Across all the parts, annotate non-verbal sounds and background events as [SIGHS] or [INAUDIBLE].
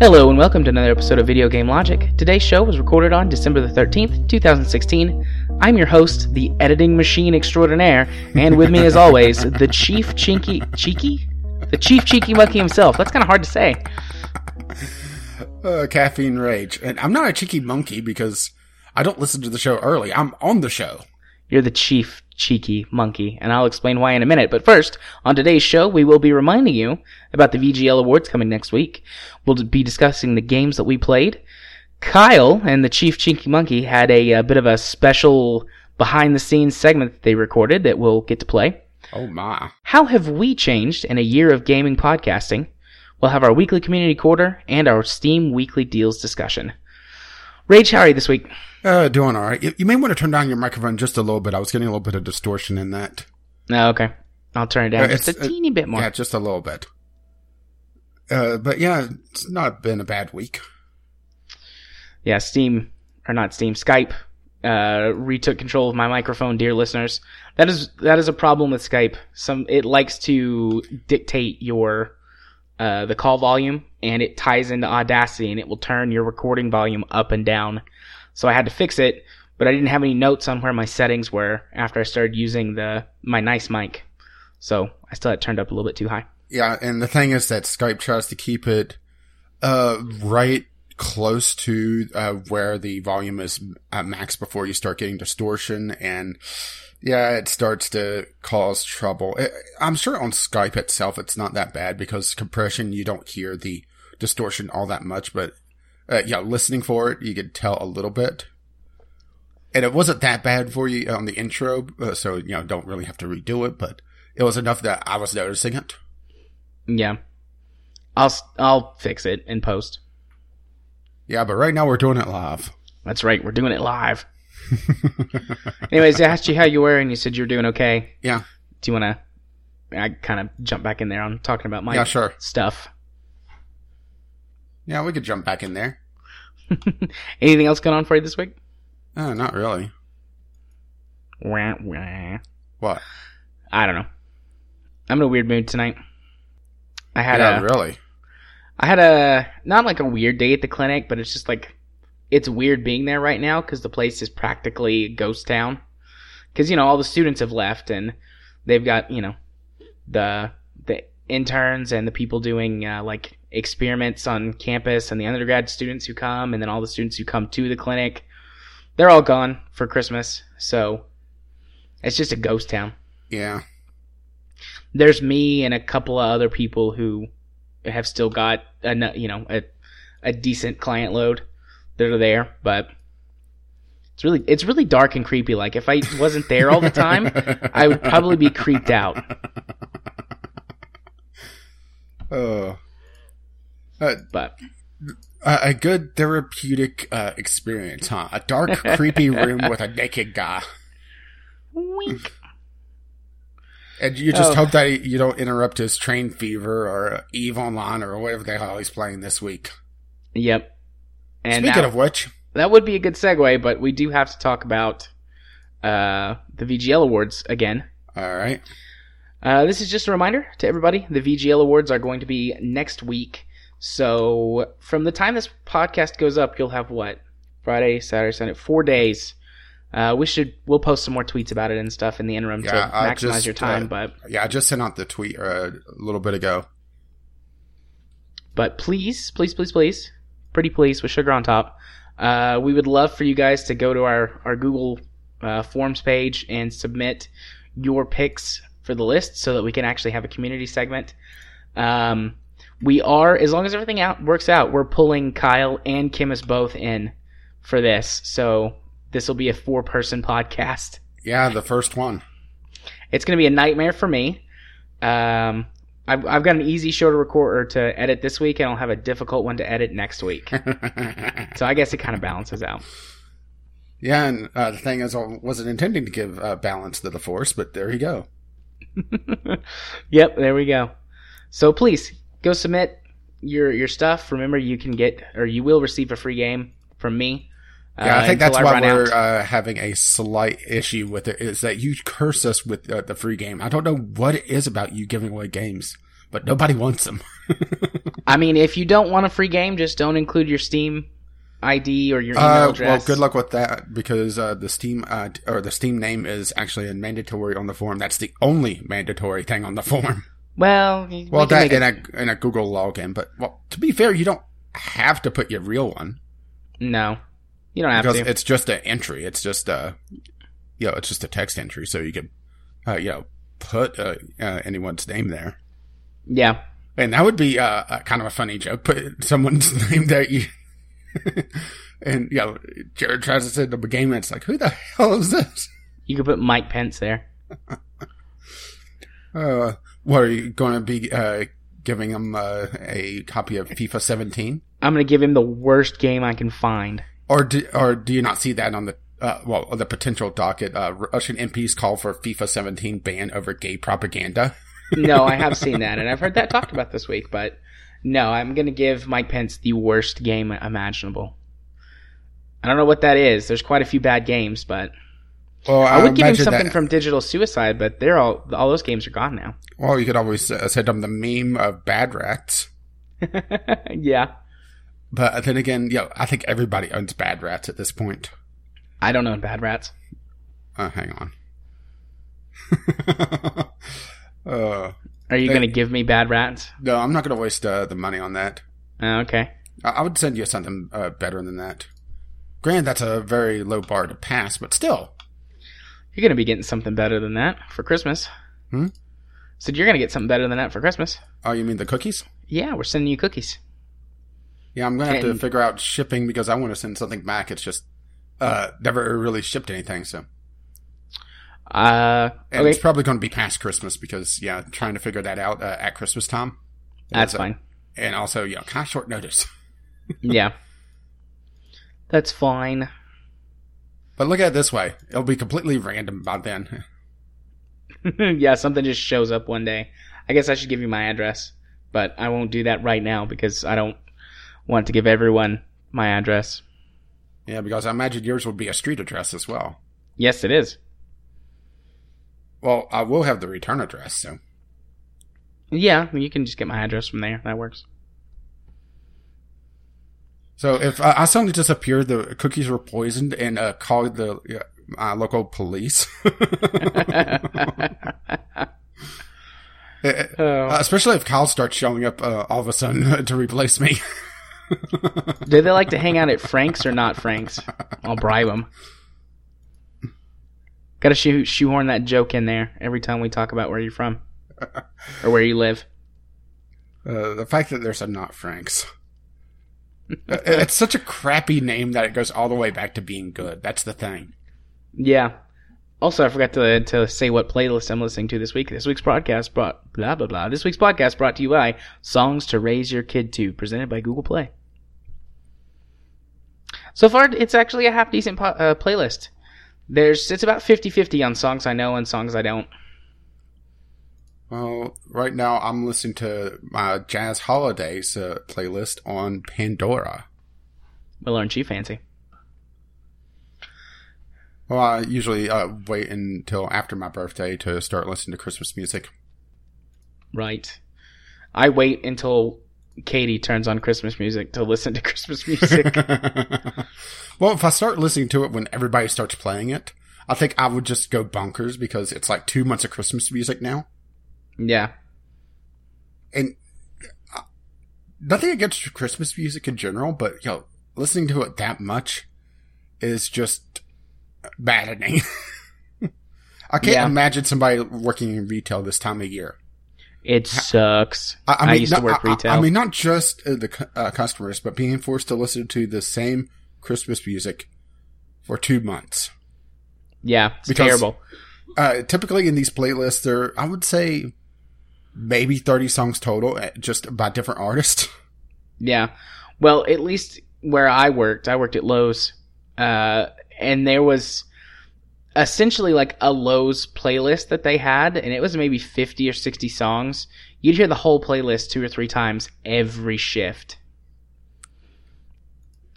Hello and welcome to another episode of Video Game Logic. Today's show was recorded on December the 13th, 2016. I'm your host, the editing machine extraordinaire, and with me as always, the chief chinky cheeky? The chief cheeky monkey himself. That's kind of hard to say. Uh, caffeine rage. And I'm not a cheeky monkey because I don't listen to the show early. I'm on the show. You're the chief cheeky monkey, and I'll explain why in a minute. But first, on today's show, we will be reminding you about the VGL Awards coming next week. We'll be discussing the games that we played. Kyle and the chief cheeky monkey had a, a bit of a special behind the scenes segment that they recorded that we'll get to play. Oh my. How have we changed in a year of gaming podcasting? We'll have our weekly community quarter and our Steam weekly deals discussion. Rage, how are you this week? Uh, doing all right. You, you may want to turn down your microphone just a little bit. I was getting a little bit of distortion in that. No, okay. I'll turn it down Uh, just a uh, teeny bit more. Yeah, just a little bit. Uh, but yeah, it's not been a bad week. yeah, Steam or not Steam, Skype uh, retook control of my microphone, dear listeners. That is that is a problem with Skype. Some it likes to dictate your uh, the call volume, and it ties into Audacity, and it will turn your recording volume up and down. So I had to fix it, but I didn't have any notes on where my settings were after I started using the my nice mic. So I still had turned up a little bit too high. Yeah, and the thing is that Skype tries to keep it uh right close to uh, where the volume is at max before you start getting distortion, and yeah, it starts to cause trouble. I'm sure on Skype itself it's not that bad because compression you don't hear the distortion all that much, but uh, yeah, listening for it you could tell a little bit. And it wasn't that bad for you on the intro, uh, so you know don't really have to redo it, but it was enough that I was noticing it. Yeah, I'll I'll fix it in post. Yeah, but right now we're doing it live. That's right, we're doing it live. [LAUGHS] Anyways, I asked you how you were, and you said you were doing okay. Yeah. Do you want to? I kind of jump back in there on talking about my Yeah, sure. stuff. Yeah, we could jump back in there. [LAUGHS] Anything else going on for you this week? Uh, not really. Wah, wah. What? I don't know. I'm in a weird mood tonight. I had yeah, a really. I had a not like a weird day at the clinic, but it's just like it's weird being there right now because the place is practically a ghost town. Because you know all the students have left and they've got you know the the interns and the people doing uh, like experiments on campus and the undergrad students who come and then all the students who come to the clinic. They're all gone for Christmas, so it's just a ghost town Yeah. there's me and a couple of other people who have still got a you know a a decent client load that are there, but it's really it's really dark and creepy. Like if I wasn't there all the time, I would probably be creeped out. Uh, [LAUGHS] uh, But a a good therapeutic uh, experience, huh? A dark, [LAUGHS] creepy room with a naked guy, wink. and you just Oh. hope that you don't interrupt his train fever or Eve Online or whatever the hell he's playing this week. Yep. And Speaking that, of which, that would be a good segue, but we do have to talk about uh, the VGL awards again. all right, Uh, this is just a reminder to everybody the VGL Awards are going to be next week. So, from the time this podcast goes up, you'll have what? Friday, Saturday, Sunday, four days. Uh, we should, we'll post some more tweets about it and stuff in the interim Yeah, to maximize just, your time. uh, but, yeah, I just sent out the tweet uh, a little bit ago. but please, please, please, please, pretty please with sugar on top. Uh, we would love for you guys to go to our, our Google uh, Forms page and submit your picks for the list so that we can actually have a community segment. Um, we are, as long as everything out works out, we're pulling Kyle and Kimus both in for this. So this will be a four person podcast. Yeah, the first one. It's going to be a nightmare for me. Um, I've, I've got an easy show to record or to edit this week, and I'll have a difficult one to edit next week. [LAUGHS] so I guess it kind of balances out. yeah, and uh, the thing is, I wasn't intending to give uh, balance to the force, but there you go. [LAUGHS] yep, there we go. So please go submit your your stuff. Remember, you can get or you will receive a free game from me. Yeah, I think until that's why we're uh, having a slight issue with it. Is that you curse us with uh, the free game? I don't know what it is about you giving away games, but nobody wants them. [LAUGHS] I mean, if you don't want a free game, just don't include your Steam ID or your email Uh, address. well, good luck with that because uh, the Steam uh, or the Steam name is actually a mandatory on the form. That's the only mandatory thing on the form. Well, Well, can that make in it- a in a Google login, but well, to be fair, you don't have to put your real one no, you don't have because to. it's just an entry. It's just a you know, it's just a text entry, so you can uh, you know put uh, uh, anyone's name there. Yeah, And that would be uh, kind of a funny joke. Put [LAUGHS] someone's [LAUGHS] name there, you, [LAUGHS] and you know, Jared tries to set up a game, and it's like, who the hell is this? you could put Mike Pence there. Uh, what are you going to be uh, giving him uh, a copy of FIFA 17, I'm gonna give him the worst game I can find. Or do, or do you not see that on the uh, well the potential docket? Uh, Russian MPs call for FIFA 17 ban over gay propaganda. [LAUGHS] No, I have seen that, and I've heard that [LAUGHS] talked about this week. But no, I'm gonna give Mike Pence the worst game imaginable. I don't know what that is. There's quite a few bad games, but Well, I would give him something that- from Digital Suicide. But they're all all those games are gone now. Well, you could always uh, send him the meme of bad rats. [LAUGHS] yeah, But then again, know, I think everybody owns bad rats at this point. I don't own Bad Rats. Uh, hang on. [LAUGHS] uh, Are you gonna give me Bad Rats? no, I'm not going to waste uh, the money on that. Oh, okay. I, I would send you something uh, better than that. Granted, that's a very low bar to pass, but still. You're gonna be getting something better than that for Christmas. Hmm? Said you're gonna get something better than that for Christmas. Oh, you mean the cookies? Yeah, we're sending you cookies. Yeah, I'm going to have to figure out shipping because I want to send something back. It's just uh, never really shipped anything, so. Uh, And okay, it's probably going to be past Christmas because, yeah, trying to figure that out uh, at Christmas time. that's fine. And also, yeah, kind of short notice. [LAUGHS] yeah, that's fine. But look at it this way it'll be completely random by then. [LAUGHS] [LAUGHS] yeah, something just shows up one day. I guess I should give you my address, but I won't do that right now because I don't want to give everyone my address. Yeah, because I imagine yours would be a street address as well. Yes, it is. Well, I will have the return address, so. Yeah, you can just get my address from there. That works. So if uh, I suddenly disappeared, the cookies were poisoned, and uh, called the uh, local police, Uh, [LAUGHS] [LAUGHS] oh. especially if Kyle starts showing up uh, all of a sudden [LAUGHS] to replace me. Do they like to hang out at Frank's or not Frank's? I'll bribe them. Got to shoe- shoehorn that joke in there every time we talk about where you're from [LAUGHS] or where you live. Uh, the fact that there's a not Frank's. Uh, it's such a crappy name that it goes all the way back to being good. That's the thing. Yeah. Also, I forgot to to say what playlist I'm listening to this week. This week's podcast brought blah blah blah. This week's podcast brought to you by Songs to Raise Your Kid to, presented by Google Play. So far, it's actually a half decent po- uh, playlist. There's it's about 50-50 on songs I know and songs I don't. Well, right now I'm listening to my Jazz Holidays uh, playlist on Pandora. Well, aren't you fancy? Well, I usually uh, wait until after my birthday to start listening to Christmas music. Right. I wait until Katie turns on Christmas music to listen to [LAUGHS] Christmas music. [LAUGHS] well, if I start listening to it when everybody starts playing it, I think I would just go bonkers because it's like two months of Christmas music now. yeah. And uh, nothing against Christmas music in general, but yo, listening to it that much is just maddening. [LAUGHS] I can't Yeah. imagine somebody working in retail this time of year. It sucks. I, I, used to not- work I- I- retail. I, mean, not just uh, the uh, customers, but being forced to listen to the same Christmas music for two months. yeah, it's because- terrible. Uh, typically in these playlists, there, I would say, maybe 30 songs total, uh, just by different artists. [LAUGHS] Yeah. Well, at least where I worked, I worked at Lowe's, uh, and there was essentially like a Lowe's playlist that they had, and it was maybe 50 or 60 songs. You'd hear the whole playlist two or three times every shift.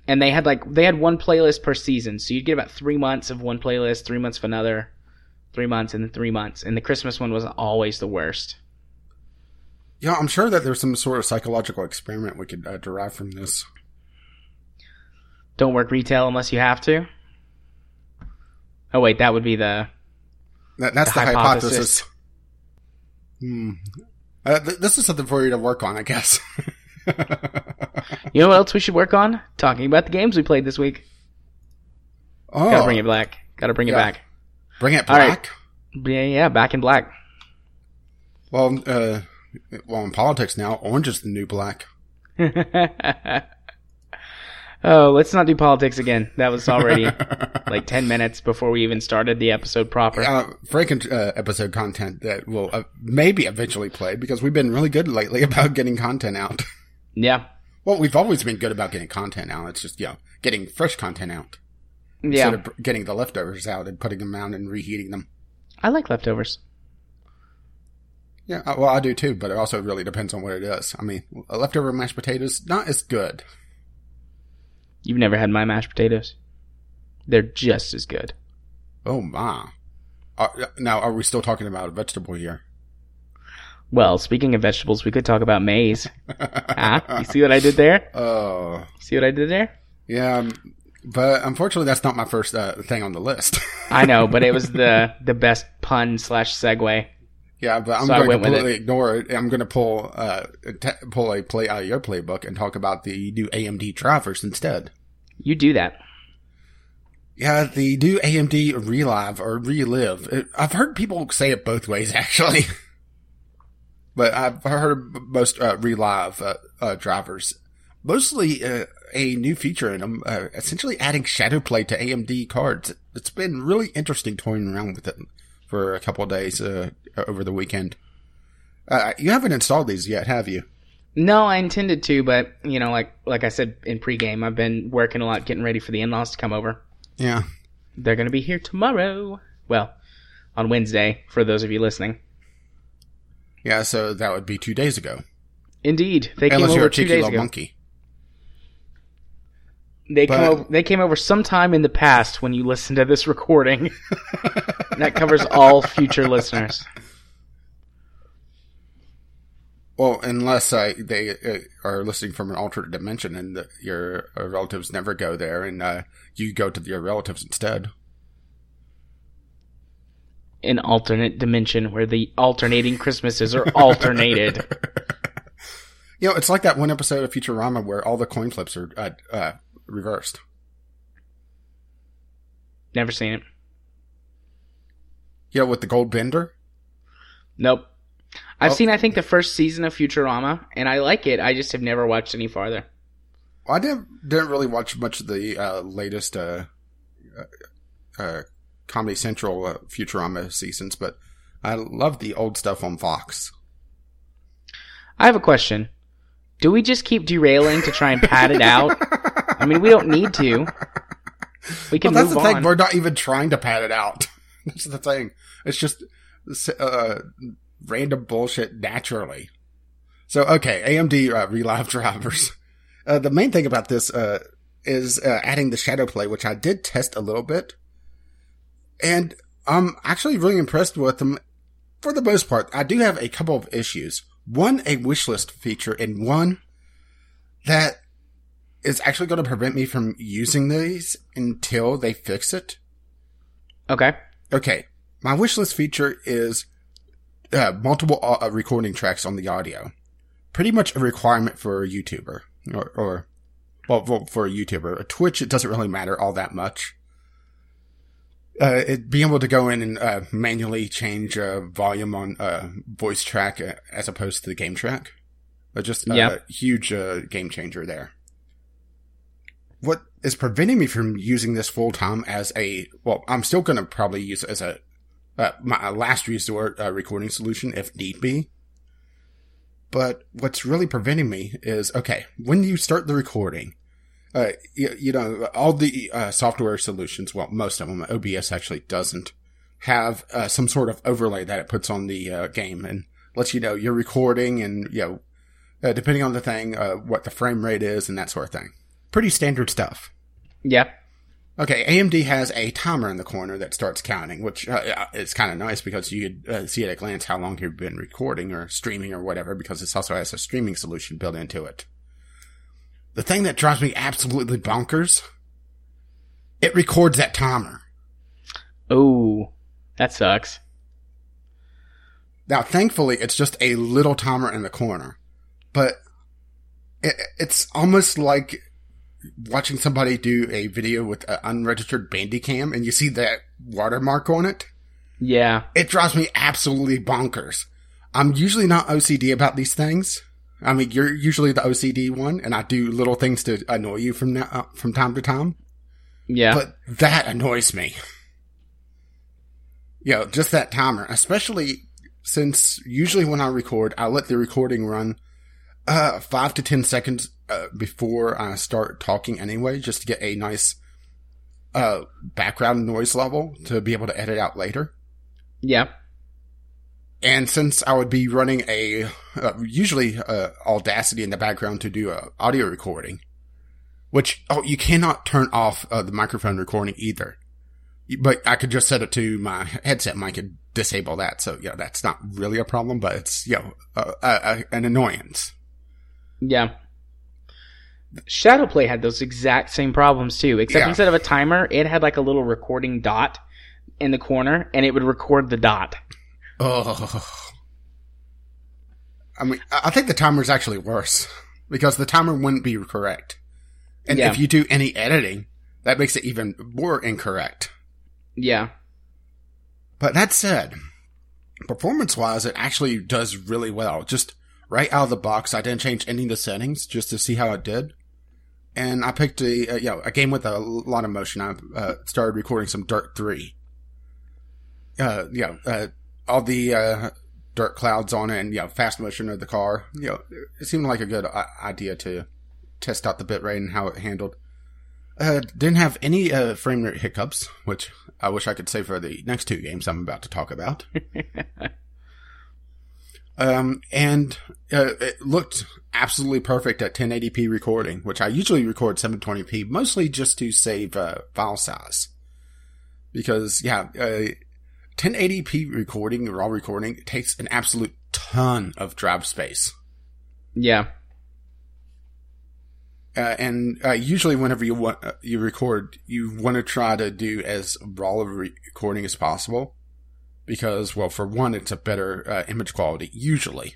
and they had like they had one playlist per season, so you'd get about three months of one playlist, three months of another, three months, and then three months. And the Christmas one was always the worst. Yeah, I'm sure that there's some sort of psychological experiment we could uh, derive from this. Don't work retail unless you have to. Oh wait, that would be the That, that's The the, hypothesis. hypothesis. Hmm. Uh, th- this is something for you to work on, I guess. [LAUGHS] You know what else we should work on? Talking about the games we played this week. oh, Gotta bring it back. Gotta bring it back. bring it All right. back. Yeah, yeah, back in black. Well, uh, well, in politics now, orange is the new black. [LAUGHS] oh, let's not do politics again. That was already [LAUGHS] like 10 minutes before we even started the episode proper. uh, Franken uh, episode content that will uh, maybe eventually play because we've been really good lately [LAUGHS] about getting content out. Yeah. well, we've always been good about getting content out. It's just, you know, getting fresh content out. Yeah. Instead of getting the leftovers out and putting them out and reheating them. I like leftovers. Yeah, uh, well, I do too, but it also really depends on what it is. I mean, a leftover mashed potatoes, not as good. You've never had my mashed potatoes. They're just as good. Oh my. Uh, now, are we still talking about a vegetable here? Well, speaking of vegetables, we could talk about maize. ah, you see what I did there? Oh, [LAUGHS] See what I did there? yeah, um, but unfortunately, that's not my first uh, thing on the list. I know, but it was [LAUGHS] the the best pun slash segue. Yeah, but I'm So going to completely ignore it. I'm going to pull uh, t- pull a play out of your playbook and talk about the new AMD drivers instead. You do that. Yeah, the new AMD Relive or Relive. It, I've heard people say it both ways, [LAUGHS] actually. but I've heard most uh, Relive uh, uh, drivers. Mostly uh, a new feature in them, uh, essentially adding shadow play to AMD cards. It's been really interesting toying around with it for a couple of days uh, over the weekend. Uh, you haven't installed these yet, have you? No, I intended to, but you know, like like I said in pregame, I've been working a lot, getting ready for the in-laws to come over. Yeah. They're going to be here tomorrow. Well, on Wednesday for those of you listening. Yeah, so that would be two days ago. Indeed, they came Unless you're over a two days ago. monkey. They But- come over. They came over sometime in the past when you listen to this [LAUGHS] recording. [LAUGHS] that covers all future listeners. Well, unless uh, they uh, are listening from an alternate dimension and the, your uh, relatives never go there and uh, you go to your relatives instead. An alternate dimension where the alternating Christmases are alternated. [LAUGHS] You know, it's like that one episode of Futurama where all the coin flips are uh, uh, reversed. Never seen it. Yeah, with the gold bender? Nope. I've Oh. seen, I think, the first season of Futurama, and I like it. I just have never watched any farther. Well, I didn't, didn't really watch much of the uh, latest uh, uh, uh, Comedy Central uh, Futurama seasons, but I love the old stuff on Fox. I have a question. Do we just keep derailing to try and pad it out? [LAUGHS] I mean, we don't need to. We can well, that's move the on. thing. We're not even trying to pad it out. [LAUGHS] that's the thing. It's just uh, random bullshit naturally. So, okay, AMD uh, Relive drivers. [LAUGHS] Uh, the main thing about this uh, is uh, adding the shadow play, which I did test a little bit, and I'm actually really impressed with them. For the most part, I do have a couple of issues. One, a wishlist feature, and one that is actually going to prevent me from using these until they fix it. Okay. Okay, my wishlist feature is uh, multiple uh, recording tracks on the audio. Pretty much a requirement for a YouTuber, or, or well, well, for a YouTuber. A Twitch, it doesn't really matter all that much. Uh, it, being able to go in and uh, manually change uh, volume on uh, voice track uh, as opposed to the game track, uh, just a Yeah. huge uh, game changer there. What is preventing me from using this full time as a well, I'm still going to probably use it as a uh, my last resort uh, recording solution if need be. But what's really preventing me is okay when you start the recording. Uh, you, you know, all the uh, software solutions, well, most of them, OBS actually doesn't have uh, some sort of overlay that it puts on the uh, game and lets you know you're recording and, you know, uh, depending on the thing, uh, what the frame rate is and that sort of thing. Pretty standard stuff. Yeah. Okay, AMD has a timer in the corner that starts counting, which uh, is kind of nice because you could uh, see at a glance how long you've been recording or streaming or whatever because this also has a streaming solution built into it. The thing that drives me absolutely bonkers, it records that timer. Oh, that sucks. Now, thankfully, it's just a little timer in the corner, but it, it's almost like watching somebody do a video with an unregistered Bandicam and you see that watermark on it. Yeah. It drives me absolutely bonkers. I'm usually not OCD about these things. I mean, you're usually the OCD one, and I do little things to annoy you from now, uh, from time to time. Yeah. But that annoys me. You know, just that timer, especially since usually when I record, I let the recording run uh, five to ten seconds uh, before I start talking anyway, just to get a nice uh, background noise level to be able to edit out later. yeah. And since I would be running a uh, usually uh, Audacity in the background to do a audio recording, which oh you cannot turn off uh, the microphone recording either. But I could just set it to my headset mic and disable that. So yeah, that's not really a problem, but it's you know uh, uh, an annoyance. Yeah. Shadowplay had those exact same problems too, except Yeah. instead of a timer, it had like a little recording dot in the corner and it would record the dot. Oh. I mean, I think the timer is actually worse because the timer wouldn't be correct. And Yeah. if you do any editing, that makes it even more incorrect. Yeah. But that said, performance wise, it actually does really well. Just right out of the box, I didn't change any of the settings just to see how it did. And I picked a, you know, a game with a lot of motion. I uh, started recording some Dirt 3. Uh, know, uh, all the, uh, dirt clouds on it and, you know, fast motion of the car. You know, it seemed like a good uh, idea to test out the bitrate and how it handled. Uh, didn't have any, frame rate hiccups, which I wish I could say for the next two games I'm about to talk about. [LAUGHS] um, and, uh, it looked absolutely perfect at 1080p recording, which I usually record 720p, mostly just to save, uh, file size. Because, yeah, uh, 1080p recording, raw recording, takes an absolute ton of drive space. Yeah. Uh, and uh, usually, whenever you want uh, you record, you want to try to do as raw recording as possible, because, well, for one, it's a better uh, image quality usually.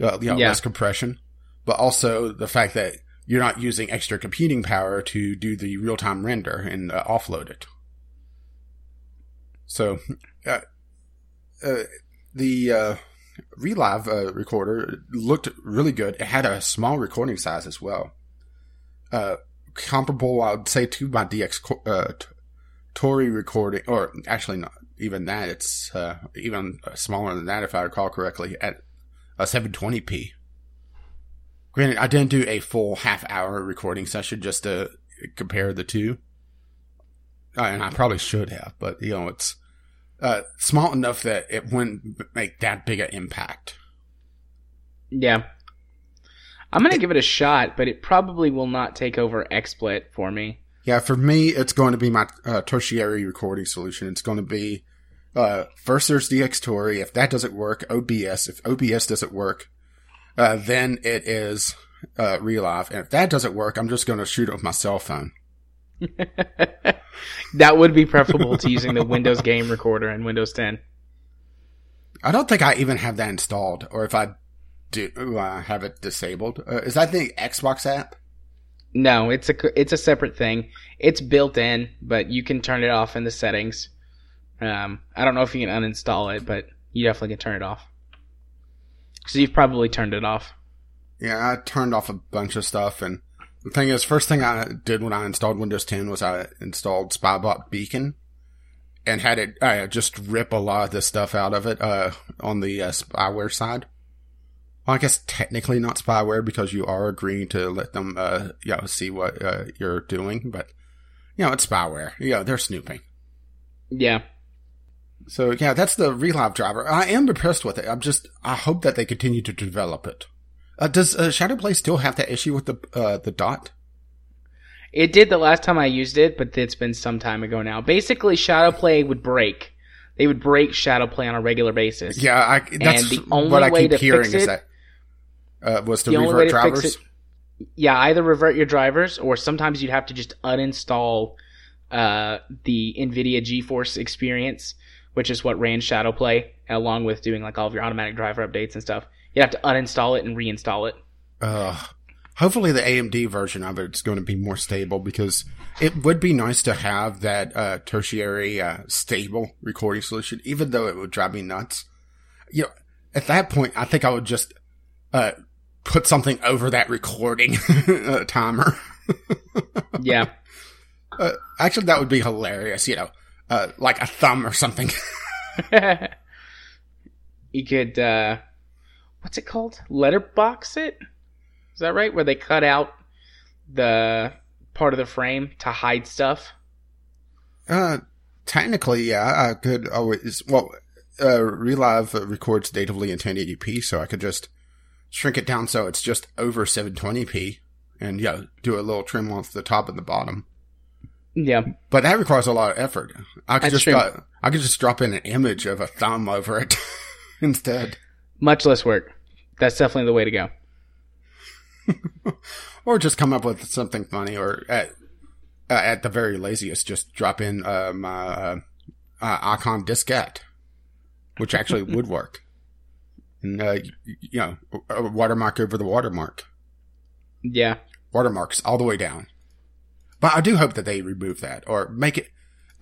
Uh, you know, Yeah. less compression, but also the fact that you're not using extra computing power to do the real time render and uh, offload it. So, uh, uh, the uh, Relive uh, recorder looked really good. It had a small recording size as well. Uh, comparable, I would say, to my DX co- uh, t- Tori recording, or actually not even that. It's uh, even smaller than that, if I recall correctly, at a 720p. Granted, I didn't do a full half hour recording session just to compare the two. Uh, and I probably should have, but you know, it's uh, small enough that it wouldn't make that big an impact. Yeah. I'm gonna give it a shot, but it probably will not take over XSplit for me. Yeah, for me, it's going to be my uh, tertiary recording solution. It's going to be uh, first there's Dxtory. If that doesn't work, OBS. If OBS doesn't work, uh, then it is uh, Relive. And if that doesn't work, I'm just going to shoot it with my cell phone. [LAUGHS] that would be preferable to using the Windows Game Recorder in Windows 10. I don't think I even have that installed, or if I do uh, have it disabled. Uh, is that the Xbox app? No, it's a it's a separate thing. It's built in, but you can turn it off in the settings. Um, I don't know if you can uninstall it, but you definitely can turn it off. So you've probably turned it off. Yeah, I turned off a bunch of stuff, and the thing is, first thing I did when I installed Windows 10 was I installed Spybot Beacon, and had it uh, just rip a lot of this stuff out of it uh, on the uh, spyware side. Well, I guess technically not spyware because you are agreeing to let them, uh, you know, see what uh, you're doing, but you know, it's spyware. You know, they're snooping. Yeah. So yeah, that's the Relive driver. I am impressed with it. I'm just, I hope that they continue to develop it. Uh, does uh, Shadowplay still have that issue with the uh, the dot? It did the last time I used it, but it's been some time ago now. Basically, Shadowplay would break. They would break Shadowplay on a regular basis. Yeah, I, that's the only what I way keep to hearing fix is it- that uh, was to revert to drivers. it, yeah, either revert your drivers, or sometimes you'd have to just uninstall uh, the NVIDIA GeForce experience, which is what ran Shadowplay, along with doing like all of your automatic driver updates and stuff. You'd have to uninstall it and reinstall it. Uh, hopefully, the AMD version of it is going to be more stable because it would be nice to have that uh, tertiary uh, stable recording solution, even though it would drive me nuts. You know, at that point, I think I would just uh, put something over that recording [LAUGHS] uh, timer. [LAUGHS] Yeah. Uh, actually, that would be hilarious. You know, uh, like a thumb or something. [LAUGHS] you could uh what's it called letterbox it is that right where they cut out the part of the frame to hide stuff Uh, technically, yeah, I could always. Well, uh, Relive records natively in 1080p, so I could just shrink it down so it's just over 720p, and yeah, do a little trim off the top and the bottom. Yeah But that requires a lot of effort. I could That's just true. got, I could just drop in an image of a thumb over it [LAUGHS] instead, much less work that's definitely the way to go [LAUGHS] or just come up with something funny, or at uh, at the very laziest, just drop in uh, my uh, uh, icon diskette, which actually would [LAUGHS] work. And, uh, you know, a watermark over the watermark. yeah Watermarks all the way down. But I do hope that they remove that or make it,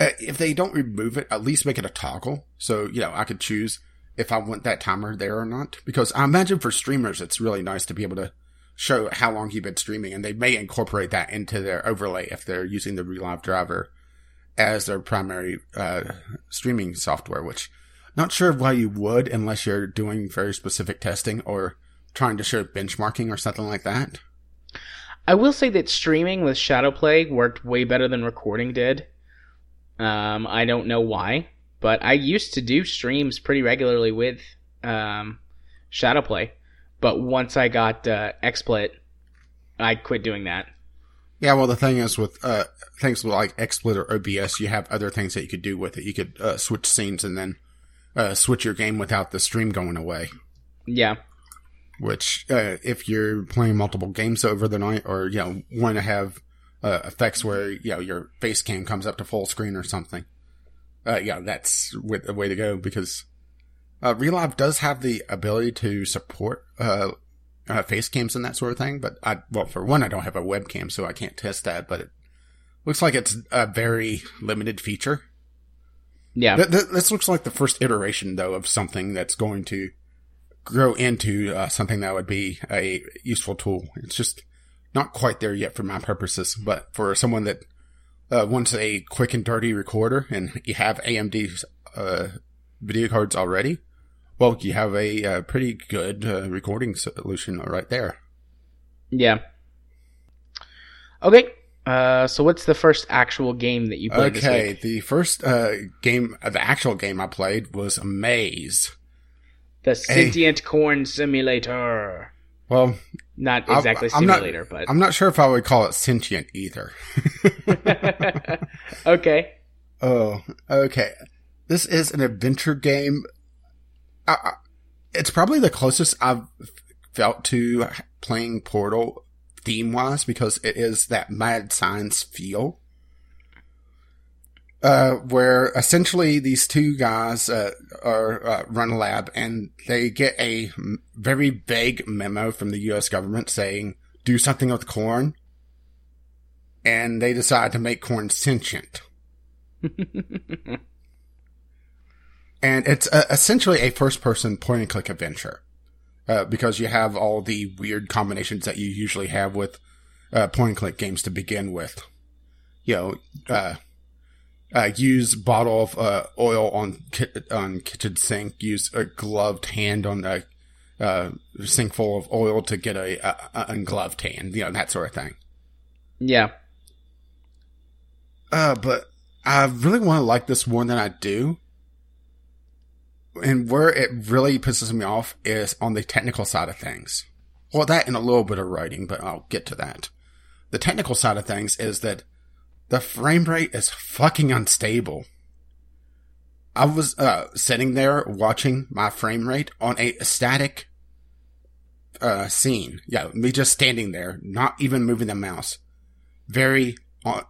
uh, if they don't remove it, at least make it a toggle. So, you know, I could choose if I want that timer there or not. Because I imagine for streamers, it's really nice to be able to show how long you've been streaming and they may incorporate that into their overlay if they're using the Relive driver as their primary, uh, streaming software, which not sure why you would unless you're doing very specific testing or trying to show benchmarking or something like that. I will say that streaming with shadowplay worked way better than recording did um i don't know why but i used to do streams pretty regularly with um shadowplay but once i got uh xsplit i quit doing that Yeah, well, the thing is with uh, things like XSplit or OBS, you have other things that you could do with it. You could uh, switch scenes and then uh, switch your game without the stream going away. yeah Which, uh, if you're playing multiple games over the night, or you know, want to have uh, effects where you know your face cam comes up to full screen or something, uh, yeah, that's with the way to go because uh, Relive does have the ability to support uh, uh, face cams and that sort of thing. But I, well, for one, I don't have a webcam, so I can't test that. But it looks like it's a very limited feature. yeah Th- th- this looks like the first iteration, though, of something that's going to grow into uh, something that would be a useful tool. It's just not quite there yet for my purposes, but for someone that uh, wants a quick and dirty recorder, and you have AMD uh, video cards already, well, you have a uh, pretty good uh, recording solution right there. Yeah. Okay. Uh, so what's the first actual game that you played Okay, the first uh, game, uh, the actual game I played was Maize. The Sentient Corn Simulator. Well, Not exactly not- simulator, but I'm not sure if I would call it sentient either. [LAUGHS] [LAUGHS] okay. oh, okay. This is an adventure game. I, I, it's probably the closest I've felt to playing Portal theme wise because it is that mad science feel. Uh, where essentially these two guys uh, are uh, run a lab and they get a m- very vague memo from the U.S. government saying do something with corn, and they decide to make corn sentient. [LAUGHS] and it's uh, essentially a first-person point-and-click adventure uh, because you have all the weird combinations that you usually have with uh, point-and-click games to begin with. You know, uh, use bottle of uh, oil on ki- on kitchen sink. Use a gloved hand on a uh, sink full of oil to get a, a, a ungloved hand. You know that sort of thing. Yeah. Uh, but I really want to like this more than I do. And where it really pisses me off is on the technical side of things. Well, that and a little bit of writing, but I'll get to that. the technical side of things is that the frame rate is fucking unstable. I was uh, sitting there watching my frame rate on a static uh, scene. Yeah, me just standing there, not even moving the mouse. Very uh,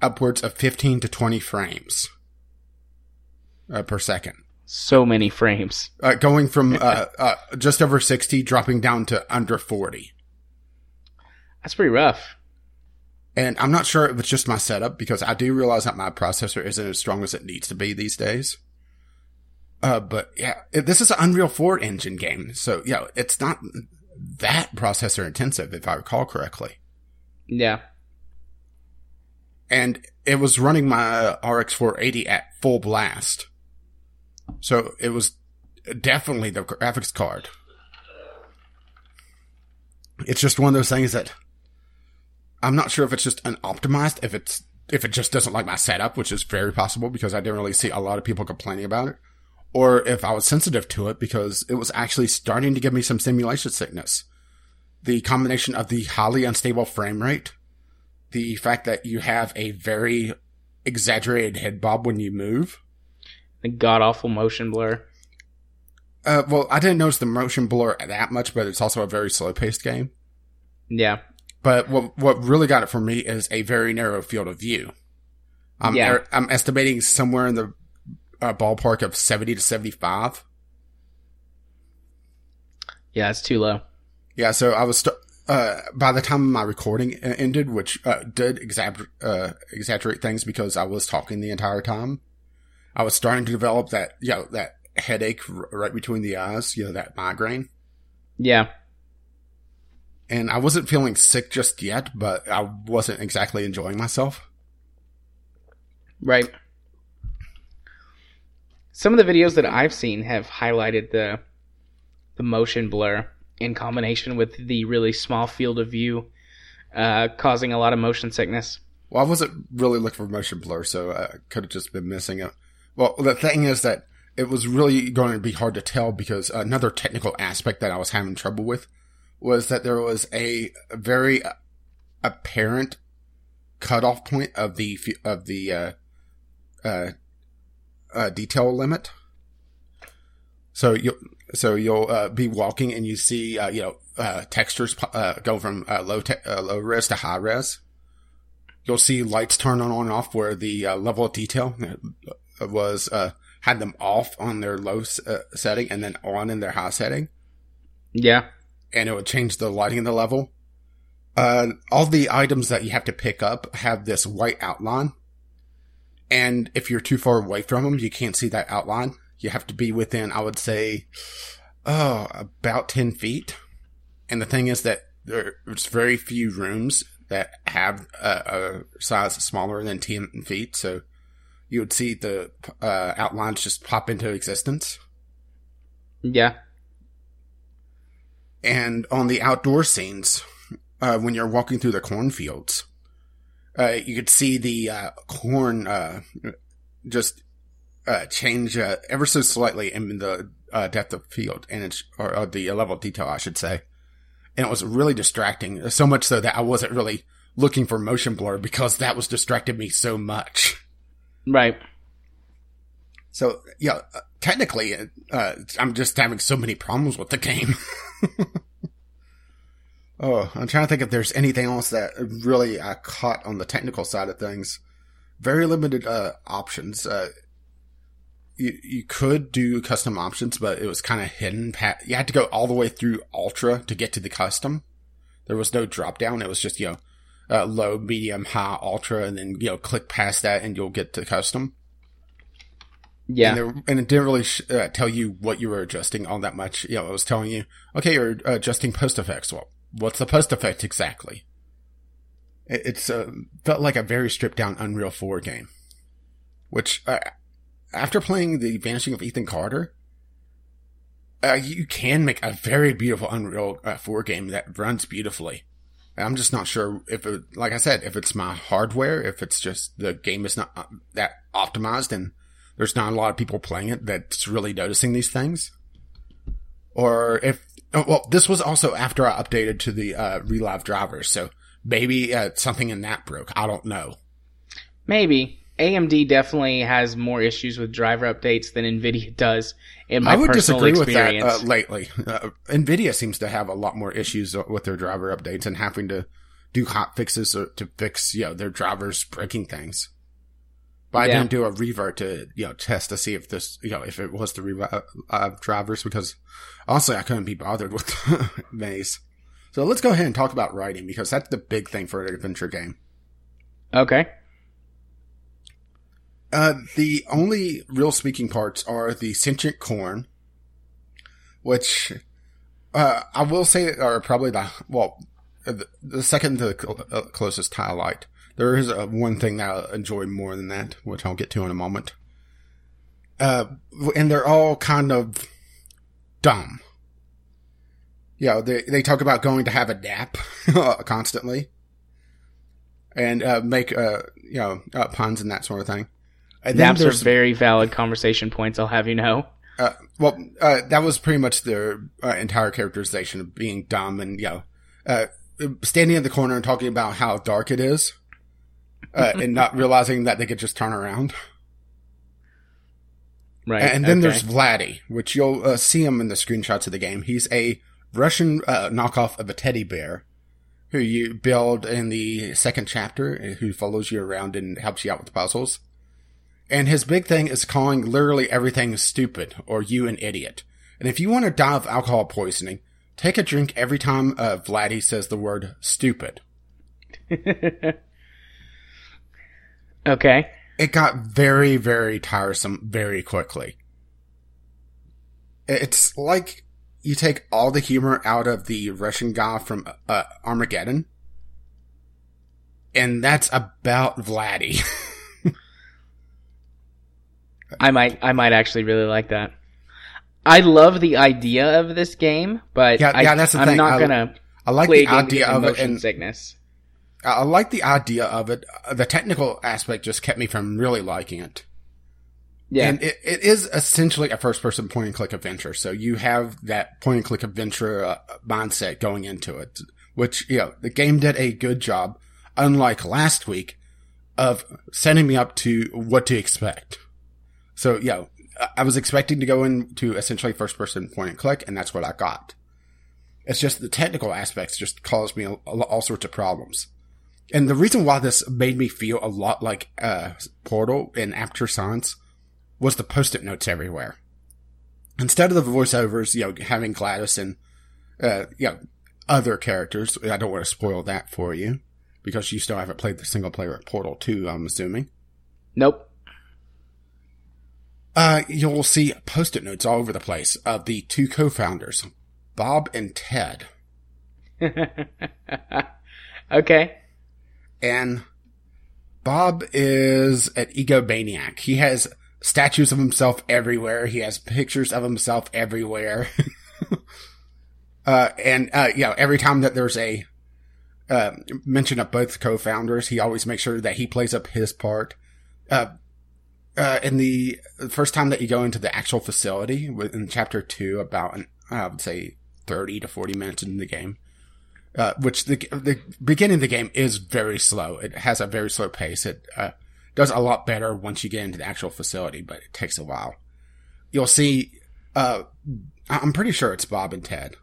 upwards of 15 to 20 frames uh, per second. So many frames. Uh, going from [LAUGHS] uh, uh, just over 60, dropping down to under 40. That's pretty rough. And I'm not sure if it's just my setup because I do realize that my processor isn't as strong as it needs to be these days. Uh, but yeah, it, this is an Unreal 4 engine game. So yeah, it's not that processor intensive, if I recall correctly. Yeah. And it was running my RX 480 at full blast. So it was definitely the graphics card. It's just one of those things that I'm not sure if it's just unoptimized, if it's if it just doesn't like my setup, which is very possible because I didn't really see a lot of people complaining about it, or if I was sensitive to it because it was actually starting to give me some simulation sickness. The combination of the highly unstable frame rate, the fact that you have a very exaggerated head bob when you move, The god awful motion blur. Uh, well, I didn't notice the motion blur that much, but it's also a very slow paced game. Yeah. But what what really got it for me is a very narrow field of view. I'm Yeah. I'm estimating somewhere in the uh, ballpark of seventy to seventy five. Yeah, it's too low. Yeah, so I was st- uh by the time my recording ended, which uh, did exagger- uh, exaggerate things because I was talking the entire time. I was starting to develop that you know that headache r- right between the eyes, you know that migraine. Yeah. And I wasn't feeling sick just yet, but I wasn't exactly enjoying myself. Right. Some of the videos that I've seen have highlighted the the motion blur in combination with the really small field of view, uh, causing a lot of motion sickness. Well, I wasn't really looking for motion blur, so I could have just been missing it. Well, the thing is that it was really going to be hard to tell because another technical aspect that I was having trouble with was that there was a very apparent cutoff point of the of the uh, uh, uh, detail limit. So you so you'll uh, be walking and you see uh, you know uh, textures go from low te- low res to high res. You'll see lights turn on and off where the level of detail was had them off on their low setting and then on in their high setting Yeah. And it would change the lighting of the level. Uh, all the items that you have to pick up have this white outline. And if you're too far away from them, you can't see that outline. You have to be within, I would say, oh, about 10 feet. And the thing is that there's very few rooms that have a, a size smaller than 10 feet. So you would see the uh, outlines just pop into existence. Yeah. And on the outdoor scenes, uh, when you're walking through the cornfields, uh, you could see the uh, corn uh, just uh, change uh, ever so slightly in the uh, depth of field and it's or, or the level of detail, I should say. And it was really distracting, so much so that I wasn't really looking for motion blur because that was distracting me so much. Right. So yeah, technically, uh, I'm just having so many problems with the game. [LAUGHS] [LAUGHS] oh, I'm trying to think if there's anything else that really I caught on the technical side of things. Very limited uh, options. Uh, you you could do custom options, but it was kind of hidden. You had to go all the way through Ultra to get to the custom. There was no drop down. It was just you know uh, low, medium, high, Ultra, and then you know click past that and you'll get to custom. Yeah. And, there, and it didn't really sh- uh, tell you what you were adjusting all that much. You know, it was telling you, okay, you're adjusting post effects. Well, what's the post effect exactly? It, it's uh, felt like a very stripped down Unreal 4 game. Which, uh, after playing The Vanishing of Ethan Carter, uh, you can make a very beautiful Unreal uh, 4 game that runs beautifully. I'm just not sure if it, like I said, if it's my hardware, if it's just the game is not uh, that optimized and there's not a lot of people playing it that's really noticing these things. Or if, oh, well, this was also after I updated to the, uh, relive drivers. So maybe uh, something in that broke. I don't know. Maybe AMD definitely has more issues with driver updates than Nvidia [LAUGHS] does. In my I would personal disagree with that uh, lately. Uh, Nvidia seems to have a lot more issues with their driver updates and having to do hot fixes to fix you know their drivers breaking things. But I Yeah. didn't do a revert to you know test to see if this you know if it was the revi- uh, drivers because honestly I couldn't be bothered with [LAUGHS] Maize. So let's go ahead and talk about writing because that's the big thing for an adventure game. okay. Uh, the only real speaking parts are the sentient corn, which uh, I will say are probably the well, the, the second to the uh, closest highlight. There is uh, one thing that I enjoy more than that, which I'll get to in a moment. Uh, and they're all kind of dumb. Yeah, they they talk about going to have a nap [LAUGHS] constantly, and uh, make uh, you know uh, puns and that sort of thing. And Naps are very valid conversation points. I'll have you know. uh, well, uh, that was pretty much their uh, entire characterization of being dumb and, you know, uh, standing in the corner and talking about how dark it is, uh, and not realizing that they could just turn around. Right. And then okay. there's Vladdy, which you'll uh, see him in the screenshots of the game. He's a Russian uh, knockoff of a teddy bear who you build in the second chapter, uh, who follows you around and helps you out with puzzles. And his big thing is calling literally everything stupid or you an idiot. And if you want to die of alcohol poisoning, take a drink every time uh, Vladdy says the word stupid. [LAUGHS] okay. it got very, very tiresome very quickly. It's like you take all the humor out of the Russian guy from uh, Armageddon, and that's about Vladdy. [LAUGHS] I might I might actually really like that. I love the idea of this game, but Yeah, I, yeah, that's the I'm thing. not I- gonna I like play the idea of it, and sickness. I like the idea of it. The technical aspect just kept me from really liking it. Yeah, And it, it is essentially a first person point and click adventure. So you have that point and click adventure uh, mindset going into it, which, you know, the game did a good job, unlike last week, of setting me up to what to expect. So, you know, I- was expecting to go into essentially first person point and click, and that's what I got. It's just the technical aspects just caused me all sorts of problems. And the reason why this made me feel a lot like uh, Portal in Aperture Science was the post-it notes everywhere. Instead of the voiceovers, you know, having GLaDOS and, uh, you know, other characters, I don't want to spoil that for you because you still haven't played the single player at Portal 2, I'm assuming. nope. Uh, you'll see post-it notes all over the place of the two co-founders, Bob and Ted. [LAUGHS] okay. And Bob is an egomaniac. He has statues of himself everywhere. He has pictures of himself everywhere. [LAUGHS] uh, and, uh, you know, every time that there's a, uh, mention of both co-founders, he always makes sure that he plays up his part. Uh, uh, in the first time that you go into the actual facility in chapter two, about an, I would say 30 to 40 minutes into the game, uh, which the the beginning of the game is very slow. It has a very slow pace. It uh, does a lot better once you get into the actual facility, but it takes a while. You'll see. Uh, I'm pretty sure it's Bob and Ted.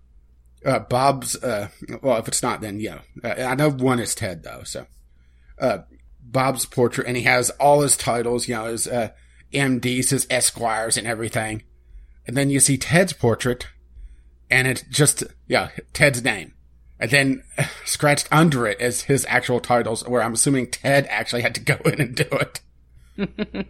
Uh, Bob's. Uh, well, if it's not, then yeah. Uh, I know one is Ted though. So, uh, Bob's portrait, and he has all his titles. You know, his MDs, his Esquires, and everything. And then you see Ted's portrait, and it's just yeah Ted's name. And then [LAUGHS] scratched under it as his actual titles, where I'm assuming Ted actually had to go in and do it. [LAUGHS]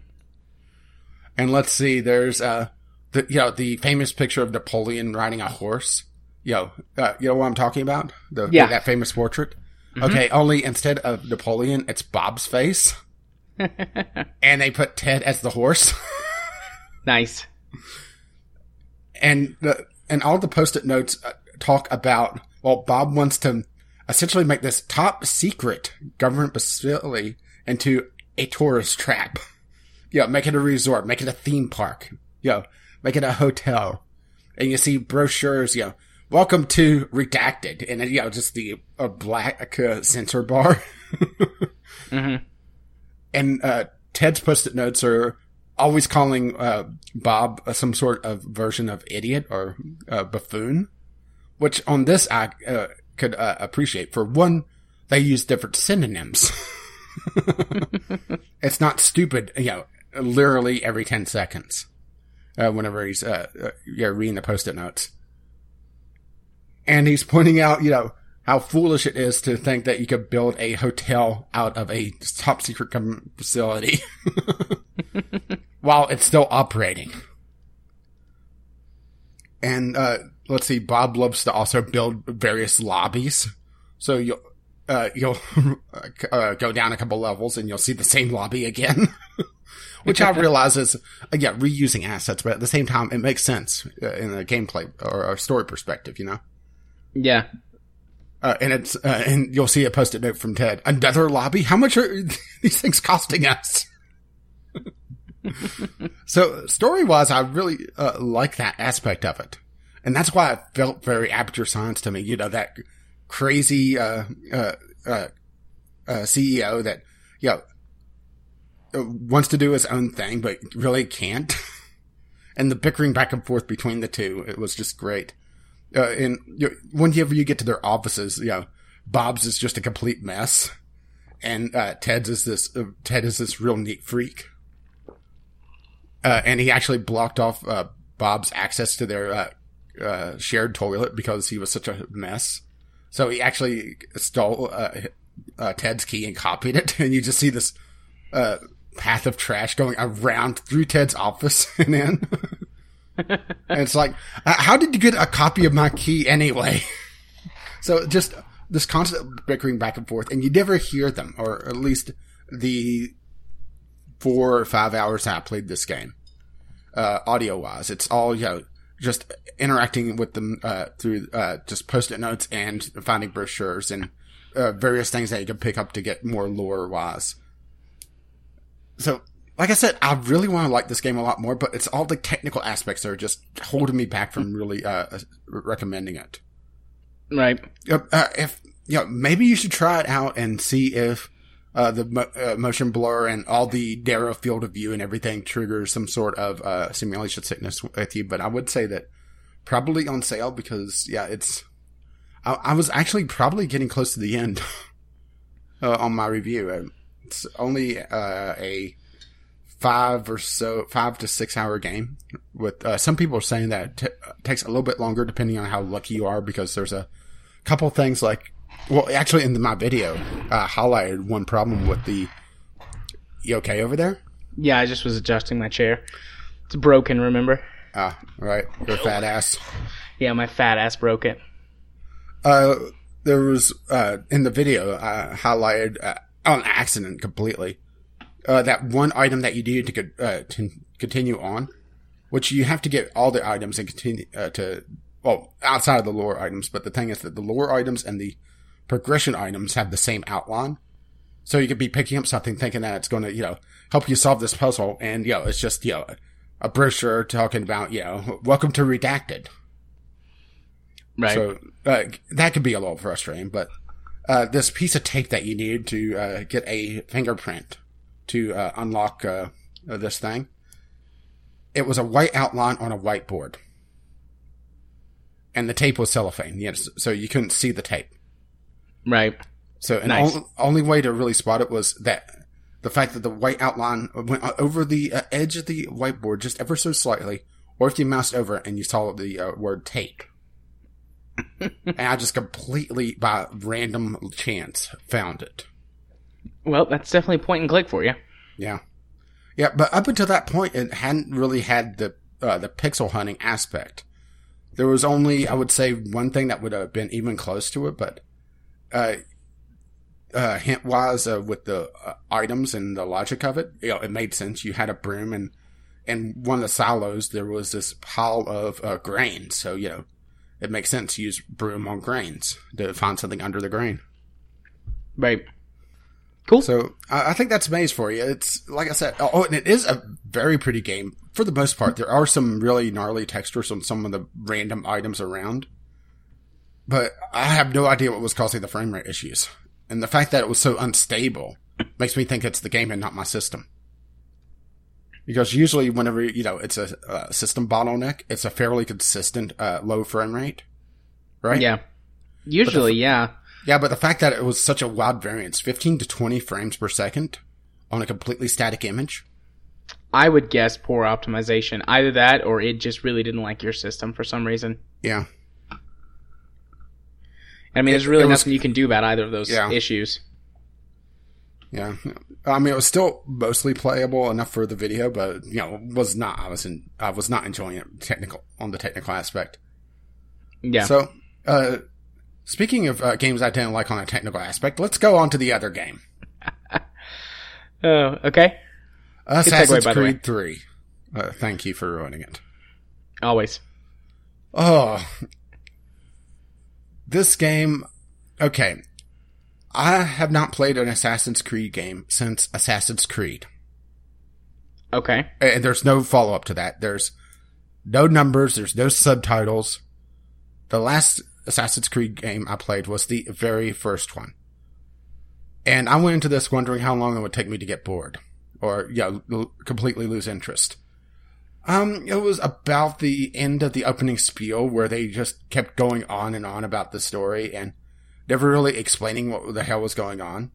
and let's see, there's uh the you know the famous picture of Napoleon riding a horse. You know, uh, you know what I'm talking about? The, Yeah. that famous portrait. Okay, only instead of Napoleon, it's Bob's face, [LAUGHS] and they put Ted as the horse. nice. and the and all the post-it notes uh, talk about well bob wants to essentially make this top secret government facility into a tourist trap. Yeah, make it a resort make it a theme park. Yeah, make it a hotel. And you see brochures you know welcome to Redacted, and you know, just the a black uh, censor bar. [LAUGHS] hmm and uh, Ted's post-it notes are always calling uh, Bob uh, some sort of version of idiot or uh, buffoon, which on this I uh, could uh, appreciate. For one, they use different synonyms. [LAUGHS] it's not stupid, you know, literally every 10 seconds. Uh, whenever he's, uh, uh, yeah, reading the post-it notes. And he's pointing out, you know, how foolish it is to think that you could build a hotel out of a top secret facility [LAUGHS] while it's still operating. And, uh, let's see, Bob loves to also build various lobbies. So you'll, uh, you'll, [LAUGHS] uh, go down a couple levels and you'll see the same lobby again. [LAUGHS] Which I realize is, uh, yeah, reusing assets, but at the same time, it makes sense uh, in a gameplay or a story perspective, you know? Yeah. Uh, and it's, uh, and you'll see a post-it note from Ted. Another lobby? How much are [LAUGHS] these things costing us? so story-wise, I really, uh, like that aspect of it. And that's why it felt very Aperture Science to me. You know, that crazy, uh, uh, uh, uh CEO that, you know, wants to do his own thing, but really can't. [LAUGHS] and the bickering back and forth between the two, it was just great uh, and you know, whenever you get to their offices, you know, Bob's is just a complete mess, and uh, Ted's is this uh, Ted is this real neat freak, uh, and he actually blocked off uh, Bob's access to their uh, shared toilet because he was such a mess. So he actually stole uh, uh, Ted's key and copied it, [LAUGHS] and you just see this uh, path of trash going around through Ted's office [LAUGHS] and in. and it's like, uh, how did you get a copy of my key anyway? [LAUGHS] so just this constant bickering back and forth, and you never hear them, or at least the four or five hours I played this game, uh, audio wise. It's all, you know, just interacting with them, uh, through, uh, just post-it notes and finding brochures and, uh, various things that you can pick up to get more lore wise. So like I said, I really want to like this game a lot more, but it's all the technical aspects that are just holding me back from really uh, recommending it. Right. Uh, if you know, maybe you should try it out and see if uh, the mo- uh, motion blur and all the narrow field of view and everything triggers some sort of uh, simulation sickness with you. But I would say that probably on sale because yeah, it's. I, I was actually probably getting close to the end [LAUGHS] on my review. It's only a five or so, five to six hour game. With uh, some people are saying that it t- takes a little bit longer depending on how lucky you are because there's a couple things like, well, actually in my video, uh, highlighted one problem with the. You okay over there? Yeah, I just was adjusting my chair. It's broken, remember? Ah, right. Your fat ass. Yeah, my fat ass broke it. Uh, there was uh in the video uh, highlighted uh, on accident completely uh, that one item that you need to, uh, to continue on, which you have to get all the items and continue uh, to, well, outside of the lore items. But the thing is that the lore items and the progression items have the same outline. So you could be picking up something thinking that it's going to, you know, help you solve this puzzle. And, you know, it's just, you know, a brochure talking about, you know, welcome to redacted. Right. So, uh, that could be a little frustrating, but, uh, this piece of tape that you need to, uh, get a fingerprint to uh, unlock uh, uh, this thing. It was a white outline on a whiteboard, and the tape was cellophane. Yes, so you couldn't see the tape. Right. So, and Nice. only, only way to really spot it was that the fact that the white outline went over the uh, edge of the whiteboard just ever so slightly, or if you moused over it and you saw the uh, word tape. [LAUGHS] and I just completely by random chance found it. Well, that's definitely point and click for you. Yeah. Yeah, but up until that point, it hadn't really had the uh, the pixel hunting aspect. There was only, I would say, one thing that would have been even close to it, but uh, uh, hint wise, uh, with the uh, items and the logic of it, you know, it made sense. You had a broom, and and one of the silos there was this pile of uh, grain, so you know, it makes sense to use broom on grains to find something under the grain. Right. Cool. So I, I think that's Maize for you. It's like I said. Oh, and it is a very pretty game for the most part. There are some really gnarly textures on some of the random items around, but I have no idea what was causing the frame rate issues. And the fact that it was so unstable makes me think it's the game and not my system. Because usually whenever, you know, it's a, a system bottleneck, it's a fairly consistent, uh, low frame rate. Right? Yeah. Usually, yeah. Yeah, but the fact that it was such a wide variance, 15 to 20 frames per second on a completely static image. I would guess poor optimization. Either that or it just really didn't like your system for some reason. Yeah. I mean, there's really was- nothing you can do about either of those Yeah. issues. Yeah. I mean, it was still mostly playable enough for the video, but, you know, was not, I was in, I was not enjoying it technical, on the technical aspect. Yeah. So, uh, speaking of uh, games I didn't like on a technical aspect, let's go on to the other game. [LAUGHS] Oh, okay. Assassin's by the way. Creed 3. Uh, thank you for ruining it. Always. Oh. This game, okay. I have not played an Assassin's Creed game since Assassin's Creed. Okay. And there's no follow up to that. There's no numbers, there's no subtitles. The last Assassin's Creed game I played was the very first one. And I went into this wondering how long it would take me to get bored or, yeah, l- completely lose interest. Um, it was about the end of the opening spiel where they just kept going on and on about the story and never really explaining what the hell was going on.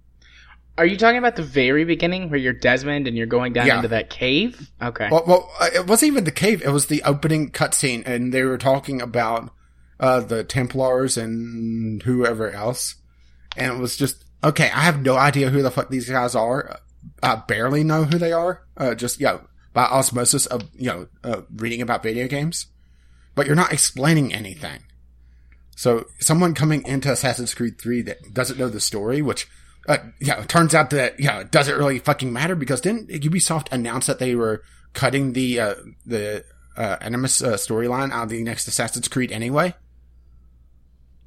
Are you talking about the very beginning where you're Desmond and you're going down Yeah. into that cave? Okay. Well, well, uh, it wasn't even the cave. It was the opening cutscene, and they were talking about uh, the Templars and whoever else. And it was just okay. I have no idea who the fuck these guys are. I barely know who they are. Uh, just know, by osmosis of you know uh, reading about video games, but you're not explaining anything. So someone coming into Assassin's Creed 3 that doesn't know the story, which, uh, yeah, it turns out that, yeah, it doesn't really fucking matter because didn't Ubisoft announce that they were cutting the, uh, the, uh, Animus, uh, storyline out of the next Assassin's Creed anyway?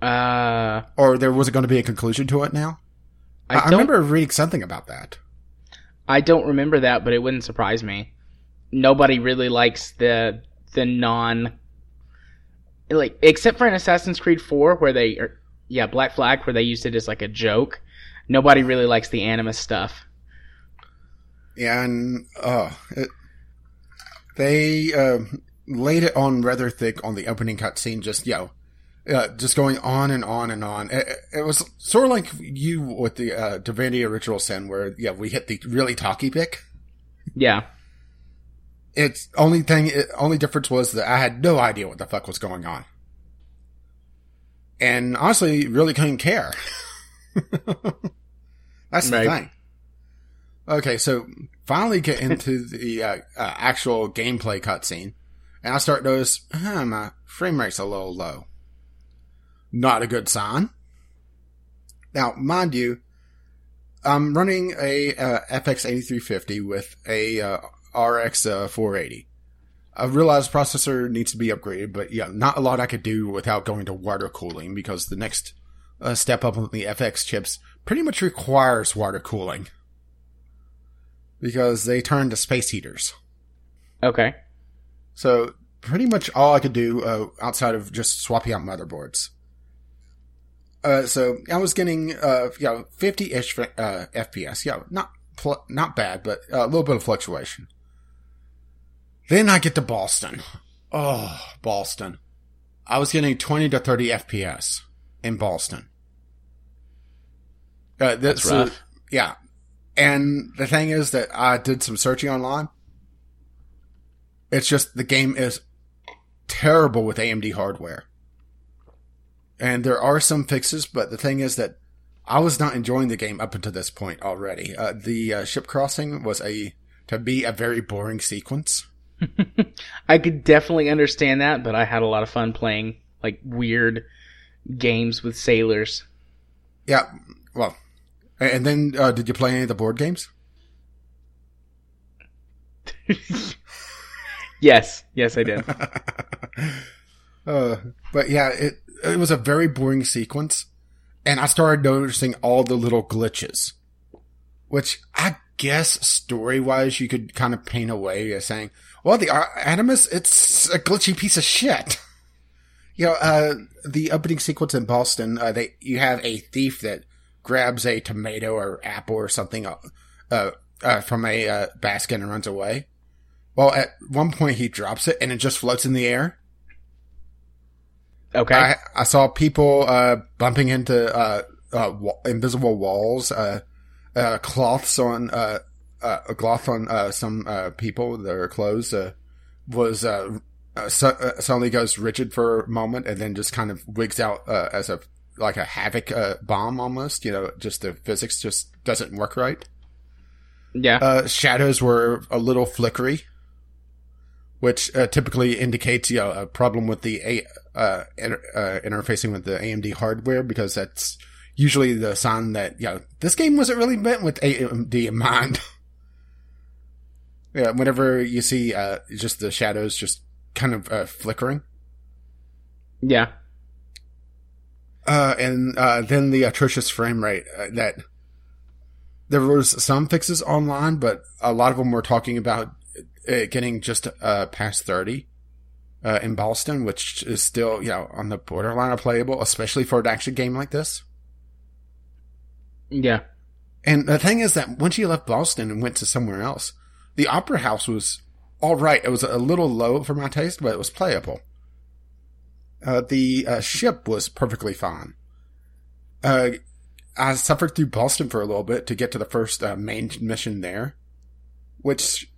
uh, Or there wasn't going to be a conclusion to it now? I, I remember reading something about that. I don't remember that, but it wouldn't surprise me. Nobody really likes the the non like except for in Assassin's Creed 4 where they or, yeah, Black Flag where they used it as like a joke. Nobody really likes the Animus stuff. Yeah, and, uh, it, they, uh, laid it on rather thick on the opening cutscene, just, you know, uh, just going on and on and on. It, it was sort of like you with the, uh, Divinity Original Sin where, yeah, we hit the really talky pick. Yeah. It's only thing, it, only difference was that I had no idea what the fuck was going on. And honestly, really couldn't care. [LAUGHS] That's the thing. Okay, so finally get into the uh, uh, actual gameplay cutscene, and I start notice, huh, my frame rate's a little low. Not a good sign. Now, mind you, I'm running a uh, FX 8350 with a uh, RX uh, 480. I realize processor needs to be upgraded, but yeah, not a lot I could do without going to water cooling because the next uh, step up on the FX chips pretty much requires water cooling because they turn to space heaters. Okay. So pretty much all I could do uh, outside of just swapping out motherboards. Uh, so I was getting uh, you know, 50-ish uh, FPS. Yeah, not pl- not bad, but uh, a little bit of fluctuation. Then I get to Boston. Oh, Boston. I was getting 20 to 30 FPS in Boston. Uh, That's so- rough. yeah. And the thing is that I did some searching online. It's just the game is terrible with AMD hardware. And there are some fixes, but the thing is that I was not enjoying the game up until this point already. Uh, the uh, ship crossing was a to be a very boring sequence. [LAUGHS] I could definitely understand that, but I had a lot of fun playing like weird games with sailors. Yeah, well, and then uh, did you play any of the board games? [LAUGHS] Yes, yes, I did. [LAUGHS] uh, but yeah, it it was a very boring sequence, and I started noticing all the little glitches, which I guess story wise you could kind of paint away as saying, well, the uh, Animus it's a glitchy piece of shit. [LAUGHS] You know, uh, the opening sequence in Boston, uh, they you have a thief that grabs a tomato or apple or something uh, uh, uh from a uh, basket and runs away. Well, at one point he drops it and it just floats in the air. Okay. I, I saw people uh, bumping into uh, uh, invisible walls, uh, uh, cloths on uh, uh, a cloth on uh, some uh, people, their clothes uh, was uh, uh, uh, suddenly goes rigid for a moment and then just kind of wigs out uh, as a like a havoc uh, bomb almost. You know, just the physics just doesn't work right. yeah. Uh, shadows were a little flickery, which uh, typically indicates you know a problem with the a uh, inter- uh, interfacing with the AMD hardware because that's usually the sign that you know this game wasn't really meant with AMD in mind. [LAUGHS] yeah, whenever you see uh, just the shadows just kind of uh, flickering. yeah. Uh, and uh, then the atrocious frame rate uh, that there was some fixes online, but a lot of them were talking about getting just uh, past 30 uh, in Boston, which is still, you know, on the borderline of playable, especially for an action game like this. Yeah. And the thing is that once you left Boston and went to somewhere else, the Opera House was all right. It was a little low for my taste, but it was playable. Uh, the uh, ship was perfectly fine. Uh, I suffered through Boston for a little bit to get to the first uh, main mission there, which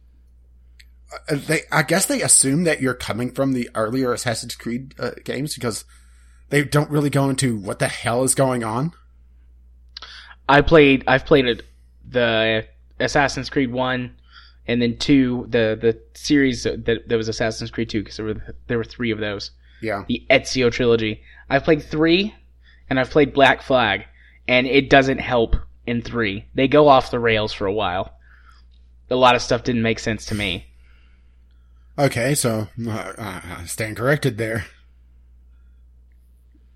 uh, they I guess they assume that you're coming from the earlier Assassin's Creed uh, games because they don't really go into what the hell is going on. I played. I've played it, the Assassin's Creed one, and then two. The the series that that was Assassin's Creed two because there were there were three of those. Yeah. The Ezio trilogy. I've played three, and I've played Black Flag, and it doesn't help in three. They go off the rails for a while. A lot of stuff didn't make sense to me. Okay, so uh, I stand corrected there.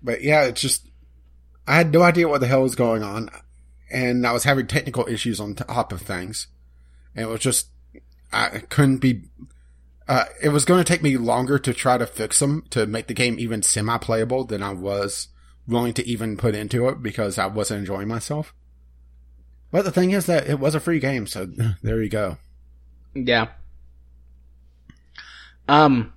But yeah, it's just I had no idea what the hell was going on, and I was having technical issues on top of things, and it was just I couldn't be. Uh, it was going to take me longer to try to fix them to make the game even semi-playable than I was willing to even put into it because I wasn't enjoying myself. But the thing is that it was a free game, so [LAUGHS] there you go. Yeah. Um,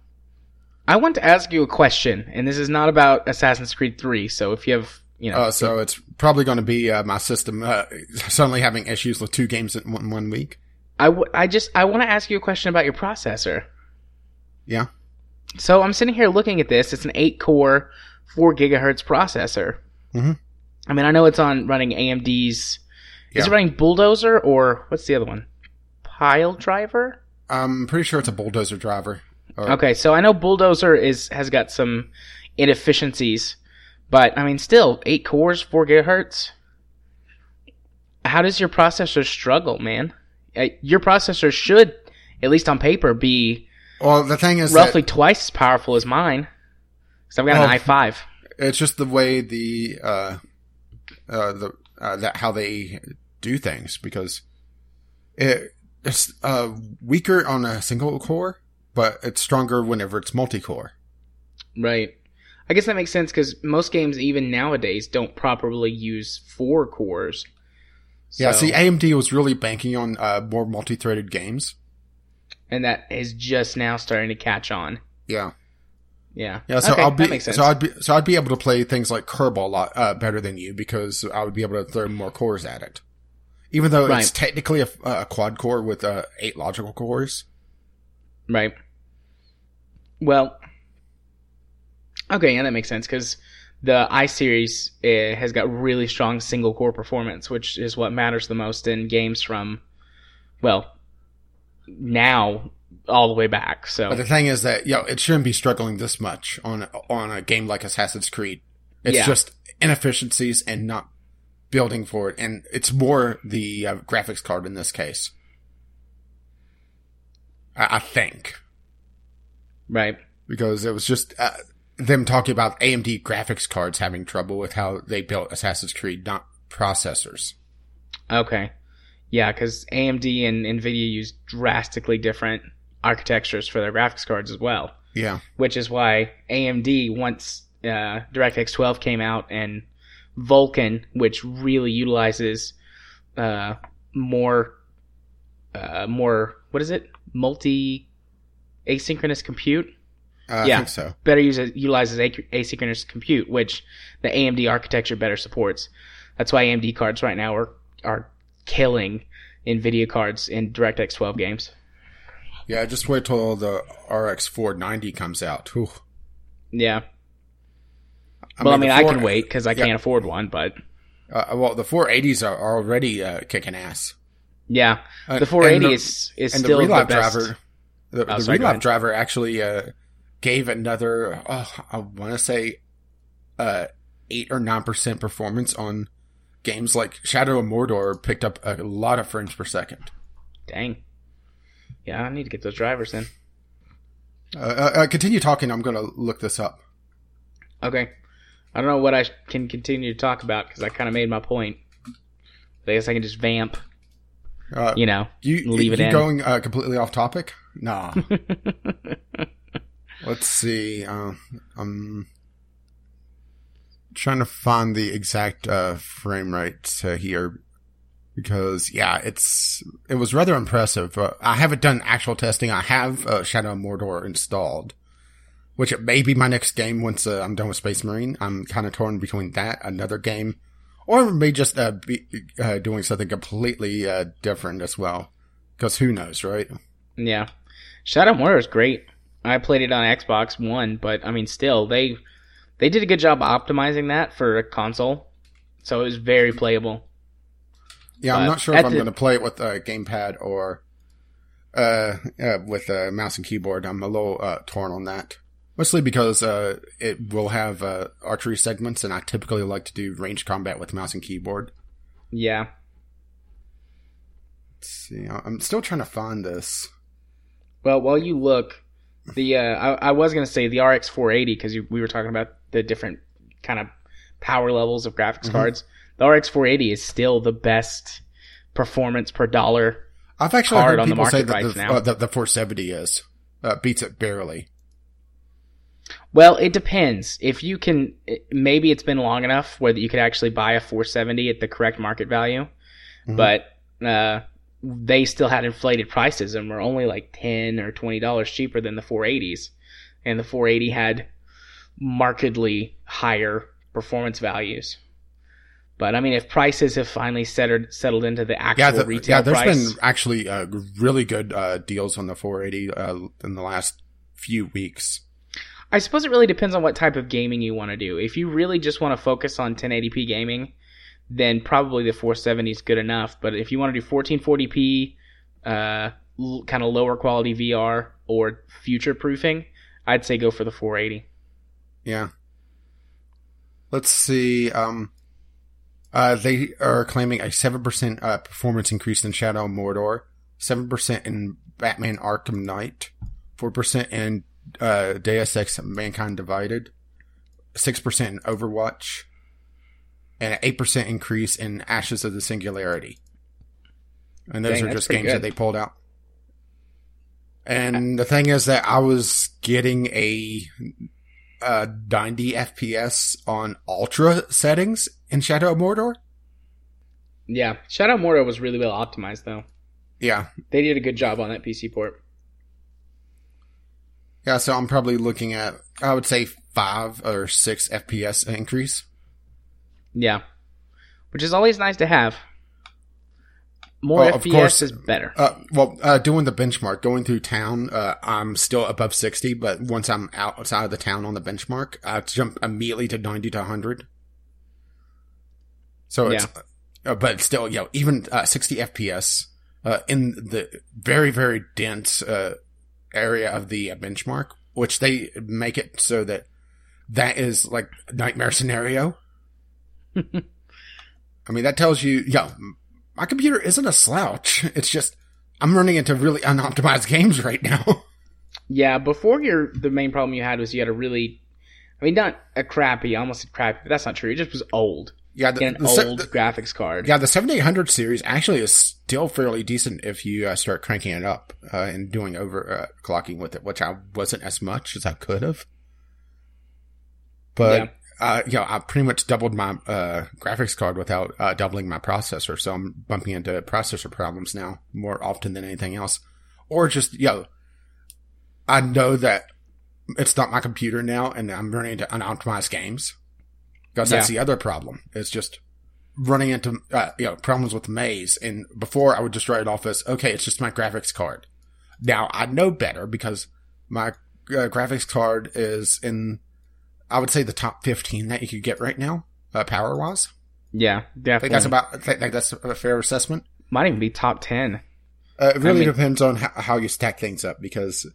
I want to ask you a question, and this is not about Assassin's Creed 3, so if you have, you know. Oh, so it's probably going to be uh, my system uh, suddenly having issues with two games in one, one week. I, w- I just, I want to ask you a question about your processor. Yeah. So I'm sitting here looking at this. It's an 8 core, 4 gigahertz processor. Mhm. I mean, I know it's on running AMD's. Is it running Bulldozer or what's the other one? Piledriver? I'm pretty sure it's a bulldozer driver. Or, Okay, so I know Bulldozer is has got some inefficiencies, but I mean, still eight cores, four gigahertz. How does your processor struggle, man? Uh, Your processor should, at least on paper, be Well, the thing is, roughly twice as powerful as mine. Because I've got Well, an i5. it's just the way the uh, uh, the uh, that how they do things because it, it's uh, weaker on a single core, but it's stronger whenever it's multi-core. Right. I guess that makes sense because most games, even nowadays, don't properly use four cores. Yeah. See, AMD was really banking on uh, more multi-threaded games. and that is just now starting to catch on. Yeah. Yeah. Yeah, so Okay, I'll be that makes sense. so I'd be so I'd be able to play things like Kerbal a lot uh, better than you because I would be able to throw more cores at it. Even though Right. it's technically a, a quad core with uh, eight logical cores. Right. Well, okay, yeah, that makes sense because the i series uh, has got really strong single core performance, which is what matters the most in games from, well, now all the way back. So But the thing is that you know, it shouldn't be struggling this much on on a game like Assassin's Creed. It's Yeah. just inefficiencies and not building for it, and it's more the uh, graphics card in this case. I, I think right. because it was just uh, them talking about AMD graphics cards having trouble with how they built Assassin's Creed, not processors. Okay. Yeah, because AMD and NVIDIA use drastically different architectures for their graphics cards as well. Yeah. which is why AMD once uh, DirectX 12 came out and Vulkan, which really utilizes uh, more uh, more what is it multi asynchronous compute Uh, I Yeah. think so. better uses utilizes asynchronous compute, which the AMD architecture better supports. That's why AMD cards right now are are killing NVIDIA cards in DirectX 12 games. Yeah, just wait till the RX 490 comes out. Whew. Yeah. well, I mean, the I can wait because I yeah. can't afford one, but Uh, well, the 480s are are already uh, kicking ass. yeah, Uh, the 480 and the- is is and still the the, best. driver, the, Oh, the sorry, ReLive driver actually uh, gave another, oh, I want to say, uh, eight or nine percent performance on games like Shadow of Mordor. Picked up a lot of frames per second. Dang. Yeah, I need to get those drivers in. Uh, uh, uh, continue talking. I'm going to look this up. Okay. I don't know what I can continue to talk about because I kind of made my point. I guess I can just vamp, Uh, you know. you leave it you in. going uh, completely off topic? Nah. [LAUGHS] Let's see. Uh, I'm trying to find the exact uh, frame rate here because yeah, it's it was rather impressive. Uh, I haven't done actual testing. I have uh, Shadow of Mordor installed, which it may be my next game once uh, I'm done with Space Marine. I'm kind of torn between that, another game, or maybe just uh, be, uh, doing something completely different as well. Because who knows, right? Yeah. Shadow of Mordor is great. I played it on Xbox One, but I mean, still they they did a good job optimizing that for a console, so it was very playable. Yeah, I'm not sure if I'm the- going to play it with a gamepad or uh, uh with a mouse and keyboard. I'm a little uh, torn on that. Mostly because uh, it will have uh, archery segments, and I typically like to do range combat with mouse and keyboard. Yeah. Let's see, I'm still trying to find this. Well, while you look, the uh, I, I was gonna say the RX 480 because we were talking about the different kind of power levels of graphics Mhm. cards. The RX 480 is still the best performance per dollar. I've actually heard on the people say market that the, uh, the, the 470 is uh, beats it barely. Well, it depends. If you can, maybe it's been long enough where you could actually buy a 470 at the correct market value, Mhm. but uh, they still had inflated prices and were only like ten or twenty dollars cheaper than the 480s, and the 480 had markedly higher performance values. But I mean, if prices have finally settled settled into the actual Yeah, the, retail yeah. There's price, been actually uh, really good uh, deals on the 480 uh, in the last few weeks. I suppose it really depends on what type of gaming you want to do. If you really just want to focus on 1080p gaming, then probably the 470 is good enough. But if you want to do 1440p, uh, l- kind of lower quality VR or future proofing, I'd say go for the 480. Yeah. Let's see. Um, uh, they are claiming a seven percent uh, performance increase in Shadow of Mordor, seven percent in Batman: Arkham Knight, four percent in uh, Deus Ex: Mankind Divided, six percent in Overwatch, and an eight percent increase in Ashes of the Singularity. And those Dang, are just games that they pulled out. And the thing is that I was getting a uh, 90 FPS on ultra settings in Shadow of Mordor. Yeah, Shadow of Mordor was really well optimized though. Yeah, They did a good job on that PC port. yeah. So I'm probably looking at I would say five or six FPS increase. Yeah, which is always nice to have. More Well, of FPS course- is better. Uh, well, uh, doing the benchmark, going through town, uh, I'm still above 60, but once I'm outside of the town on the benchmark, I jump immediately to 90 to 100. So it's, uh, but still, you know, even, uh, 60 FPS, uh, in the very, very dense, uh, area of the uh, benchmark, which they make it so that that is like nightmare scenario. [LAUGHS] I mean, that tells you, yeah, my computer isn't a slouch. [LAUGHS] It's just I'm running into really unoptimized [LAUGHS] games right now. Yeah, before your the main problem you had was you had a really, I mean, not a crappy, almost said crappy, but that's not true. It just was old. yeah, the, an the old the- graphics card. yeah, the 7800 series actually is still fairly decent if you uh, start cranking it up uh, and doing overclocking with it, which I wasn't as much as I could have. But uh, you know, I pretty much doubled my uh, graphics card without uh, doubling my processor, so I'm bumping into processor problems now more often than anything else, or just you know, I know that it's not my computer now, and I'm running into unoptimized games because that's yeah. the other problem. It's just running into uh, you know problems with Maize. And before I would just write it off as okay, it's just my graphics card. Now I know better because my uh, graphics card is in I would say the top fifteen that you could get right now, uh, power wise. Yeah, definitely. I think that's about. I think that's a fair assessment. Might even be top ten. Uh, it really I mean, depends on how, how, you stack things up because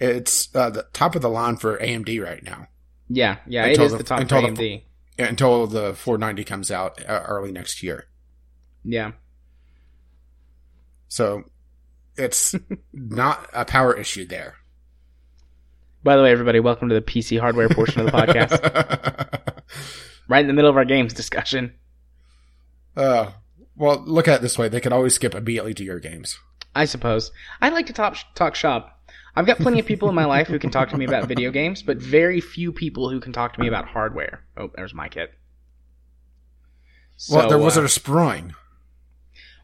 it's uh, the top of the line for AMD right now. Yeah, yeah, it is the, the top for AMD. The, until the 490 comes out uh, early next year. Yeah. So it's [LAUGHS] not a power issue there. By the way, everybody, welcome to the PC hardware portion of the podcast. [LAUGHS] right in the middle of our games discussion. Uh, well, look at it this way: they can always skip immediately to your games. I suppose. I like to talk talk shop. I've got plenty of people in my life who can talk to me about video games, but very few people who can talk to me about hardware. Oh, there's my kit. So, well, there wasn't uh, a spring.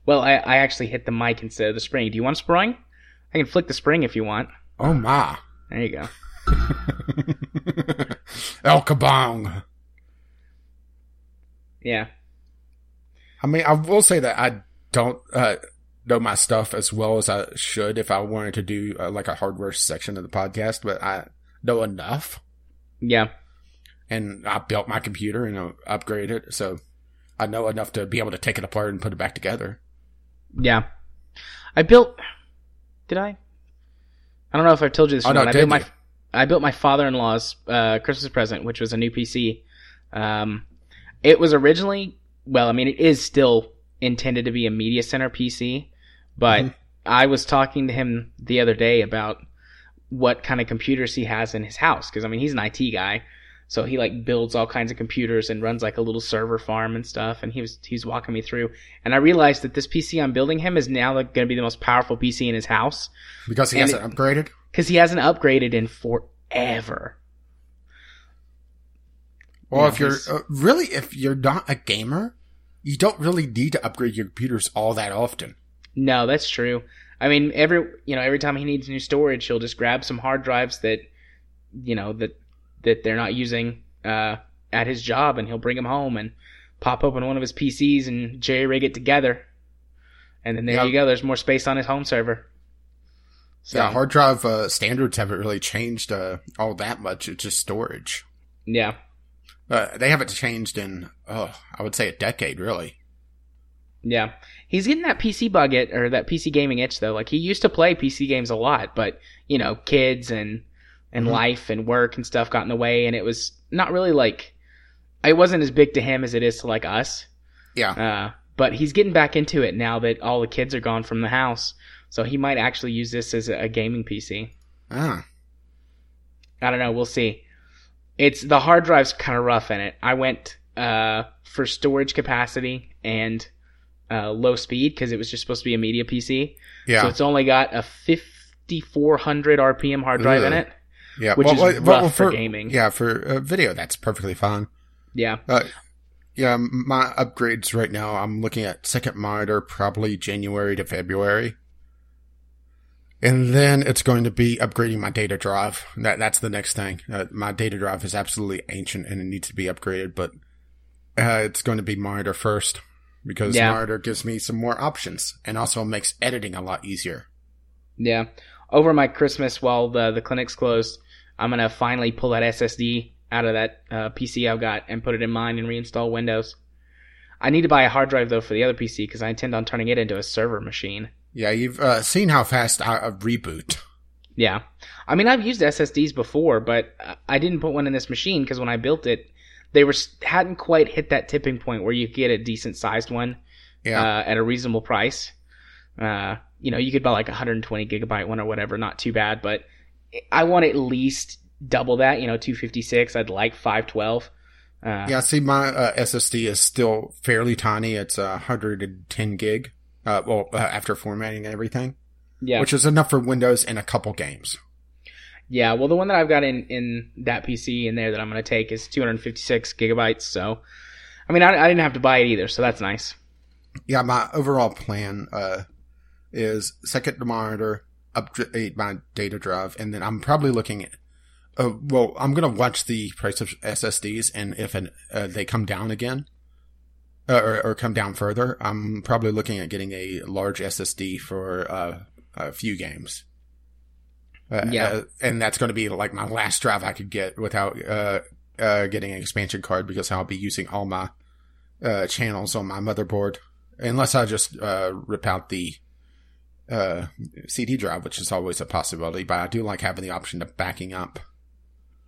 Well, I, I actually hit the mic instead of the spring. Do you want a spring? I can flick the spring if you want. Oh my! There you go. [LAUGHS] El Kabong. Yeah. I mean, I will say that I don't. Uh, know my stuff as well as I should if I wanted to do uh, like a hardware section of the podcast, but I know enough. Yeah. And I built my computer and uh, upgraded it, so I know enough to be able to take it apart and put it back together. Yeah. I built. Did I? I don't know if I've told you this. Oh, no, I built my. I built my father-in-law's uh, Christmas present, which was a new PC. Um, it was originally, well, I mean, it is still intended to be a media center PC, but mm-hmm. I was talking to him the other day about what kind of computers he has in his house. Cause I mean, he's an IT guy. So he like builds all kinds of computers and runs like a little server farm and stuff. And he was, he's walking me through. And I realized that this PC I'm building him is now like, going to be the most powerful PC in his house. Because he and hasn't it, upgraded? Because he hasn't upgraded in forever. Well, if you're uh, really, if you're not a gamer, you don't really need to upgrade your computers all that often. No, that's true. I mean, every you know, every time he needs new storage, he'll just grab some hard drives that you know that that they're not using uh, at his job, and he'll bring them home and pop open one of his PCs and jerry rig it together, and then there yep. you go. There's more space on his home server. So, yeah, hard drive uh, standards haven't really changed uh, all that much. It's just storage. Yeah. Uh, they haven't changed in, oh, I would say a decade, really. Yeah, he's getting that PC bug it or that PC gaming itch though. Like he used to play PC games a lot, but you know, kids and and mm-hmm. life and work and stuff got in the way, and it was not really like it wasn't as big to him as it is to like us. Yeah. Uh, but he's getting back into it now that all the kids are gone from the house, so he might actually use this as a, gaming PC. Ah. I don't know. We'll see. It's the hard drive's kind of rough in it. I went uh, for storage capacity and uh, low speed because it was just supposed to be a media PC. Yeah. So it's only got a 5400 RPM hard drive Ugh. in it. Yeah. Which well, is rough well, for, for, gaming. Yeah, for uh, video, that's perfectly fine. Yeah. Uh, yeah, my upgrades right now, I'm looking at second monitor probably January to February. And then it's going to be upgrading my data drive. That that's the next thing. Uh, my data drive is absolutely ancient and it needs to be upgraded, but uh, it's going to be monitor first because yeah. Monitor gives me some more options and also makes editing a lot easier. Yeah. Over my Christmas while the the clinic's closed, I'm gonna finally pull that SSD out of that uh, PC I've got and put it in mine and reinstall Windows. I need to buy a hard drive though for the other PC because I intend on turning it into a server machine. Yeah, you've uh, seen how fast I uh, reboot. Yeah, I mean I've used SSDs before, but I didn't put one in this machine because when I built it, they were hadn't quite hit that tipping point where you get a decent sized one yeah. uh, at a reasonable price. Uh, you know, you could buy like a 120 gigabyte one or whatever, not too bad, but I want at least double that. You know, 256. I'd like 512. Uh, yeah, see, my uh, SSD is still fairly tiny. It's uh, 110 gig. Uh, well, uh, after formatting and everything, Yeah. which is enough for Windows and a couple games. Yeah, well, the one that I've got in in that PC in there that I'm going to take is 256 gigabytes. So, I mean, I, I didn't have to buy it either, so that's nice. Yeah, my overall plan uh, is second monitor, upgrade my data drive, and then I'm probably looking at. Uh, well, I'm gonna watch the price of SSDs, and if an, uh, they come down again, uh, or, or come down further, I'm probably looking at getting a large SSD for uh, a few games. Uh, Yeah. uh, and that's going to be like my last drive I could get without uh, uh, getting an expansion card because I'll be using all my uh, channels on my motherboard unless I just uh, rip out the uh, CD drive, which is always a possibility. But I do like having the option of backing up.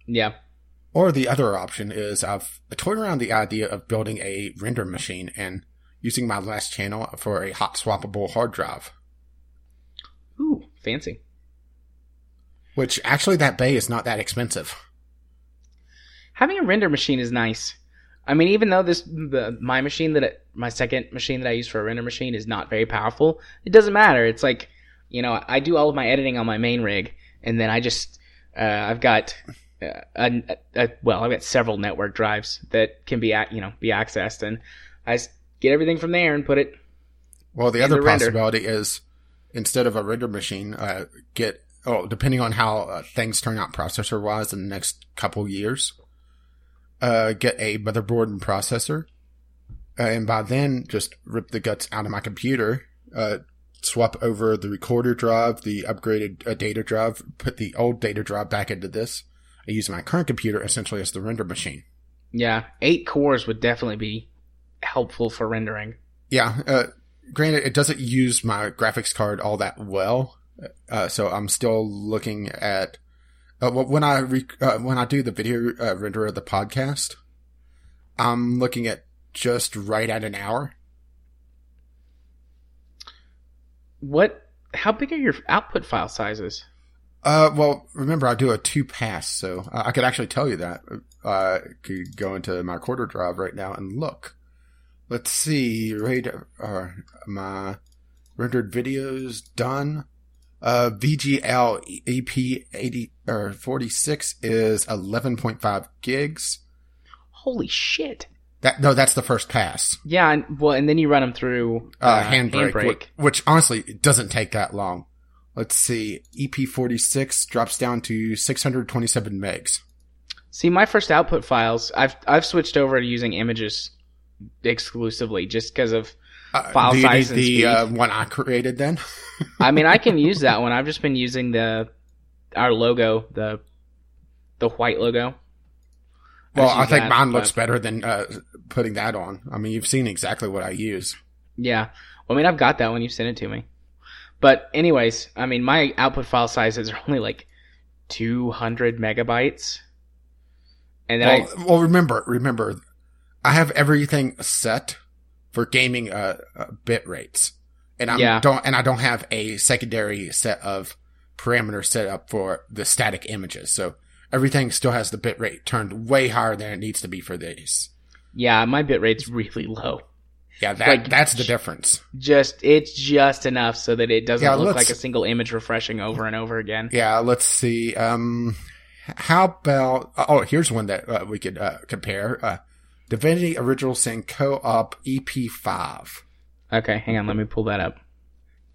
Yeah. Or the other option is I've toyed around the idea of building a render machine and using my last channel for a hot swappable hard drive. Ooh, fancy. Which actually, that bay is not that expensive. Having a render machine is nice. I mean, even though this the, my machine that it, my second machine that I use for a render machine is not very powerful, it doesn't matter. It's like you know, I do all of my editing on my main rig, and then I just uh, I've got a, a, well, I've got several network drives that can be ac- you know be accessed, and I just get everything from there and put it. Well, the other the render. possibility is instead of a render machine, uh, get oh, depending on how uh, things turn out processor wise in the next couple years, uh, get a motherboard and processor, uh, and by then just rip the guts out of my computer, uh, swap over the recorder drive, the upgraded uh, data drive, put the old data drive back into this. I use my current computer essentially as the render machine. Yeah, eight cores would definitely be helpful for rendering. Yeah, uh, granted, it doesn't use my graphics card all that well, uh, so I'm still looking at uh, when I re- uh, when I do the video uh, render of the podcast. I'm looking at just right at an hour. What? How big are your output file sizes? Uh, well, remember I do a two pass, so I could actually tell you that. Uh, I could go into my quarter drive right now and look. Let's see, right, uh, my rendered videos done. Uh, VGL EP eighty or forty six is eleven point five gigs. Holy shit! That no, that's the first pass. Yeah, and, well, and then you run them through Uh, uh, handbrake, handbrake. Which, which honestly it doesn't take that long. Let's see, EP forty six drops down to six hundred twenty seven megs. See, my first output files, I've I've switched over to using images exclusively just because of. Uh, File you size need and the speed. uh, one I created then? I mean, I can use that [LAUGHS] one. I've just been using the our logo, the the white logo. well, I think that, mine but- looks better than uh, putting that on. I mean, you've seen exactly what I use. Yeah. Well, I mean, I've got that when you sent it to me. But anyways, I mean, my output file sizes are [LAUGHS] only like 200 megabytes. And then Well, well, remember, remember, I have everything set for gaming uh, uh, bit rates, and I Yeah. don't, and I don't have a secondary set of parameters set up for the static images. So everything still has the bit rate turned way higher than it needs to be for these. Yeah, my bit rate's [LAUGHS] really low. Yeah, that Like, that's the difference. Just it's just enough so that it doesn't Yeah, look like a single image refreshing over and over again. Yeah, let's see. Um, how about? Oh, here's one that uh, we could uh, compare. Uh, Divinity Original Sin Co-op EP5. Okay, hang on, let me pull that up.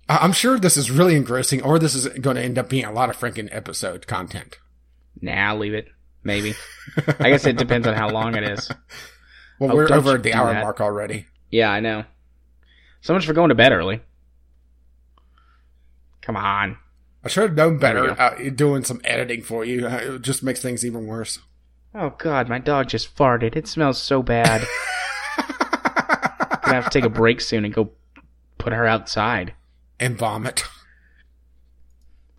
I'm sure this is really engrossing, or this is going to end up being a lot of freaking episode content. Nah, leave it. Maybe. I guess it depends on how long it is. [LAUGHS] Well, Oh, we're over the hour that. mark already. Yeah, I know. So much for going to bed early. Come on. I should have known better uh, doing some editing for you. It just makes things even worse. Oh god, my dog just farted. It smells so bad. [LAUGHS] Gonna have to take a break soon and go put her outside. and vomit.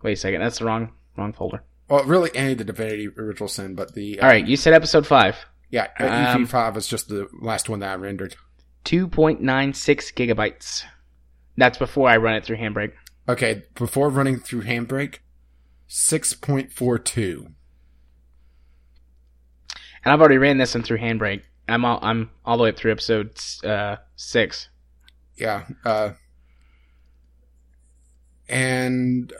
Wait a second, that's the wrong wrong folder. Well, really, any of the Divinity Original Sin, but the All right, you said episode five. yeah, Um, EP5 is just the last one that I rendered. Two point nine six gigabytes. That's before I run it through Handbrake. Okay, before running through Handbrake, six point four two. And I've already ran this one through Handbrake. I'm all I'm all the way up through episode uh, six. Yeah, uh, and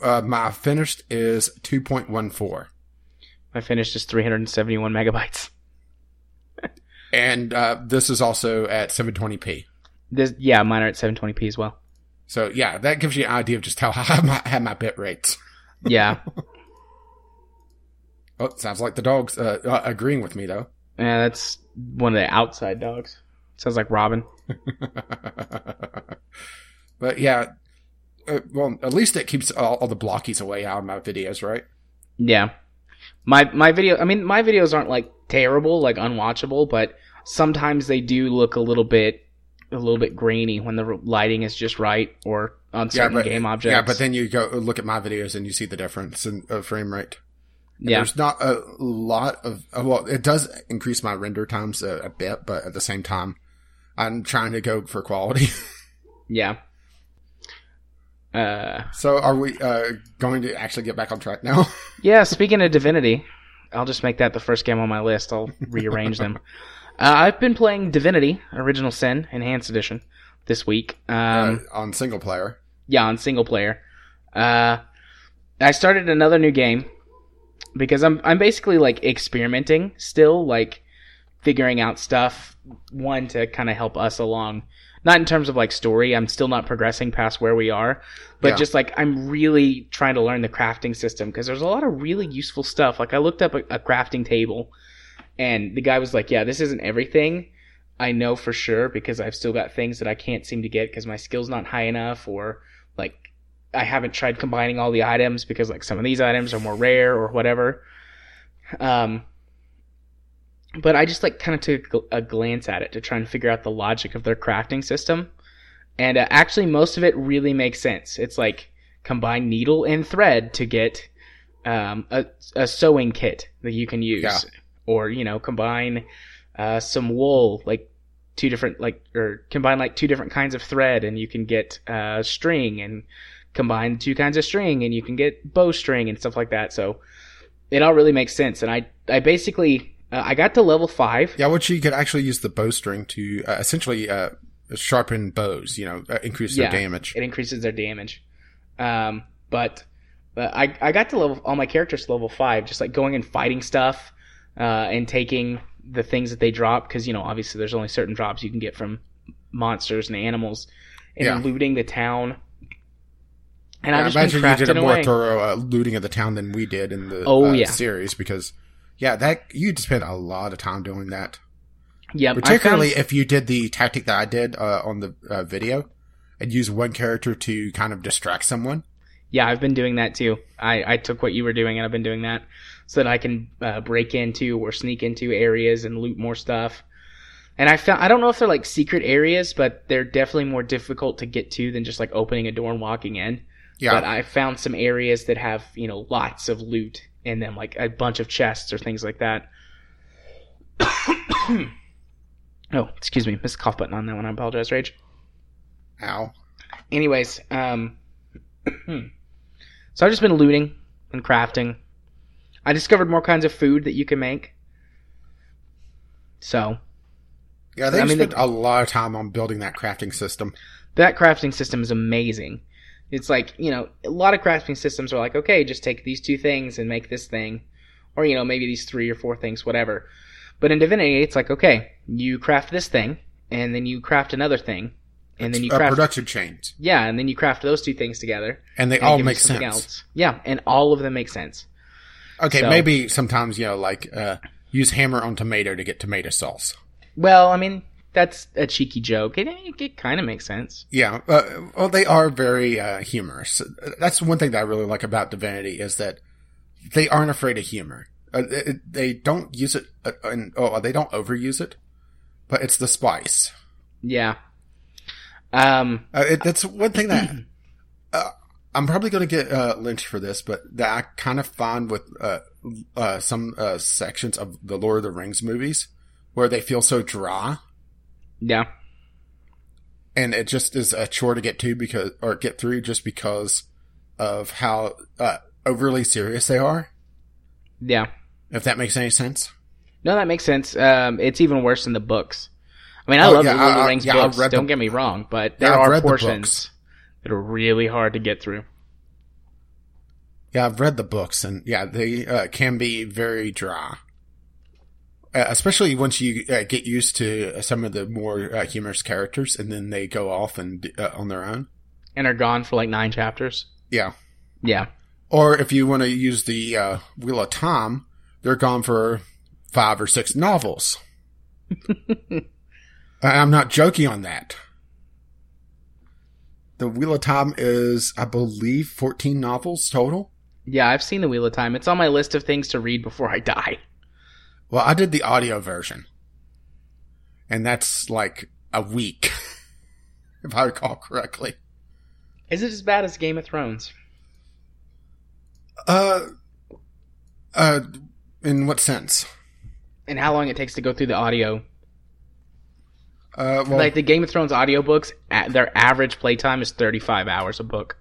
uh, my finished is 2.14. My finished is 371 megabytes. And uh, this is also at 720p. This, yeah, mine are at 720p as well. So yeah, that gives you an idea of just how [LAUGHS] high my, have my bit rates. Yeah, [LAUGHS] Oh, sounds like the dog's uh, uh, agreeing with me though. yeah, that's one of the outside dogs. Sounds like Robin. [LAUGHS] but yeah, uh, well, at least it keeps all, all the blockies away out of my videos, right? Yeah, my my video. I mean, my videos aren't like terrible, like unwatchable, but sometimes they do look a little bit a little bit grainy when the lighting is just right or on certain but, game objects. Yeah, but then you go look at my videos and you see the difference in uh, frame rate. yeah, There's not a lot of uh, well, it does increase my render times a, a bit, but at the same time, I'm trying to go for quality. [LAUGHS] yeah. Uh, so, are we uh, going to actually get back on track now? [LAUGHS] yeah. Speaking of Divinity, I'll just make that the first game on my list. I'll rearrange them. [LAUGHS] Uh, I've been playing Divinity: Original Sin Enhanced Edition this week. Um, uh, on single player. yeah, on single player. Uh, I started another new game because I'm I'm basically like experimenting still, like figuring out stuff. One to kind of help us along, not in terms of like story. I'm still not progressing past where we are, but Yeah. just like I'm really trying to learn the crafting system because there's a lot of really useful stuff. Like I looked up a, a crafting table, and the guy was like, "Yeah, this isn't everything." I know for sure because I've still got things that I can't seem to get because my skill's not high enough or like I haven't tried combining all the items because like some of these items are more rare or whatever. Um, but I just like kind of took a glance at it to try and figure out the logic of their crafting system, and uh, actually most of it really makes sense. It's like combine needle and thread to get um, a, a sewing kit that you can use, Yeah. or you know combine uh, some wool like two different like or combine like two different kinds of thread and you can get uh, string and combine two kinds of string and you can get bowstring and stuff like that. So it all really makes sense. And I I basically uh, I got to level five. Yeah, which you could actually use the bowstring to uh, essentially uh, sharpen bows. You know, uh, increase Yeah. their damage. It increases their damage. Um, but but I I got to level all my characters to level five, just like going and fighting stuff uh, and taking the things that they drop because you know obviously there's only certain drops you can get from monsters and animals and Yeah. looting the town. And Yeah, just imagine you did a more thorough uh, looting of the town than we did in the Oh, uh, yeah. series because, yeah, that you'd spend a lot of time doing that. Yep, I Particularly found- if you did the tactic that I did uh, on the uh, video and use one character to kind of distract someone. Yeah, I've been doing that too. I, I took what you were doing and I've been doing that so that I can uh, break into or sneak into areas and loot more stuff. And I found I don't know if they're like secret areas, but they're definitely more difficult to get to than just like opening a door and walking in. Yeah, But I found some areas that have you know lots of loot in then like a bunch of chests or things like that. [COUGHS] oh, excuse me, missed the cough button on that one. I apologize, Rage ow. anyways, um, [CLEARS THROAT] so I've just been looting and crafting. I discovered more kinds of food that you can make. So Yeah, they I mean, spent they- a lot of time on building that crafting system. that crafting system is amazing. It's like you know, a lot of crafting systems are like, okay, just take these two things and make this thing, or you know, maybe these three or four things, whatever. But in Divinity, it's like, okay, you craft this thing, and then you craft another thing, and then you craft production chains, yeah, and then you craft those two things together. and they and all make sense. else. Yeah, and all of them make sense. Okay, So- maybe sometimes you know, like uh, use hammer on tomato to get tomato sauce. Well, I mean, that's a cheeky joke. It, it, it kind of makes sense. Yeah, uh, well, they are very uh, humorous. That's one thing that I really like about Divinity is that they aren't afraid of humor. Uh, it, they don't use it, uh, and oh, they don't overuse it, but it's the spice. Yeah. Um. Uh, it, that's one thing that [CLEARS THROAT] uh, I'm probably going to get uh, lynched for this, but that I kind of find with uh, uh, some uh, sections of the Lord of the Rings movies where they feel so dry, Yeah. and it just is a chore to get to because or get through just because of how uh, overly serious they are. Yeah. If that makes any sense. No, that makes sense. Um, it's even worse in the books. I mean, I Oh, love yeah, the Lord of the Rings yeah, books. Don't the- get me wrong, but there I've are read the portions that are really hard to get through. Yeah, I've read the books, and yeah, they uh, can be very dry. Uh, especially once you uh, get used to some of the more uh, humorous characters, and then they go off and uh, on their own. And are gone for like nine chapters. Yeah. Yeah. Or if you want to use the uh, Wheel of Time, they're gone for five or six novels. [LAUGHS] I'm not joking on that. The Wheel of Time is, I believe, 14 novels total. Yeah, I've seen the Wheel of Time. It's on my list of things to read before I die. Well, I did the audio version. And that's like a week, [LAUGHS] if I recall correctly. Is it as bad as Game of Thrones? Uh, uh, in what sense? And how long it takes to go through the audio? Uh, well, like the Game of Thrones audiobooks, their average playtime is 35 hours a book.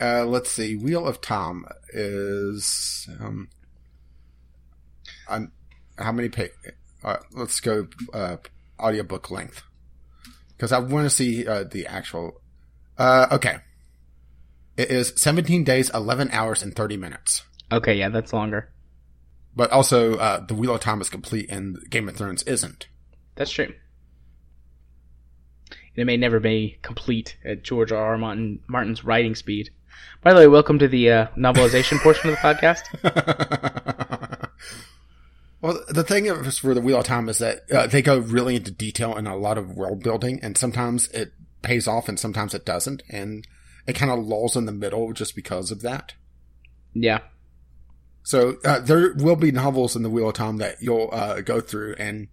uh, let's see. Wheel of Time is, um, I'm, how many pa Uh, let's go, uh, audiobook length. Cause I want to see, uh, the actual, uh, okay. It is 17 days, 11 hours, and 30 minutes. Okay, yeah, that's longer. But also, uh, the Wheel of Time is complete and Game of Thrones isn't. That's true. It may never be complete at George R. R. Martin, Martin's writing speed. By the way, welcome to the uh, novelization portion of the podcast. [LAUGHS] well, the thing is for the Wheel of Time is that uh, they go really into detail and a lot of world building, and sometimes it pays off and sometimes it doesn't, and it kind of lulls in the middle just because of that. Yeah, So uh, there will be novels in the Wheel of Time that you'll uh, go through, and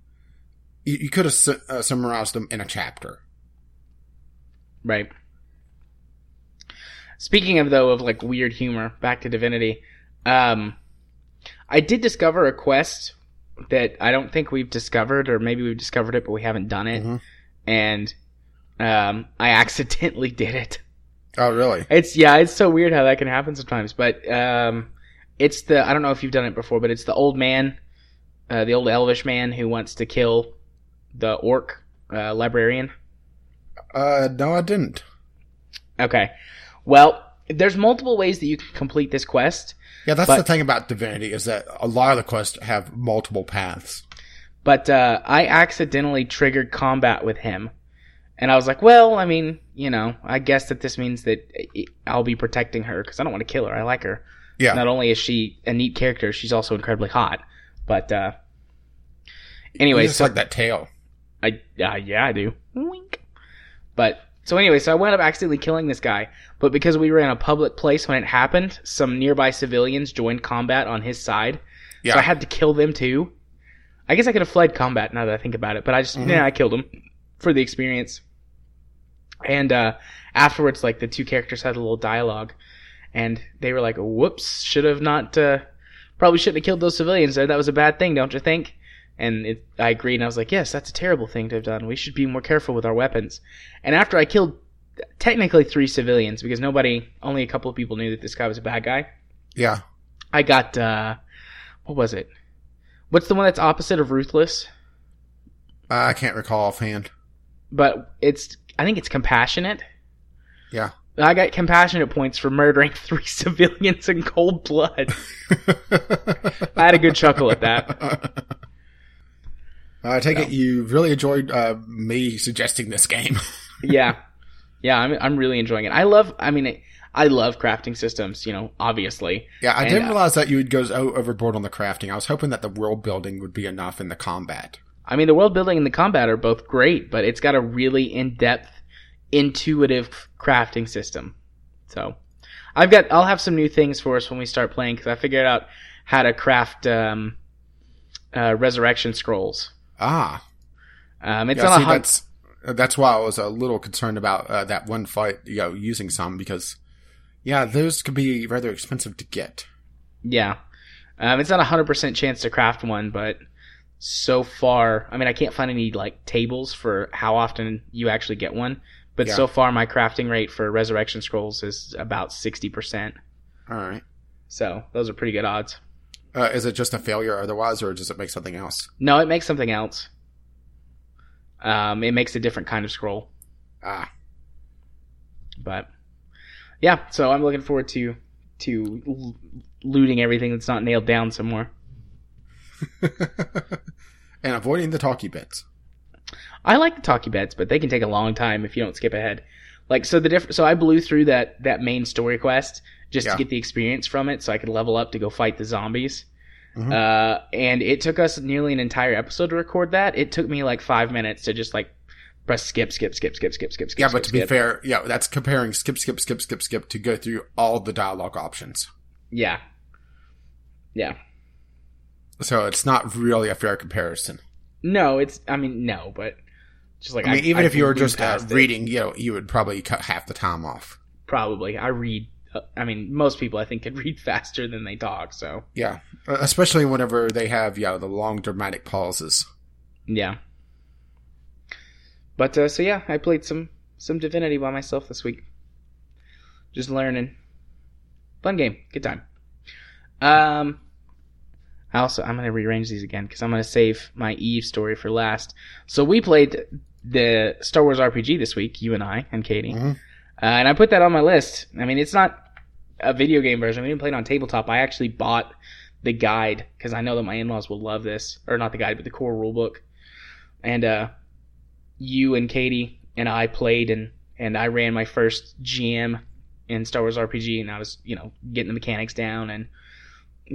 you, you could have su- uh, summarized them in a chapter. right. Speaking of though of like weird humor, back to Divinity. Um, I did discover a quest that I don't think we've discovered, or maybe we've discovered it but we haven't done it, Mhm. and um, I [LAUGHS] accidentally did it. Oh, really? It's yeah, it's so weird how that can happen sometimes. But um, it's the I don't know if you've done it before, but it's the old man, uh, the old elvish man who wants to kill the orc uh, librarian. Uh, no, I didn't. Okay, well, there's multiple ways that you can complete this quest, Yeah, that's But- the thing about Divinity is that a lot of the quests have multiple paths. but uh, I accidentally triggered combat with him. And I was like, well, I mean, you know, I guess that this means that I'll be protecting her because I don't want to kill her. I like her. Yeah. Not only is she a neat character, she's also incredibly hot. But uh, anyway, just so like that tail. I uh, yeah, I do. Wink. But so anyway, so I wound up accidentally killing this guy. But because we were in a public place when it happened, some nearby civilians joined combat on his side. Yeah. So I had to kill them too. I guess I could have fled combat now that I think about it, but I just Mhm. yeah, I killed him for the experience. And uh, afterwards, like the two characters had a little dialogue, and they were like, "Whoops, should have not, uh, probably shouldn't have killed those civilians. That was a bad thing, don't you think?" And it, I agreed, and I was like, "Yes, that's a terrible thing to have done. We should be more careful with our weapons." And after I killed technically three civilians, because nobody, only a couple of people knew that this guy was a bad guy. Yeah. I got uh, what was it? What's the one that's opposite of ruthless? I can't recall offhand. But it's I think it's compassionate. Yeah. I got compassionate points for murdering [LAUGHS] three civilians in cold blood. [LAUGHS] I had a good chuckle at that. [LAUGHS] I take it you really enjoyed uh, me suggesting this game. [LAUGHS] Yeah, yeah, I'm I'm really enjoying it. I love. I mean, I love crafting systems. You know, obviously. yeah, I And, didn't uh, realize that you would go overboard on the crafting. I was hoping that the world building would be enough in the combat. I mean, the world building and the combat are both great, but it's got a really in depth, intuitive crafting system. So, I've got. I'll have some new things for us when we start playing because I figured out how to craft um, uh, resurrection scrolls. Ah, Um, it's yeah, not see, a hun- that's that's why I was a little concerned about uh, that one fight. You know, using some because yeah, those could be rather expensive to get. Yeah. Um, it's not a hundred percent chance to craft one, but so far, I mean, I can't find any like tables for how often you actually get one. But Yeah. so far, my crafting rate for resurrection scrolls is about sixty percent. All right. So those are pretty good odds. Uh, is it just a failure otherwise, or does it make something else? No, it makes something else. Um, it makes a different kind of scroll. Ah, But yeah, so I'm looking forward to to l- looting everything that's not nailed down some more. [LAUGHS] and avoiding the talkie bits. I like the talkie bits, but they can take a long time if you don't skip ahead. Like so the diff- so I blew through that that main story quest just Yeah. to get the experience from it so I could level up to go fight the zombies. Mhm. Uh, and it took us nearly an entire episode to record that. It took me like five minutes to just like press skip, skip, skip, skip, skip, skip, skip. Yeah, but skip, to be skip. fair, yeah, that's comparing skip, skip, skip, skip, skip to go through all the dialogue options. yeah, yeah. So it's not really a fair comparison. No, it's. I mean, no, but just like I mean, even if you were just uh, reading, you know, you would probably cut half the time off. probably I read. uh, I mean, most people I think can [LAUGHS] read faster than they talk. So Yeah, Uh, especially whenever they have, yeah, the long dramatic pauses. yeah. But uh, so yeah, I played some some Divinity by myself this week. Just learning. Fun game, good time. Um, I also I'm gonna rearrange these again because I'm gonna save my Eve story for last. So we played the Star Wars RPG this week, you and I and Katie. Mhm. Uh, and I put that on my list. I mean, it's not a video game version. We didn't play it on tabletop. I actually bought the guide because I know that my in-laws will love this, or not the guide, but the core rulebook. And uh, you and Katie and I played, and and I ran my first GM in Star Wars RPG, and I was you know getting the mechanics down and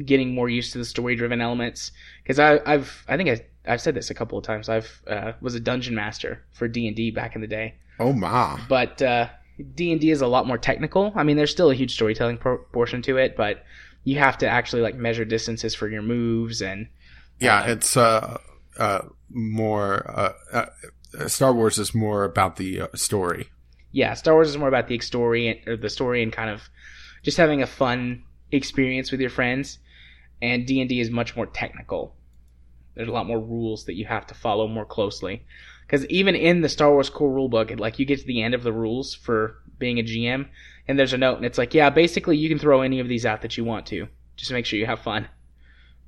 getting more used to the story-driven elements. Because I I've I think I I've said this a couple of times. I've uh, was a dungeon master for D and D back in the day Oh my! but uh, D&D is a lot more technical. I mean, there's still a huge storytelling por- portion to it, but you have to actually like measure distances for your moves and Yeah, Uh, it's uh, uh, more. Uh, uh, Star Wars is more about the uh, story. yeah, Star Wars is more about the story and, or the story and kind of just having a fun experience with your friends. And D&D is much more technical. There's a lot more rules that you have to follow more closely. Because even in the Star Wars core rulebook, it, like you get to the end of the rules for being a GM, and there's a note, and it's like, yeah, basically you can throw any of these out that you want to, just make sure you have fun.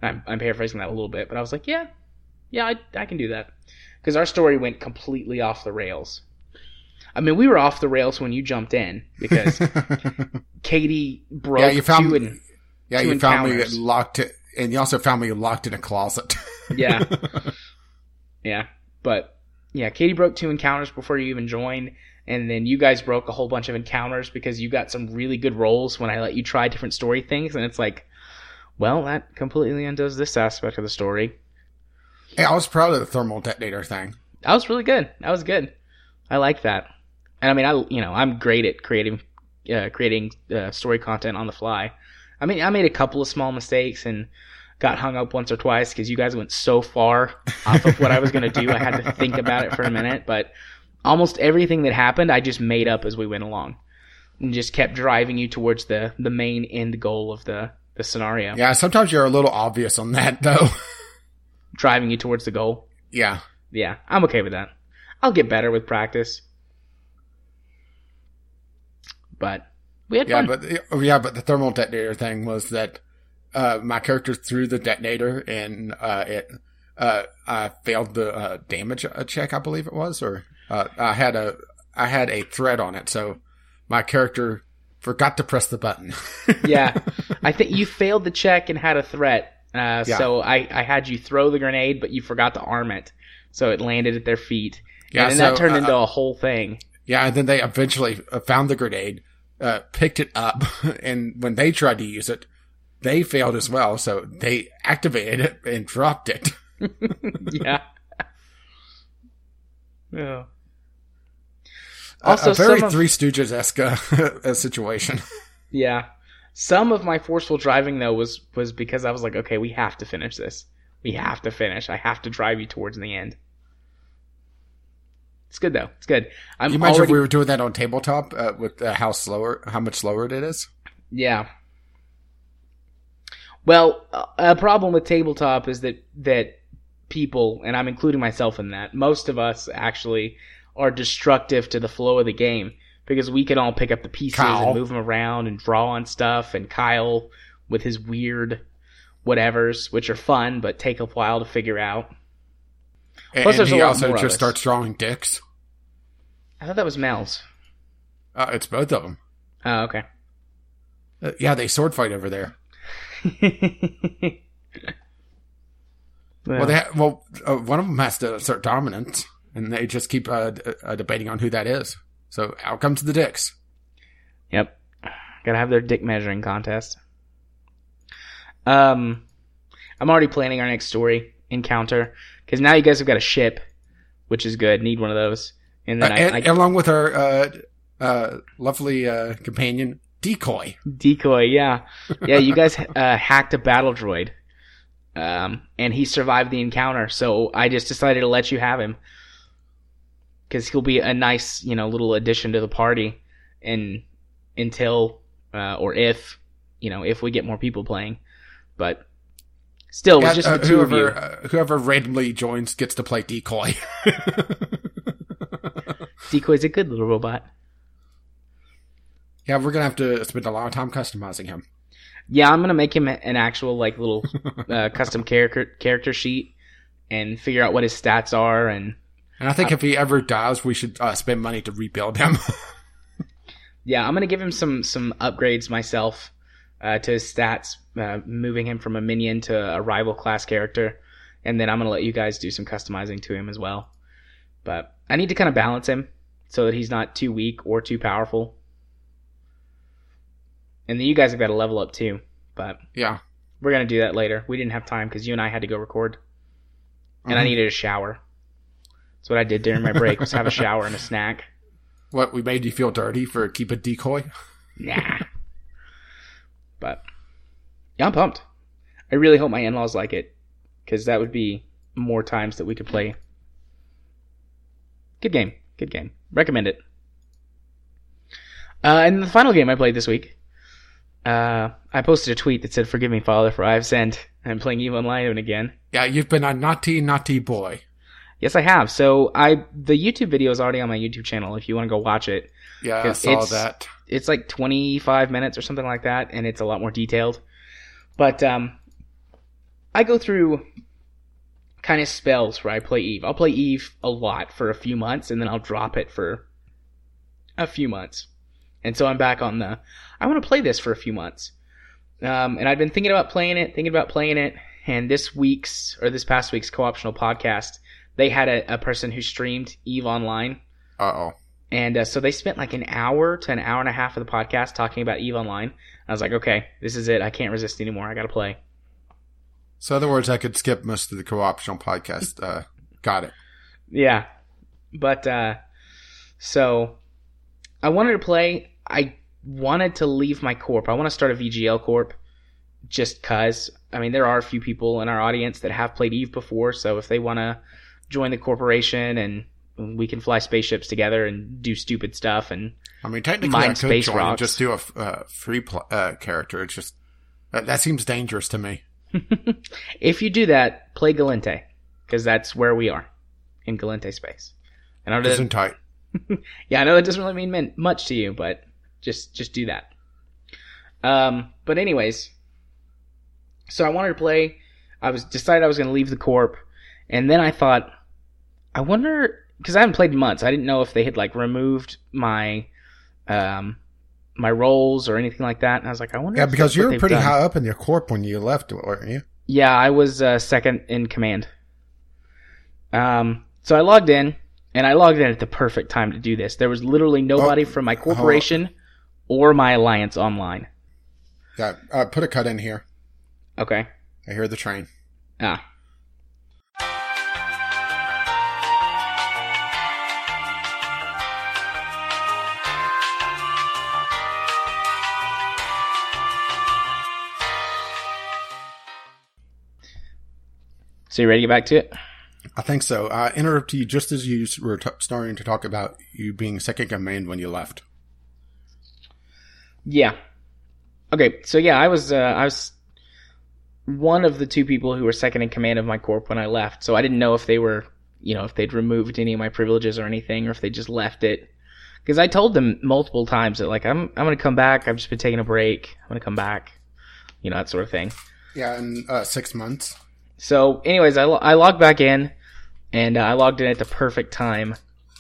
I'm, I'm paraphrasing that a little bit, but I was like, yeah, yeah, I, I can do that. Because our story went completely off the rails. I mean, we were off the rails when you jumped in because [LAUGHS] Katie broke yeah, you found. two yeah, you found me locked, it, and you also found me locked in a closet. [LAUGHS] Yeah. Yeah, but yeah, Katie broke two encounters before you even joined, and then you guys broke a whole bunch of encounters because you got some really good rolls when I let you try different story things, and it's like, well, that completely undoes this aspect of the story. Hey, I was proud of the thermal detonator thing. That was really good. That was good. I like that. And I mean, I you know I'm great at creating uh, creating uh, story content on the fly. I mean, I made a couple of small mistakes and got hung up once or twice because you guys went so far off of what I was going to do. I had to think about it for a minute, but almost everything that happened, I just made up as we went along, and just kept driving you towards the the main end goal of the the scenario, Yeah, sometimes you're a little obvious on that, though. [LAUGHS] driving you towards the goal. yeah. Yeah, I'm okay with that. I'll get better with practice. But we had Yeah, fun. but oh, yeah, but the thermal detonator thing was that uh, my character threw the detonator and uh, it uh, I failed the uh, damage uh, check, I believe it was, or uh, I had a I had a threat on it, so my character forgot to press the button. [LAUGHS] yeah, I think you failed the check and had a threat. Uh, Yeah. So I, I had you throw the grenade, but you forgot to arm it, so it landed at their feet. Yeah, and then so, that turned uh, into a whole thing. yeah, and then they eventually uh, found the grenade, uh, picked it up, [LAUGHS] and when they tried to use it, they failed as well. So they activated it and dropped it. [LAUGHS] yeah. yeah. Also, a, very of- Three Stooges esque uh, [LAUGHS] situation. Yeah. Some of my forceful driving though was was because I was like, okay, we have to finish this. We have to finish. I have to drive you towards the end. It's good though. It's good. I'm you imagine already if we were doing that on tabletop uh, with uh, how slower, how much slower it is? yeah. Well, a problem with tabletop is that that people, and I'm including myself in that, most of us actually are destructive to the flow of the game because we can all pick up the pieces Kyle. and move them around and draw on stuff, and Kyle with his weird whatevers, which are fun but take a while to figure out. And, Plus, there's he a lot also more just us. starts drawing dicks. I thought that was Mel's. Uh, it's both of them. Oh, okay. Uh, yeah, they sword fight over there. well, Well, they ha- well, uh, one of them has to assert dominance, and they just keep uh, d- uh, debating on who that is. So out comes the dicks. Yep. Gotta have their dick measuring contest. Um, I'm already planning our next story encounter because now you guys have got a ship, which is good. Need one of those, and Uh, then and, I, and along with our uh, uh, lovely uh, companion, Decoy. Decoy. Yeah, yeah. You guys [LAUGHS] uh, hacked a battle droid, um, and he survived the encounter. So I just decided to let you have him because he'll be a nice, you know, little addition to the party, and until uh, or if you know if we get more people playing, but still, it's just uh, the two of whoever you. uh, whoever randomly joins gets to play Decoy. [LAUGHS] Decoy's a good little robot. yeah, we're gonna have to spend a lot of time customizing him. Yeah, I'm gonna make him an actual like little [LAUGHS] uh, custom character character sheet and figure out what his stats are and And I think if he ever dies, we should uh, spend money to rebuild him. [LAUGHS] yeah, I'm gonna give him some some upgrades myself uh, to his stats, uh, moving him from a minion to a rival class character, and then I'm gonna let you guys do some customizing to him as well. But I need to kind of balance him so that he's not too weak or too powerful. And then you guys have got to level up too, but yeah. we're gonna do that later. We didn't have time because you and I had to go record, and I Mhm. needed a shower. That's what I did during my break was have a shower and a snack. What we made you feel dirty for keeping a Decoy? Nah. But yeah, I'm pumped. I really hope my in-laws like it because that would be more times that we could play. Good game. Good game. Recommend it. Uh, and the final game I played this week, uh, I posted a tweet that said, "Forgive me, Father, for I have sinned." I'm playing Eve Online again. Yeah, you've been a naughty, naughty boy. Yes, I have. So I the YouTube video is already on my YouTube channel. If you want to go watch it, Yeah, I saw it's- that. it's like 25 minutes or something like that and it's a lot more detailed but um i go through kind of spells where i play eve. I'll play eve a lot for a few months and then i'll drop it for a few months. And so i'm back on the i want to play this for a few months. Um, and i've been thinking about playing it thinking about playing it. And this week's or this past week's co-optional podcast they had a, a person who streamed eve online. Uh oh. And uh, so they spent like an hour to an hour and a half of the podcast talking about Eve Online. I was like, okay, this is it. I can't resist anymore. I got to play. So, in other words, I could skip most of the co-optional podcast. Uh, got it. Yeah. But, uh, so I wanted to play. I wanted to leave my corp. I want to start a VGL corp just cuz. I mean, there are a few people in our audience that have played Eve before. So if they want to join the corporation and we can fly spaceships together and do stupid stuff and I mean, technically, Mine I could space join and rocks. just do a uh, free pl- uh, character. It's just that, that seems dangerous to me. [LAUGHS] if you do that, play Gallente, because that's where we are in Gallente space. And that, Isn't tight. [LAUGHS] yeah, I know that doesn't really mean much to you, but just just do that. Um, but anyways, so I wanted to play. I was decided I was going to leave the corp, and then I thought, I wonder because I haven't played in months. I didn't know if they had like removed my um my roles or anything like that. And I was like, I wonder. Yeah, because you were pretty done. high up in your corp when you left, weren't you? Yeah, I was uh, second in command. Um, so I logged in, and I logged in at the perfect time to do this. There was literally nobody Oh, from my corporation or my alliance online. Yeah. Uh, put a cut in here. Okay. I hear the train. Ah. So you ready to get back to it? I think so. I interrupted you just as you were t- starting to talk about you being second command when you left. Yeah. Okay, so yeah, I was uh, I was one of the two people who were second in command of my corp when I left. So I didn't know if they were, you know, if they'd removed any of my privileges or anything, or if they just left it. Because I told them multiple times that like I'm I'm gonna come back. I've just been taking a break. I'm gonna come back. You know that sort of thing. Yeah, in uh, six months. So, anyways, I, lo- I logged back in, and uh, I logged in at the perfect time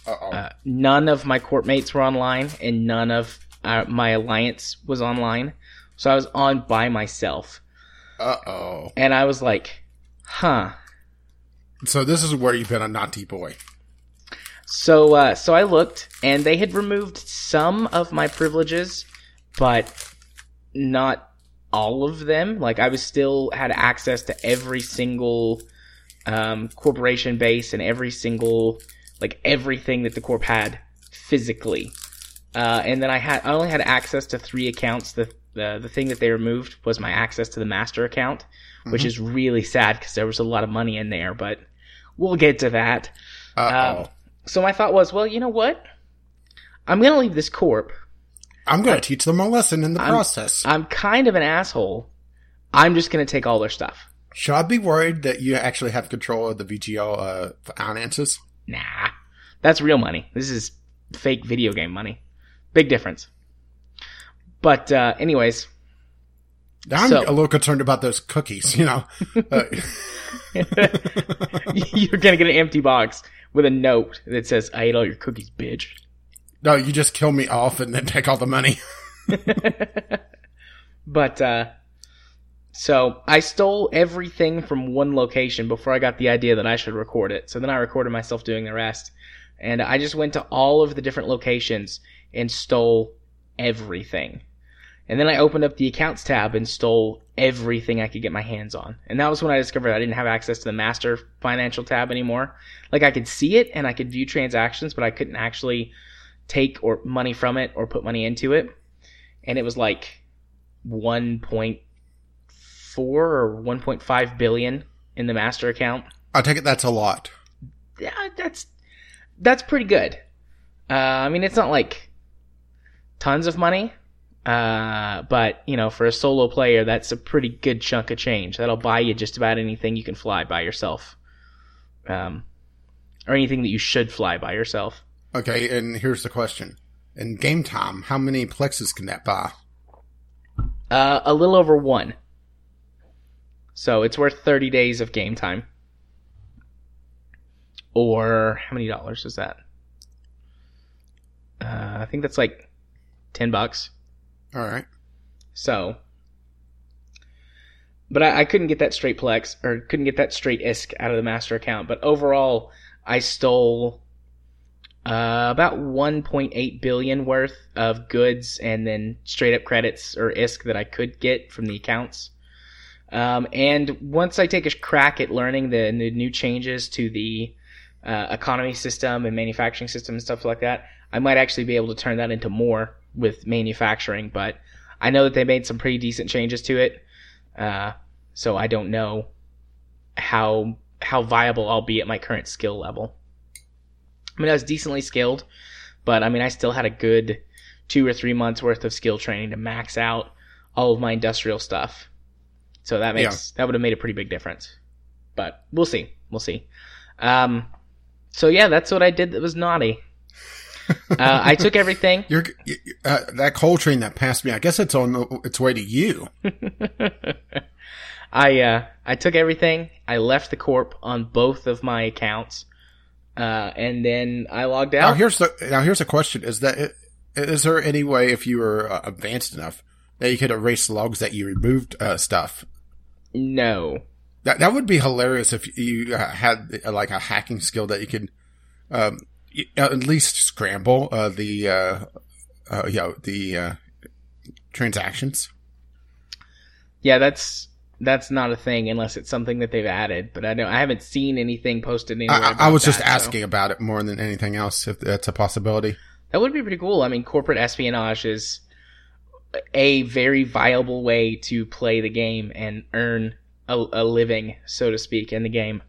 Uh-oh. Uh, none of my corp mates were online, and none of uh, my alliance was online. So I was on by myself, Uh-oh. and I was like, "Huh." So this is where you've been a naughty boy. So uh, so I looked, and they had removed some of my privileges, but not all of them. Like I was still had access to every single um, corporation base and every single like everything that the corp had physically. Uh, and then I had I only had access to three accounts. The the the thing that they removed was my access to the master account, which Mhm. is really sad because there was a lot of money in there. But we'll get to that. Um, so my thought was, well, you know what? I'm gonna leave this corp. I'm going to teach them a lesson in the I'm- process. I'm kind of an asshole. I'm just gonna take all their stuff. Should I be worried that you actually have control of the VGL uh, finances? Nah, that's real money. This is fake video game money. Big difference. But uh, anyways, I'm So- a little concerned about those cookies, you know. [LAUGHS] Uh, [LAUGHS] you're gonna get an empty box with a note that says, "I ate all your cookies, bitch." No, you just kill me off and then [LAUGHS] take all the money. [LAUGHS] but uh so I stole everything from one location before I got the idea that I should record it. So then I recorded myself doing the rest. And I just went to all of the different locations and stole everything. And then I opened up the accounts tab and stole everything I could get my hands on. And that was when I discovered I didn't have access to the master financial tab anymore. Like I could see it and I could view transactions, but I couldn't actually take or money from it or put money into it. And it was like 1.4 or 1.5 billion in the master account. I take it that's a lot. Yeah, that's that's pretty good. Uh, I mean, it's not like tons of money, uh, but you know, for a solo player, that's a pretty good chunk of change. That'll buy you just about anything you can fly by yourself, um, or anything that you should fly by yourself. Okay, and here's the question. In game time, how many plexes can that buy? Uh, a little over one. So it's worth 30 days of game time. Or how many dollars is that? Uh, I think that's like 10 bucks. All right. So, but I, I couldn't get that straight plex or couldn't get that straight ISK out of the master account. But overall, I stole uh, about 1.8 billion worth of goods and then straight up credits or ISK that I could get from the accounts. Um, and once I take a crack at learning the, the new changes to the uh, economy system and manufacturing system and stuff like that, I might actually be able to turn that into more with manufacturing. But I know that they made some pretty decent changes to it, uh, so I don't know how how viable I'll be at my current skill level. I mean, I was decently skilled, but I mean, I still had a good two or three months worth of skill training to max out all of my industrial stuff. So that makes that would have made a pretty big difference. But we'll see, we'll see. Um, so yeah, that's what I did. That was naughty. [LAUGHS] uh, I took everything. You're uh, that coal train that passed me. I guess it's on its way to you. [LAUGHS] I uh, I took everything. I left the corp on both of my accounts, uh, and then I logged out. Now here's the now here's the question: Is that is there any way if you were uh, advanced enough that you could erase logs that you removed uh, stuff? no, That that would be hilarious if you uh, had uh, like a hacking skill that you could um, at least scramble uh, the uh, uh, you know the uh, transactions. yeah, that's that's not a thing unless it's something that they've added. But I don't. I haven't seen anything posted anywhere. I, I was just that, so- asking about it more than anything else. If that's a possibility. That would be pretty cool. I mean, corporate espionage is a very viable way to play the game and earn a, a living, so to speak, in the game.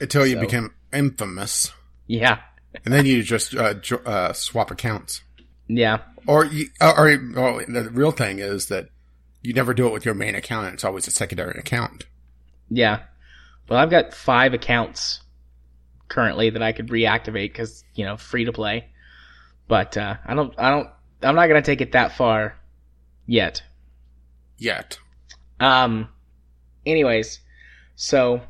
Until you So- become infamous, Yeah, and then you just uh, jo- uh, swap accounts. yeah, Or, you, or, or the real thing is that you never do it with your main account. It's always a secondary account. yeah. Well, I've got five accounts currently that I could reactivate because you know free to play. But uh, I don't. I don't. I'm not gonna take it that far yet. Yet. Um. Anyways, so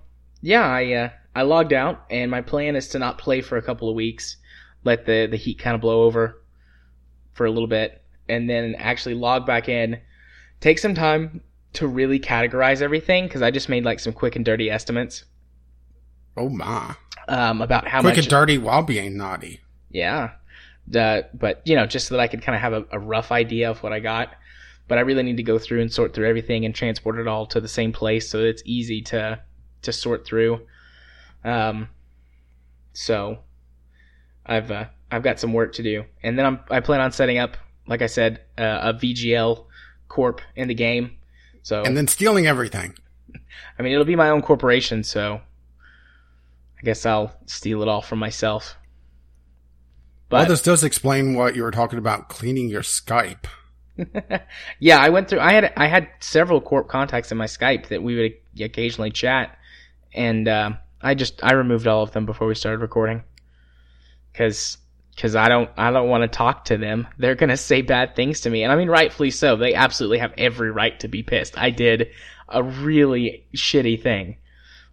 yeah, I uh, I logged out, and my plan is to not play for a couple of weeks. let the the heat kind of blow over for a little bit, and then actually log back in. Take some time to really categorize everything because I just made like some quick and dirty estimates Oh my. um, about how Quick much. and dirty while being naughty. Yeah. Uh, but, you know, just so that I could kind of have a, a rough idea of what I got. But I really need to go through and sort through everything and transport it all to the same place so it's easy to, to sort through. Um, so I've, uh, I've got some work to do. And then I'm, I plan on setting up, like I said, uh, a VGL corp in the game. So, And then stealing everything. I mean, it'll be my own corporation, so I guess I'll steal it all from myself. well, this does explain what you were talking about cleaning your Skype. [LAUGHS] yeah, I went through. I had I had several corp contacts in my Skype that we would occasionally chat, and uh, I just I removed all of them before we started recording, because because I don't I don't want to talk to them. They're gonna say bad things to me, and I mean rightfully so. They absolutely have every right to be pissed. I did a really shitty thing,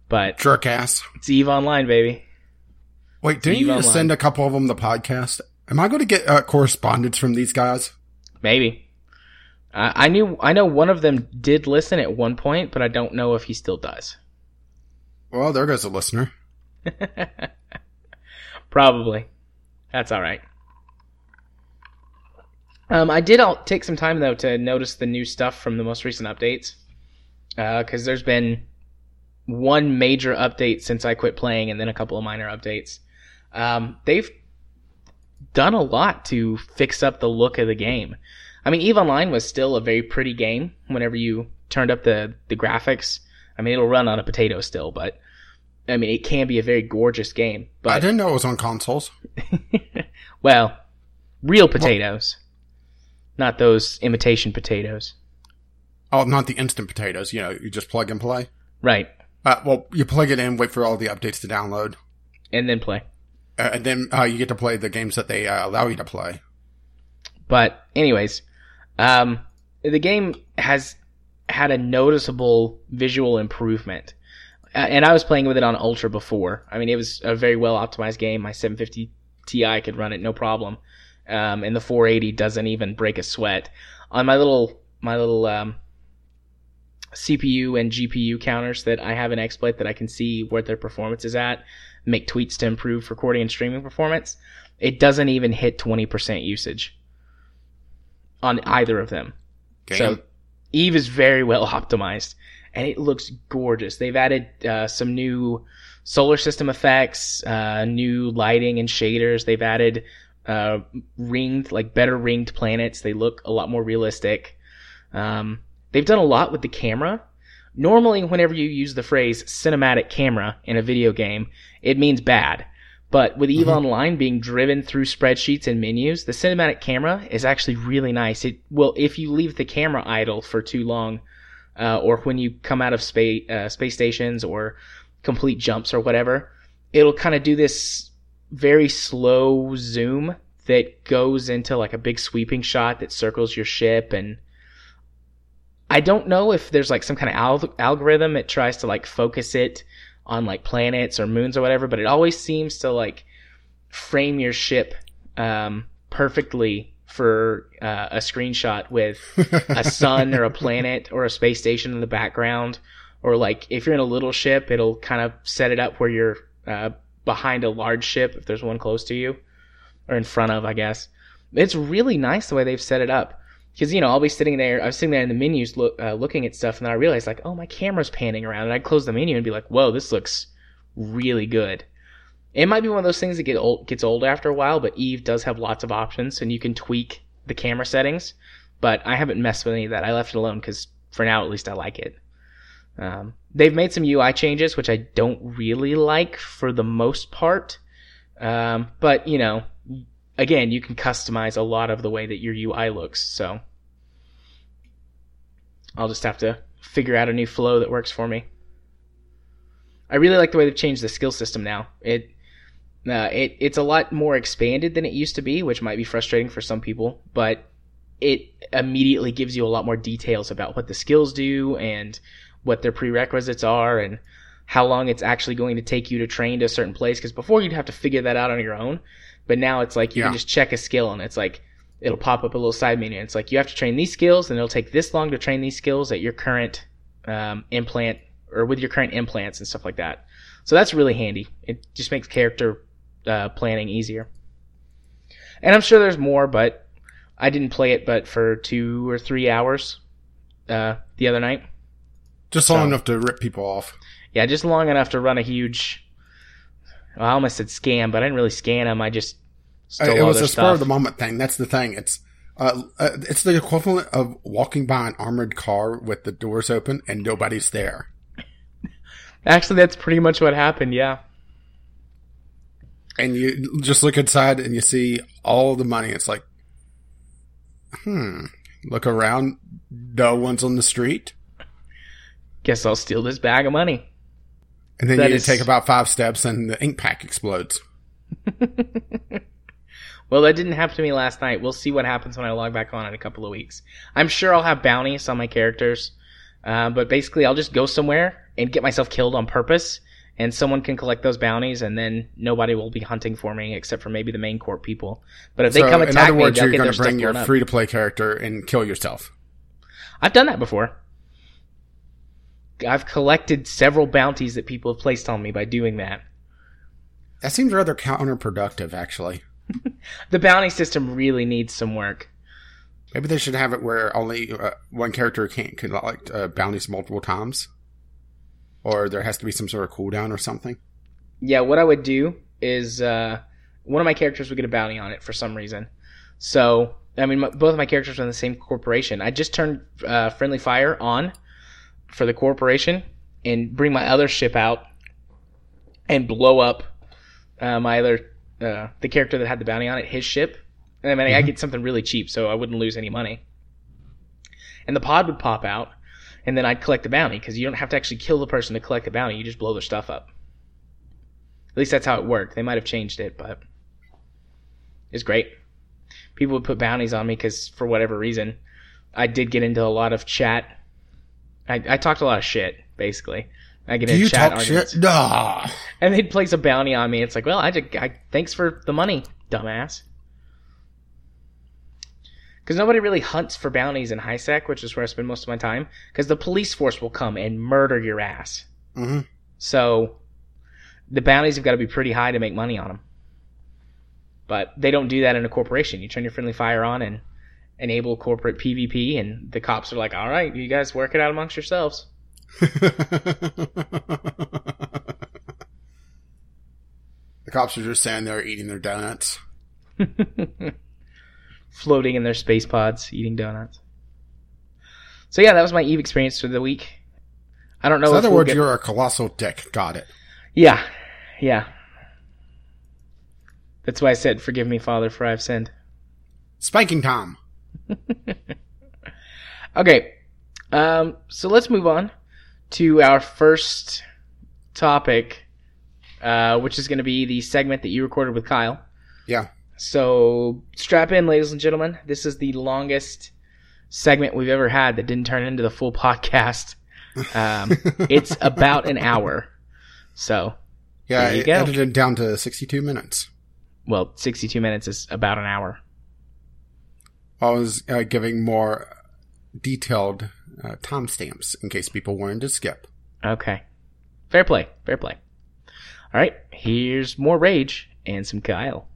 but Jerk ass. it's Eve Online, baby. Wait, didn't Eve you Online. send a couple of them the podcast? Am I going to get uh, correspondence from these guys? Maybe. I I knew I know one of them did listen at one point, but I don't know if he still does. Well, there goes a listener. [LAUGHS] Probably. That's all right. Um, I did all take some time though to notice the new stuff from the most recent updates, because there's been one major update since I quit playing, and then a couple of minor updates. Um, they've done a lot to fix up the look of the game. I mean, Eve Online was still a very pretty game whenever you turned up the the graphics. I mean, it'll run on a potato still, but I mean, it can be a very gorgeous game. But I didn't know it was on consoles. [LAUGHS] well, real potatoes, not those imitation potatoes. Oh, not the instant potatoes. You know, you just plug and play. Right, Uh, well, you plug it in, wait for all the updates to download, and then play. uh, and then uh, you get to play the games that they uh, allow you to play. But anyways, um, the game has had a noticeable visual improvement. And I was playing with it on Ultra before. I mean, it was a very well optimized game. My 750 Ti could run it no problem, um, and the 480 doesn't even break a sweat. On my little my little um, CPU and GPU counters that I have in XSplit that I can see where their performance is at, make tweets to improve recording and streaming performance. It doesn't even hit 20% usage on either of them. So Eve is very well optimized and it looks gorgeous. They've added uh, some new solar system effects, uh, new lighting and shaders. They've added uh, ringed, like better ringed planets. They look a lot more realistic. Um, they've done a lot with the camera. Normally, whenever you use the phrase cinematic camera in a video game, it means bad. But with EVE Mhm. Online being driven through spreadsheets and menus, the cinematic camera is actually really nice. It well, if you leave the camera idle for too long, uh, or when you come out of space uh, space stations or complete jumps or whatever, it'll kind of do this very slow zoom that goes into like a big sweeping shot that circles your ship and I don't know if there's like some kind of al- algorithm that tries to like focus it on like planets or moons or whatever, but it always seems to like frame your ship um, perfectly for uh, a screenshot with a sun or a [LAUGHS] planet or a space station in the background. Or like if you're in a little ship, it'll kind of set it up where you're uh, behind a large ship if there's one close to you, or in front of, I guess. It's really nice the way they've set it up because you know I'll be sitting there. I was sitting there in the menus look, uh, looking at stuff, and then I realized like, oh, my camera's panning around, and I close the menu and be like, whoa, this looks really good. It might be one of those things that get old, gets old after a while, but Eve does have lots of options, and you can tweak the camera settings. But I haven't messed with any of that. I left it alone because for now, at least, I like it. Um, they've made some UI changes, which I don't really like for the most part. Um, but you know, again, you can customize a lot of the way that your UI looks. So I'll just have to figure out a new flow that works for me. I really like the way they've changed the skill system now. It uh, it it's a lot more expanded than it used to be, which might be frustrating for some people, but it immediately gives you a lot more details about what the skills do and what their prerequisites are and how long it's actually going to take you to train to a certain place because before you'd have to figure that out on your own But now it's like you can just check a skill and it's like it'll pop up a little side menu. It's like you have to train these skills and it'll take this long to train these skills at your current um, implant or with your current implants and stuff like that. So that's really handy. It just makes character uh, planning easier. And I'm sure there's more, but I didn't play it but for two or three hours uh, the other night. Just long So- enough to rip people off. Yeah, just long enough to run a huge. Well, I almost said scam, but I didn't really scan them. I just stole it all was a spur of the moment thing. That's the thing. It's uh, uh, it's the equivalent of walking by an armored car with the doors open and nobody's there. Actually, that's pretty much what happened. Yeah. And you just look inside and you see all the money. It's like, hmm. Look around. No one's on the street. Guess I'll steal this bag of money. And then That you is- take about five steps and the ink pack explodes. [LAUGHS] Well, that didn't happen to me last night. We'll see what happens when I log back on in a couple of weeks. I'm sure I'll have bounties on my characters, uh, but basically, I'll just go somewhere and get myself killed on purpose, and someone can collect those bounties, and then nobody will be hunting for me except for maybe the main corp people. But if they so come in attack other words, me, you're going to bring your free to play character and kill yourself. I've done that before. I've collected several bounties that people have placed on me by doing that. That seems rather counterproductive, actually. [LAUGHS] [LAUGHS] The bounty system really needs some work. Maybe they should have it where only uh, one character can't collect uh, bounties multiple times, or there has to be some sort of cooldown or something. Yeah, what I would do is uh, one of my characters would get a bounty on it for some reason. So, I mean, my, both of my characters are in the same corporation. I just turn uh, Friendly Fire on for the corporation and bring my other ship out and blow up uh, my other uh, the character that had the bounty on it, his ship. And I mean, I Mhm. get something really cheap, so I wouldn't lose any money. And the pod would pop out, and then I'd collect the bounty because you don't have to actually kill the person to collect the bounty. You just blow their stuff up. At least that's how it worked. They might have changed it, but it's great. People would put bounties on me because, for whatever reason, I did get into a lot of chat. I, I talked a lot of shit, basically. I get Do into you chat talk arguments. shit? Nah. And they'd place a bounty on me. It's like, well, I just, I, thanks for the money, dumbass. Because nobody really hunts for bounties in high sec, which is where I spend most of my time. Because the police force will come and murder your ass. hmm So the bounties have got to be pretty high to make money on them. But they don't do that in a corporation. You turn your friendly fire on and enable corporate PvP, and the cops are like, "All right, you guys work it out amongst yourselves." [LAUGHS] the cops are just standing there eating their donuts. [LAUGHS] Floating in their space pods, eating donuts. So yeah, that was my Eve experience for the week. I don't know. So in other we'll words, get- you're a colossal dick. Got it. yeah, yeah. That's why I said, "Forgive me, Father, for I have sinned." Spanking Tom. [LAUGHS] Okay, um, so let's move on to our first topic, uh, which is going to be the segment that you recorded with Kyle. Yeah. So strap in, ladies and gentlemen. This is the longest segment we've ever had that didn't turn into the full [LAUGHS] podcast. Um, [LAUGHS] it's about an hour. So, Yeah, it go. edited down to 62 minutes. well, 62 minutes is about an hour. I was uh, giving more detailed uh, timestamps in case people wanted to skip. Okay. Fair play. Fair play. All right. Here's more rage and some Kyle.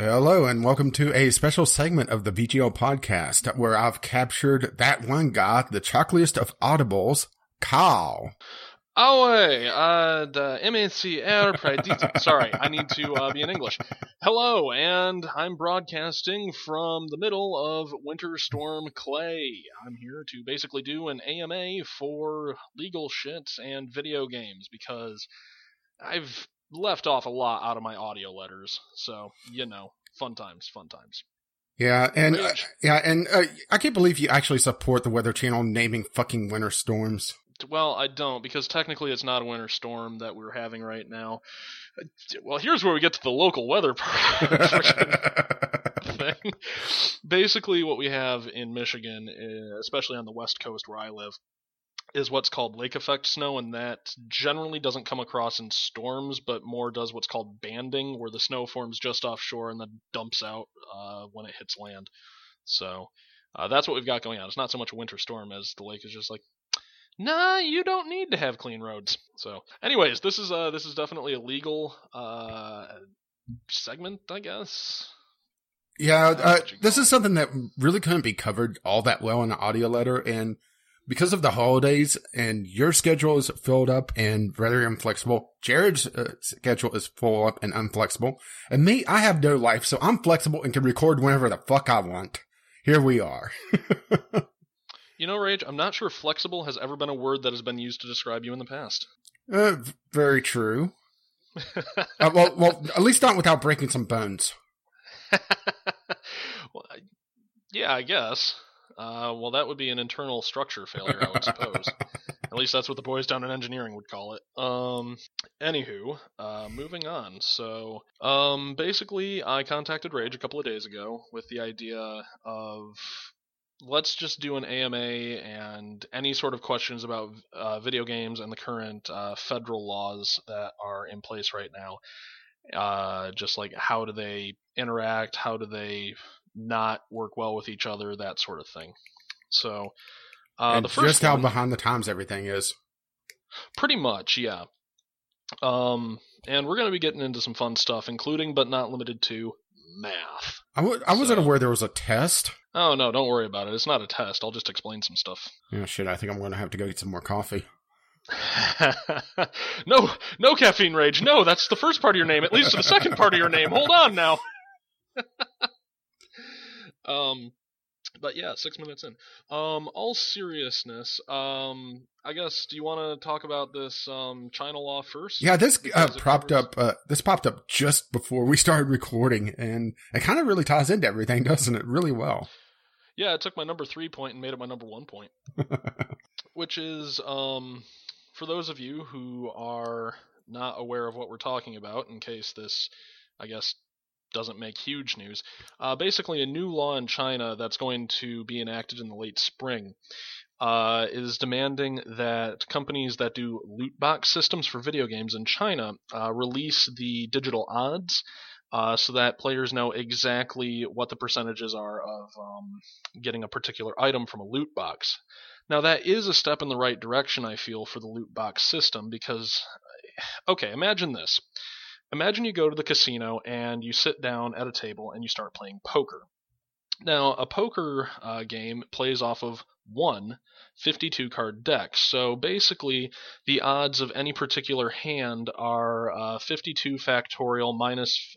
Hello, and welcome to a special segment of the VGO podcast where I've captured that one guy, the chocolatiest of audibles, Kyle. Away, uh, the MACR predito. [LAUGHS] Sorry, I need to uh, be in English. Hello, and I'm broadcasting from the middle of Winter Storm Clay. I'm here to basically do an AMA for legal shit and video games because I've left off a lot out of my audio letters. So, you know, fun times, fun times. Yeah, and uh, yeah, and uh, I can't believe you actually support the Weather Channel naming fucking winter storms. Well, I don't because technically it's not a winter storm that we're having right now. Uh, Well, here's where we get to the local weather [LAUGHS] [LAUGHS] thing. Basically, what we have in Michigan, uh, especially on the west coast where I live, is what's called lake effect snow, and that generally doesn't come across in storms, but more does what's called banding, where the snow forms just offshore and then dumps out uh, when it hits land. So uh, that's what we've got going on. It's not so much a winter storm as the lake is just like, nah, you don't need to have clean roads. So, anyways, this is uh this is definitely a legal uh segment, I guess. Yeah, uh, this is something that really couldn't be covered all that well in the audio letter, and because of the holidays and your schedule is filled up and rather inflexible, Jared's uh, schedule is full up and unflexible, and me, I have no life, so I'm flexible and can record whenever the fuck I want. Here we are. [LAUGHS] You know, Rage, I'm not sure flexible has ever been a word that has been used to describe you in the past. Uh, very true. [LAUGHS] Uh, well, well, at least not without breaking some bones. [LAUGHS] well, I, yeah, I guess. Uh, well, that would be an internal structure failure, I would suppose. [LAUGHS] At least that's what the boys down in engineering would call it. Um, anywho, uh, moving on. So, um, basically, I contacted Rage a couple of days ago with the idea of let's just do an AMA and any sort of questions about uh, video games and the current uh, federal laws that are in place right now. Uh, just like how do they interact? How do they not work well with each other? That sort of thing. So, uh, the first just how one- behind the times everything is. Pretty much, yeah. Um, and we're going to be getting into some fun stuff, including but not limited to math. I w- I wasn't So- aware there was a test. Oh no, don't worry about it. It's not a test. I'll just explain some stuff. Yeah, shit, I think I'm going to have to go get some more coffee. [LAUGHS] no, no caffeine rage. No, that's the first part of your name. It leads to the second part of your name. Hold on now. [LAUGHS] um, but yeah, six minutes in. Um, all seriousness. Um, I guess. Do you want to talk about this um China law first? Yeah, this uh, Because it propped covers- up. Uh, this popped up just before we started recording, and it kind of really ties into everything, [LAUGHS] doesn't it? Really well. Yeah, it took my number three point and made it my number one point. [LAUGHS] which is um, for those of you who are not aware of what we're talking about, in case this, I guess, doesn't make huge news. Uh, basically, a new law in China that's going to be enacted in the late spring uh, is demanding that companies that do loot box systems for video games in China uh, release the digital odds. Uh, so that players know exactly what the percentages are of um, getting a particular item from a loot box. Now, that is a step in the right direction, I feel, for the loot box system because, okay, imagine this. Imagine you go to the casino and you sit down at a table and you start playing poker. Now, a poker uh, game plays off of one 52 card deck. So basically, the odds of any particular hand are uh, 52 factorial minus,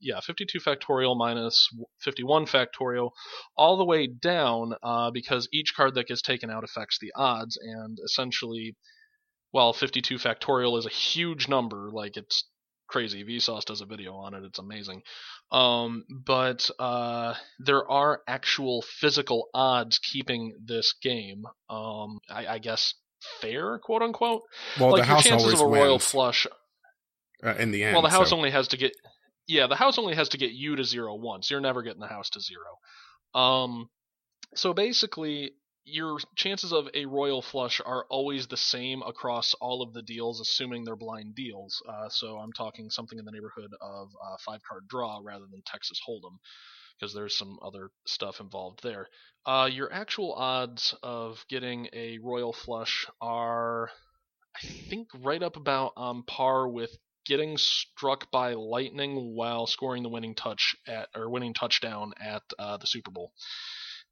yeah, 52 factorial minus 51 factorial all the way down uh, because each card that gets taken out affects the odds, and essentially, well, 52 factorial is a huge number, like it's crazy. Vsauce does a video on it; it's amazing. Um, but uh, there are actual physical odds keeping this game, um, I, I guess, fair, quote unquote. Well, like the your house chances always of a royal wins flush uh, in the end. well, the house so- only has to get yeah, the house only has to get you to zero once. You're never getting the house to zero. Um, so basically, your chances of a royal flush are always the same across all of the deals, assuming they're blind deals. Uh, so I'm talking something in the neighborhood of uh, five card draw rather than Texas Hold'em, because there's some other stuff involved there. Uh, your actual odds of getting a royal flush are, I think, right up about on par with getting struck by lightning while scoring the winning touch at or winning touchdown at uh, the Super Bowl,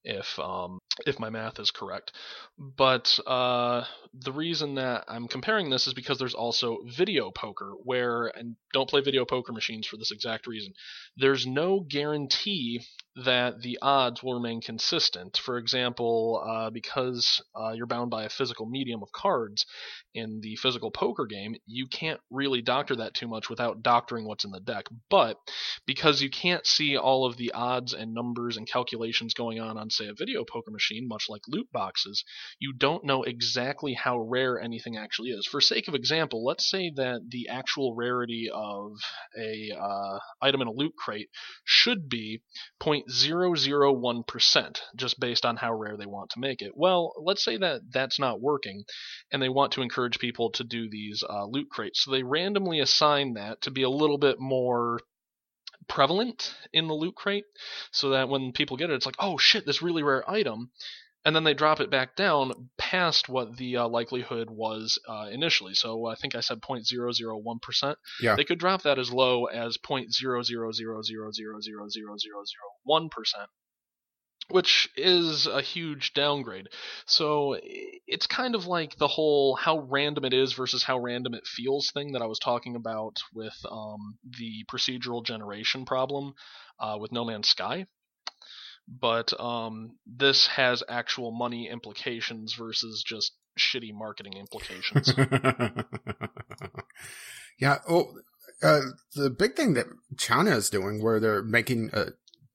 if um, if my math is correct. But uh, the reason that I'm comparing this is because there's also video poker, where and don't play video poker machines for this exact reason. There's no guarantee that the odds will remain consistent. For example, uh, because uh, you're bound by a physical medium of cards in the physical poker game, you can't really doctor that too much without doctoring what's in the deck. But because you can't see all of the odds and numbers and calculations going on on on, say, a video poker machine, much like loot boxes, you don't know exactly how rare anything actually is. For sake of example, let's say that the actual rarity of a uh, item in a loot crate should be 0.001%, just based on how rare they want to make it. Well, let's say that that's not working, and they want to encourage people to do these uh, loot crates. So they randomly assign that to be a little bit more prevalent in the loot crate so that when people get it it's like oh shit this really rare item and then they drop it back down past what the uh, likelihood was uh, initially. So I think I said 0.001%. Yeah. They could drop that as low as 0.00000000001%, which is a huge downgrade. So it's kind of like the whole how random it is versus how random it feels thing that I was talking about with um, the procedural generation problem uh, with No Man's Sky but um, this has actual money implications versus just shitty marketing implications. [LAUGHS] yeah. Oh, uh, the big thing that China is doing, where they're making uh,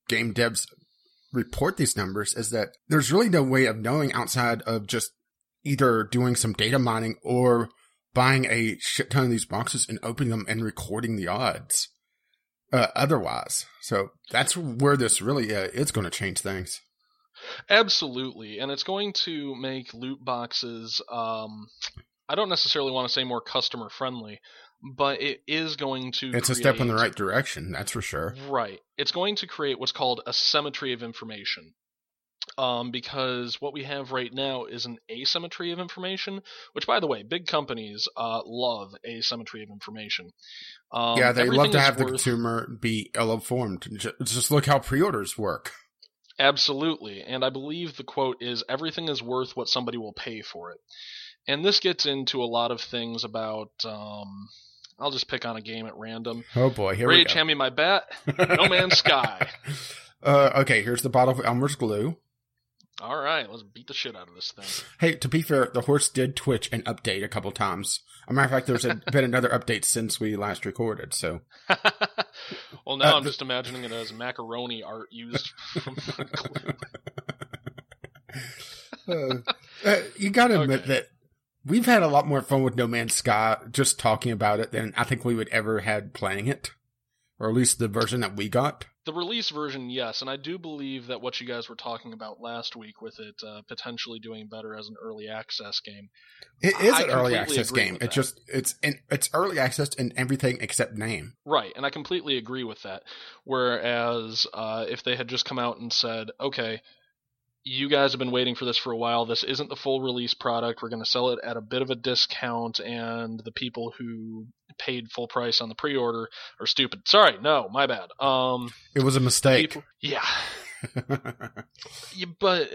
game devs report these numbers, is that there's really no way of knowing outside of just either doing some data mining or buying a shit ton of these boxes and opening them and recording the odds uh, otherwise. So that's where this really uh, it's going to change things. Absolutely, and it's going to make loot boxes. Um, I don't necessarily want to say more customer friendly, but it is going to. It's create, a step in the right direction, that's for sure. Right. It's going to create what's called a symmetry of information um, because what we have right now is an asymmetry of information, which, by the way, big companies uh, love asymmetry of information. Um, yeah, they love to have worth... the consumer be ill-informed. Just look how pre-orders work. Absolutely, and I believe the quote is "Everything is worth what somebody will pay for it," and this gets into a lot of things about. Um, I'll just pick on a game at random. Oh boy, here Rage, we go. hand me my bat. [LAUGHS] No Man's Sky. Uh, okay, here's the bottle of Elmer's glue. All right, let's beat the shit out of this thing. Hey, to be fair, the horse did twitch and update a couple times. As a matter of fact, there's a, [LAUGHS] been another update since we last recorded. So, [LAUGHS] well, now uh, I'm just imagining it as macaroni art used from. uh, uh, you got to admit okay. that we've had a lot more fun with No Man's Sky just talking about it than I think we would ever had playing it, or at least the version that we got. The release version, yes, and I do believe that what you guys were talking about last week with it uh, potentially doing better as an early access game. It is I an early access game. It's just it's in, it's early access in everything except name. Right, and I completely agree with that. Whereas uh, if they had just come out and said, "Okay, you guys have been waiting for this for a while. This isn't the full release product. We're going to sell it at a bit of a discount, and the people who paid full price on the pre-order are stupid. Sorry, no, my bad. Um, it was a mistake. People, yeah. [LAUGHS] yeah. But,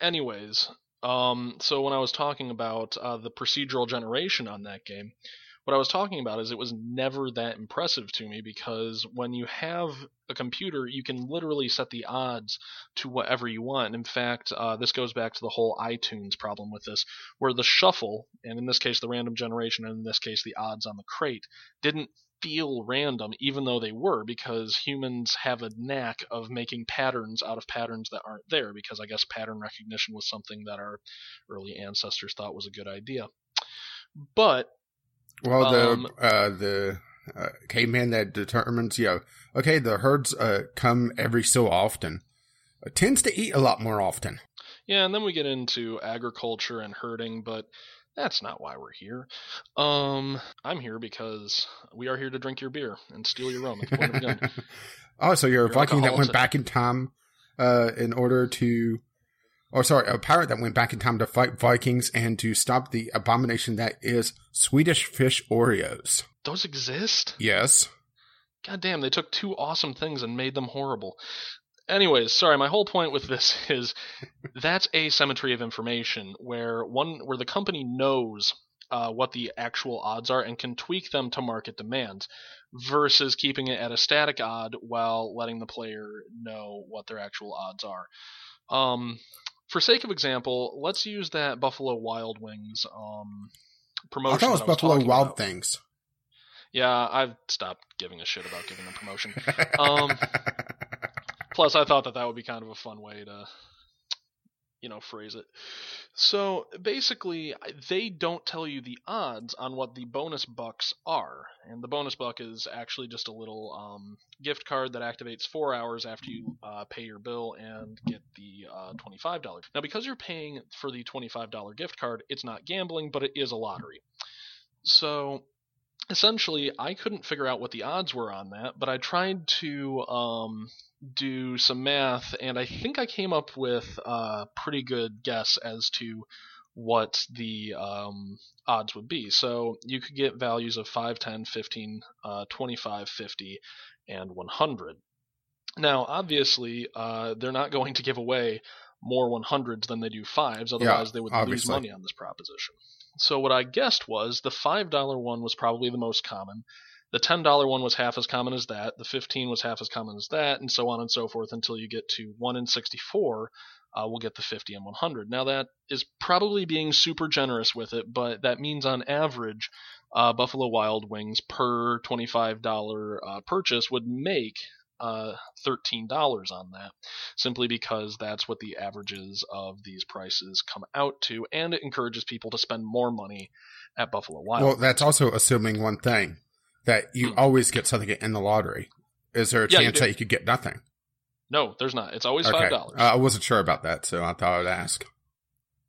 anyways, um, so when I was talking about uh, the procedural generation on that game, what I was talking about is it was never that impressive to me because when you have a computer, you can literally set the odds to whatever you want. In fact, uh, this goes back to the whole iTunes problem with this, where the shuffle, and in this case the random generation, and in this case the odds on the crate, didn't feel random, even though they were, because humans have a knack of making patterns out of patterns that aren't there, because I guess pattern recognition was something that our early ancestors thought was a good idea. But well, the um, uh, the uh, caveman that determines, you know, okay, the herds uh, come every so often, uh, tends to eat a lot more often. Yeah, and then we get into agriculture and herding, but that's not why we're here. Um, I'm here because we are here to drink your beer and steal your rum. At the point of gun. oh, so you're a Viking that went back in time uh, in order to or sorry, a pirate that went back in time to fight Vikings and to stop the abomination that is Swedish fish Oreos. Those exist? Yes. God damn, they took two awesome things and made them horrible. Anyways, sorry, my whole point with this [LAUGHS] is that's asymmetry of information where one where the company knows uh, what the actual odds are and can tweak them to market demands versus keeping it at a static odd while letting the player know what their actual odds are. Um, for sake of example, let's use that Buffalo Wild Wings um, promotion. I thought it was, was Buffalo Wild about. Things. Yeah, I've stopped giving a shit about giving them promotion. [LAUGHS] um, plus, I thought that that would be kind of a fun way to you know phrase it. So basically, they don't tell you the odds on what the bonus bucks are, and the bonus buck is actually just a little um, gift card that activates four hours after you uh, pay your bill and get the uh, twenty-five dollars. Now, because you're paying for the twenty-five dollar gift card, it's not gambling, but it is a lottery. So essentially, I couldn't figure out what the odds were on that, but I tried to um, do some math, and I think I came up with a pretty good guess as to what the um, odds would be. So you could get values of 5, 10, 15, uh, 25, 50, and 100. Now, obviously, uh, they're not going to give away more 100s than they do 5s, otherwise, Yeah, they would obviously. lose money on this proposition. So, what I guessed was the $5 one was probably the most common. The $10 one was half as common as that. The 15 was half as common as that, and so on and so forth until you get to 1 in 64. Uh, we'll get the 50 and 100. Now, that is probably being super generous with it, but that means on average, uh, Buffalo Wild Wings per $25 uh, purchase would make uh, $13 on that, simply because that's what the averages of these prices come out to, and it encourages people to spend more money at Buffalo Wild. Well, that's also assuming one thing that you Hmm. always get something in the lottery. Is there a Yeah, chance do. that you could get nothing? no, there's not. It's always Okay. five dollars. Uh, I wasn't sure about that, so I thought I'd ask.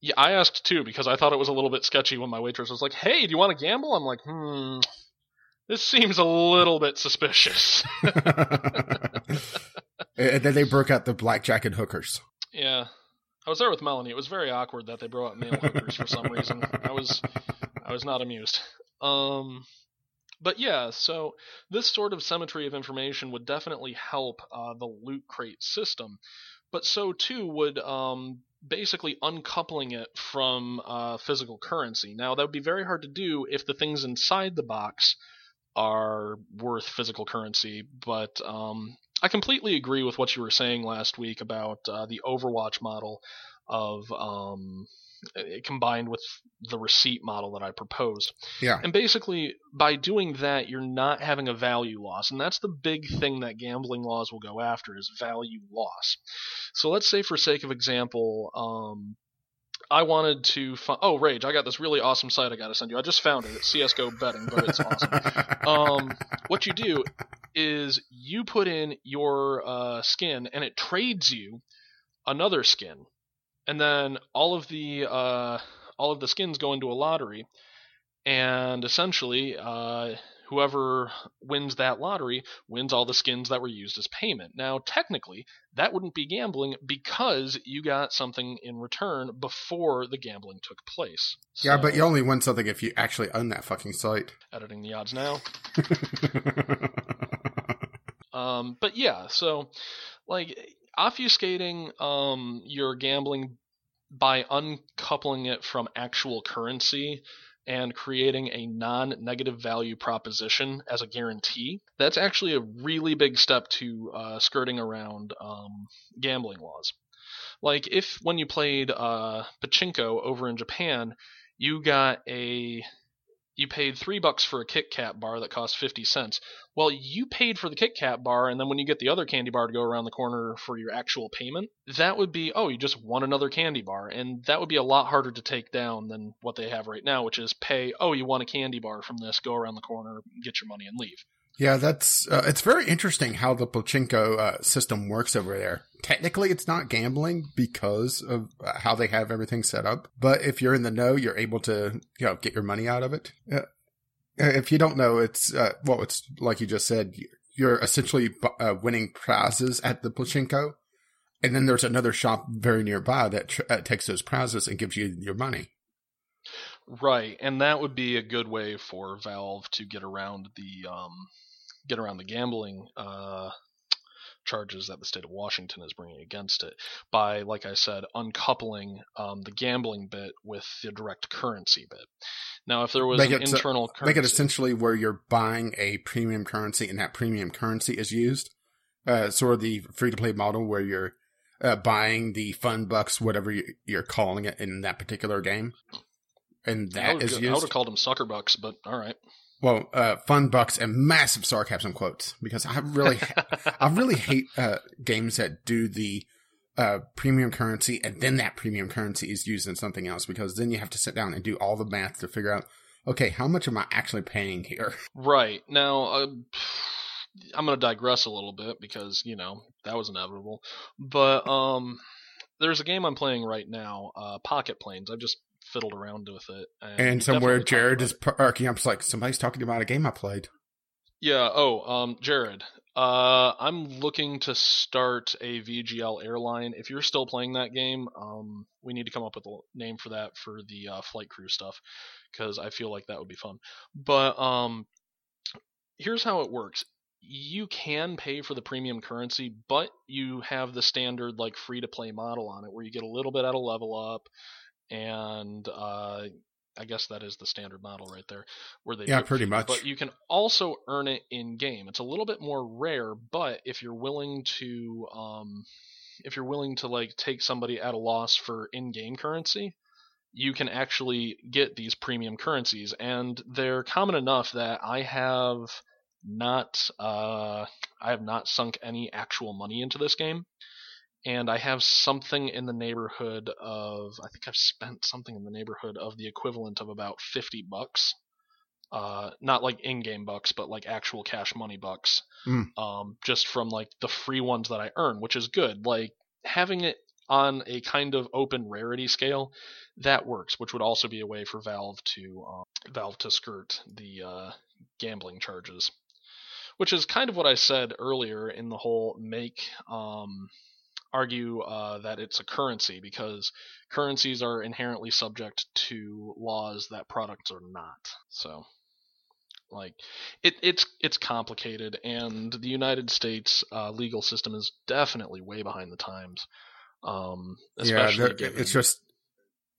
yeah, I asked too because I thought it was a little bit sketchy when my waitress was like, "Hey, do you want to gamble?" I'm like, "Hmm, this seems a little bit suspicious." [LAUGHS] and then they broke out the blackjack and hookers. yeah, I was there with Melanie. It was very awkward that they brought out male hookers for some reason. I was, I was not amused. Um, but yeah, so this sort of symmetry of information would definitely help uh, the loot crate system, but so too would um, basically uncoupling it from uh, physical currency. Now that would be very hard to do if the things inside the box are worth physical currency, but um, I completely agree with what you were saying last week about uh, the Overwatch model of um, combined with the receipt model that I proposed. Yeah. And basically, by doing that, you're not having a value loss, and that's the big thing that gambling laws will go after is value loss. So let's say, for sake of example, um, I wanted to. Fi- oh, Rage! I got this really awesome site I got to send you. I just found it. It's CS:GO betting, but it's awesome. um, what you do is you put in your uh, skin, and it trades you another skin, and then all of the uh, all of the skins go into a lottery, and essentially, uh, whoever wins that lottery wins all the skins that were used as payment. Now, technically, that wouldn't be gambling because you got something in return before the gambling took place. yeah, but you only win something if you actually own that fucking site. [LAUGHS] editing the odds now. [LAUGHS] Um, but yeah, so like obfuscating um, your gambling by uncoupling it from actual currency and creating a non-negative value proposition as a guarantee that's actually a really big step to uh, skirting around um, gambling laws. Like if when you played uh, pachinko over in japan you got a you paid three bucks for a Kit Kat bar that cost 50 cents. Well, you paid for the Kit Kat bar, and then when you get the other candy bar to go around the corner for your actual payment, that would be, oh, you just won another candy bar. And that would be a lot harder to take down than what they have right now, which is pay, oh, you want a candy bar from this, go around the corner, get your money, and leave. Yeah, that's uh, it's very interesting how the pachinko uh, system works over there. Technically, it's not gambling because of uh, how they have everything set up. But if you're in the know, you're able to you know get your money out of it. Uh, if you don't know, it's uh, well, it's like you just said. You're essentially uh, winning prizes at the pachinko, and then there's another shop very nearby that tr- uh, takes those prizes and gives you your money. Right, and that would be a good way for Valve to get around the um, get around the gambling uh, charges that the state of Washington is bringing against it by, like I said, uncoupling um, the gambling bit with the direct currency bit. Now, if there was Make an internal currency, Make it essentially where you're buying a premium currency and that premium currency is used. Uh, sort of the free to play model where you're uh, buying the fun bucks, whatever you- you're calling it in that particular game. And I that would, is I would have called them sucker bucks, but all right. Well, uh, fun bucks and massive sarcasm quotes because I really, [LAUGHS] I really hate uh, games that do the uh, premium currency, and then that premium currency is used in something else because then you have to sit down and do all the math to figure out, okay, how much am I actually paying here? Right now, uh, I'm going to digress a little bit because you know that was inevitable. But um, there's a game I'm playing right now, uh, Pocket Planes. I've just fiddled around with it, and, And somewhere Jared is it. perking up, like somebody's talking about a game I played. Yeah. Oh, um, Jared. Uh, I'm looking to start a VGL airline. If you're still playing that game, um, we need to come up with a name for that for the uh, flight crew stuff, because I feel like that would be fun. But um, here's how it works. You can pay for the premium currency, but you have the standard like free to play model on it, where you get a little bit out of level up, and uh, I guess that is the standard model right there, where they Yeah, do pretty much. But you can also earn it in game. It's a little bit more rare, but if you're willing to, um, if you're willing to like take somebody at a loss for in-game currency, you can actually get these premium currencies, and they're common enough that I have not, uh, I have not sunk any actual money into this game and I have something in the neighborhood of I think I've spent something in the neighborhood of the equivalent of about 50 bucks. Uh, not like in-game bucks, but like actual cash money bucks. Mm. Um, just from like the free ones that I earn, which is good. Like having it on a kind of open rarity scale, that works. Which would also be a way for Valve to um, Valve to skirt the uh, gambling charges. Which is kind of what I said earlier in the whole make um, argue uh, that it's a currency because currencies are inherently subject to laws that products are not. So, like, it, it's it's complicated, and the United States uh, legal system is definitely way behind the times. Um, Yeah, given, it's just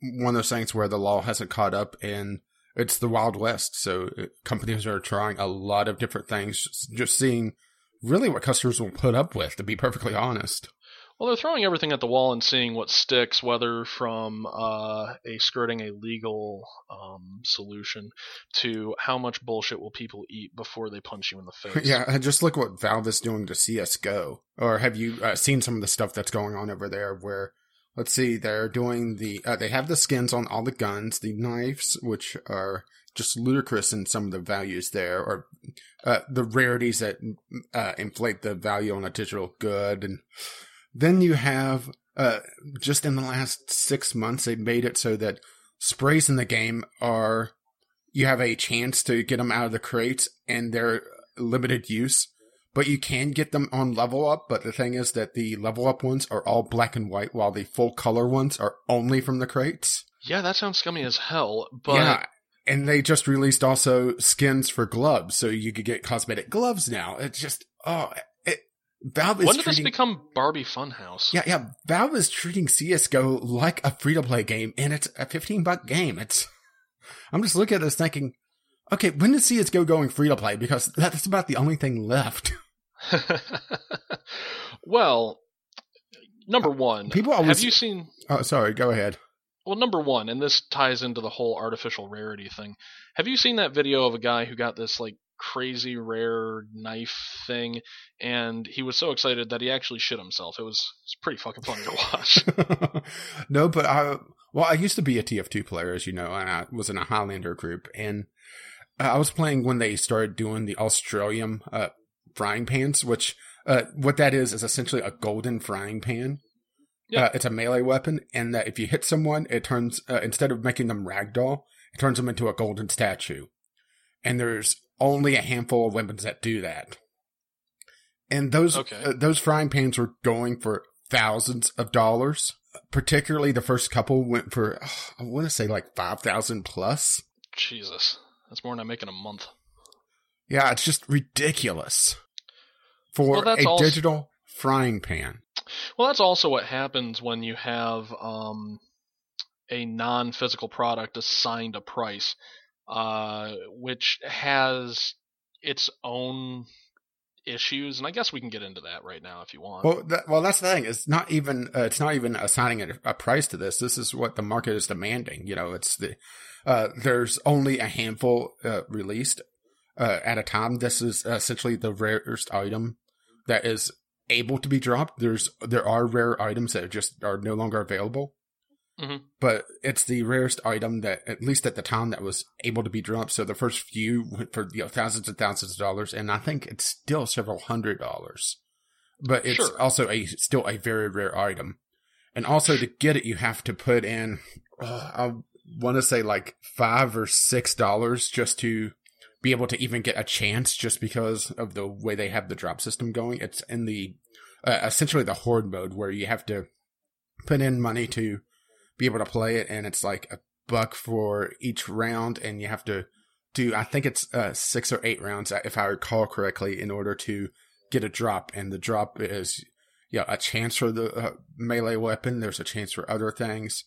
one of those things where the law hasn't caught up and it's the Wild West. So uh, companies are trying a lot of different things, just seeing really what customers will put up with, to be perfectly honest. Well, they're throwing everything at the wall and seeing what sticks, whether from uh, a skirting a legal um, solution to how much bullshit will people eat before they punch you in the face. [LAUGHS] Yeah, just look what Valve is doing to CSGO. Or have you uh, seen some of the stuff that's going on over there where, let's see, they're doing the, uh, they have the skins on all the guns, the knives, which are just ludicrous in some of the values there, or uh, the rarities that uh, inflate the value on a digital good. And then you have, uh, just in the last six months, they've made it so that sprays in the game are, you have a chance to get them out of the crates and they're limited use, but you can get them on level up. But the thing is that the level up ones are all black and white, while the full color ones are only from the crates. Yeah, that sounds scummy as hell. But yeah. And they just released also skins for gloves, so you could get cosmetic gloves now. It's just, oh, Valve is when did this become Barbie Funhouse? yeah, yeah, Valve is treating CSGO like a free to play game, and it's a 15 buck game. It's, I'm just looking at this thinking, okay, when is CSGO going free to play? Because that's about the only thing left. [LAUGHS] [LAUGHS] well, number one, People always- have you seen? Oh, sorry, go ahead. Well, number one, and this ties into the whole artificial rarity thing. Have you seen that video of a guy who got this like crazy rare knife thing, and he was so excited that he actually shit himself. It was it's pretty fucking funny to watch. [LAUGHS] no, but I well, I used to be a TF2 player, as you know, and I was in a Highlander group, and I was playing when they started doing the Australium uh, frying pans, which uh, what that is is essentially a golden frying pan. Yeah. Uh, it's a melee weapon, and that if you hit someone, it turns uh, instead of making them ragdoll, it turns them into a golden statue. And there's only a handful of weapons that do that. And those Okay. uh, those frying pans were going for thousands of dollars. Particularly the first couple went for I want to say like five thousand plus. Jesus, that's more than I make in a month. Yeah, it's just ridiculous for Well, a also- digital frying pan. Well, that's also what happens when you have um, a non-physical product assigned a price, uh, which has its own issues, and I guess we can get into that right now if you want. Well, that, well, that's the thing. It's not even uh, it's not even assigning a, a price to this. This is what the market is demanding. You know, it's the uh, there's only a handful uh, released uh, at a time. This is essentially the rarest item that is able to be dropped. There's there are rare items that just are no longer available. Mhm. But it's the rarest item that, at least at the time, that was able to be dropped. So the first few went for you know thousands and thousands of dollars, and I think it's still several hundred dollars. But it's Sure. also a still a very rare item, and also to get it, you have to put in. Uh, I want to say like five or six dollars just to be able to even get a chance, just because of the way they have the drop system going. It's in the uh, essentially the horde mode where you have to put in money to be able to play it, and it's like a buck for each round, and you have to do I think it's uh, six or eight rounds if I recall correctly in order to get a drop, and the drop is yeah a chance for the uh, melee weapon. There's a chance for other things.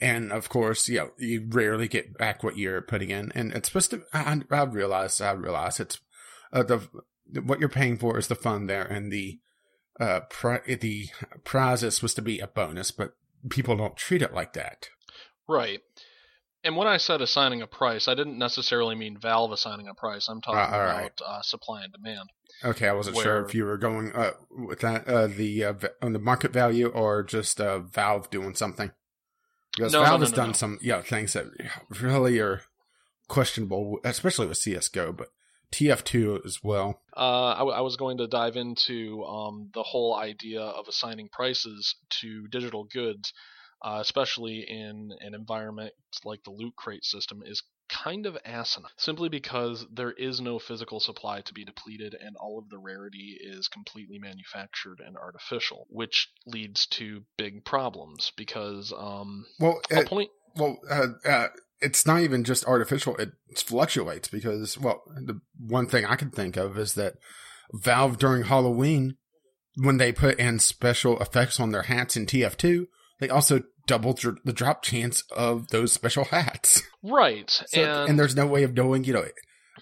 And of course, you know, you rarely get back what you're putting in, and it's supposed to. I, I realize, I realize it's uh, the what you're paying for is the fun there, and the uh pri- the prize is supposed to be a bonus, but people don't treat it like that. Right. And when I said assigning a price, I didn't necessarily mean Valve assigning a price. I'm talking Uh, right. about uh, supply and demand. Okay, I wasn't sure if you were going uh, with that uh, the uh, on the market value or just uh, Valve doing something. Because No, Valve no, has no, done no. some yeah things that really are questionable, especially with CS:GO, but TF2 as well. Uh, I, w- I was going to dive into um, the whole idea of assigning prices to digital goods, uh, especially in an environment like the loot crate system, is kind of asinine. Simply because there is no physical supply to be depleted, and all of the rarity is completely manufactured and artificial, which leads to big problems. Because um, Well, I'll point well, uh, uh, it's not even just artificial; it fluctuates because, well, the one thing I can think of is that Valve during Halloween, when they put in special effects on their hats in TF2, they also doubled the drop chance of those special hats. right, [LAUGHS] So, and, and, there's no way of knowing, you know,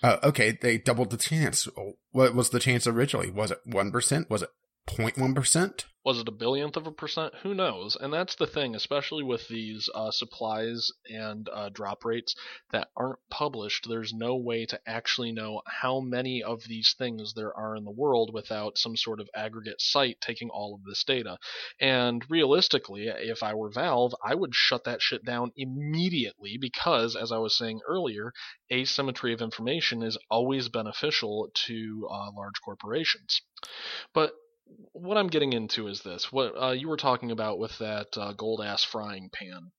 uh, okay, they doubled the chance. What was the chance originally? Was it 1%? Was it 0.1%? Was it a billionth of a percent? Who knows? And that's the thing, especially with these uh, supplies and uh, drop rates that aren't published. There's no way to actually know how many of these things there are in the world without some sort of aggregate site taking all of this data. And realistically, if I were Valve, I would shut that shit down immediately because, as I was saying earlier, asymmetry of information is always beneficial to uh, large corporations. But what I'm getting into is this: what uh, you were talking about with that uh, gold ass frying pan.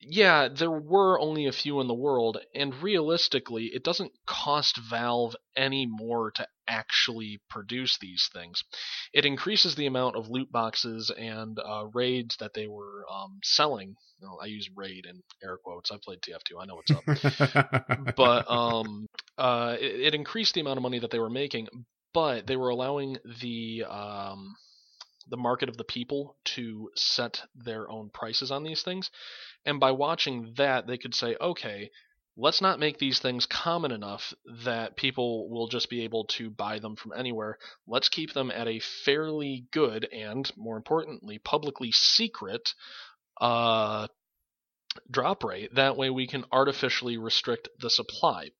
Yeah, there were only a few in the world, and realistically, it doesn't cost Valve any more to actually produce these things. It increases the amount of loot boxes and uh, raids that they were um, selling. I use raid in air quotes. I played TF2. I know what's up [LAUGHS] but um, uh, it, it increased the amount of money that they were making, but they were allowing the um, the market of the people to set their own prices on these things, and by watching that, they could say, okay. Let's not make these things common enough that people will just be able to buy them from anywhere. Let's keep them at a fairly good and, more importantly, publicly secret uh, drop rate. That way we can artificially restrict the supply.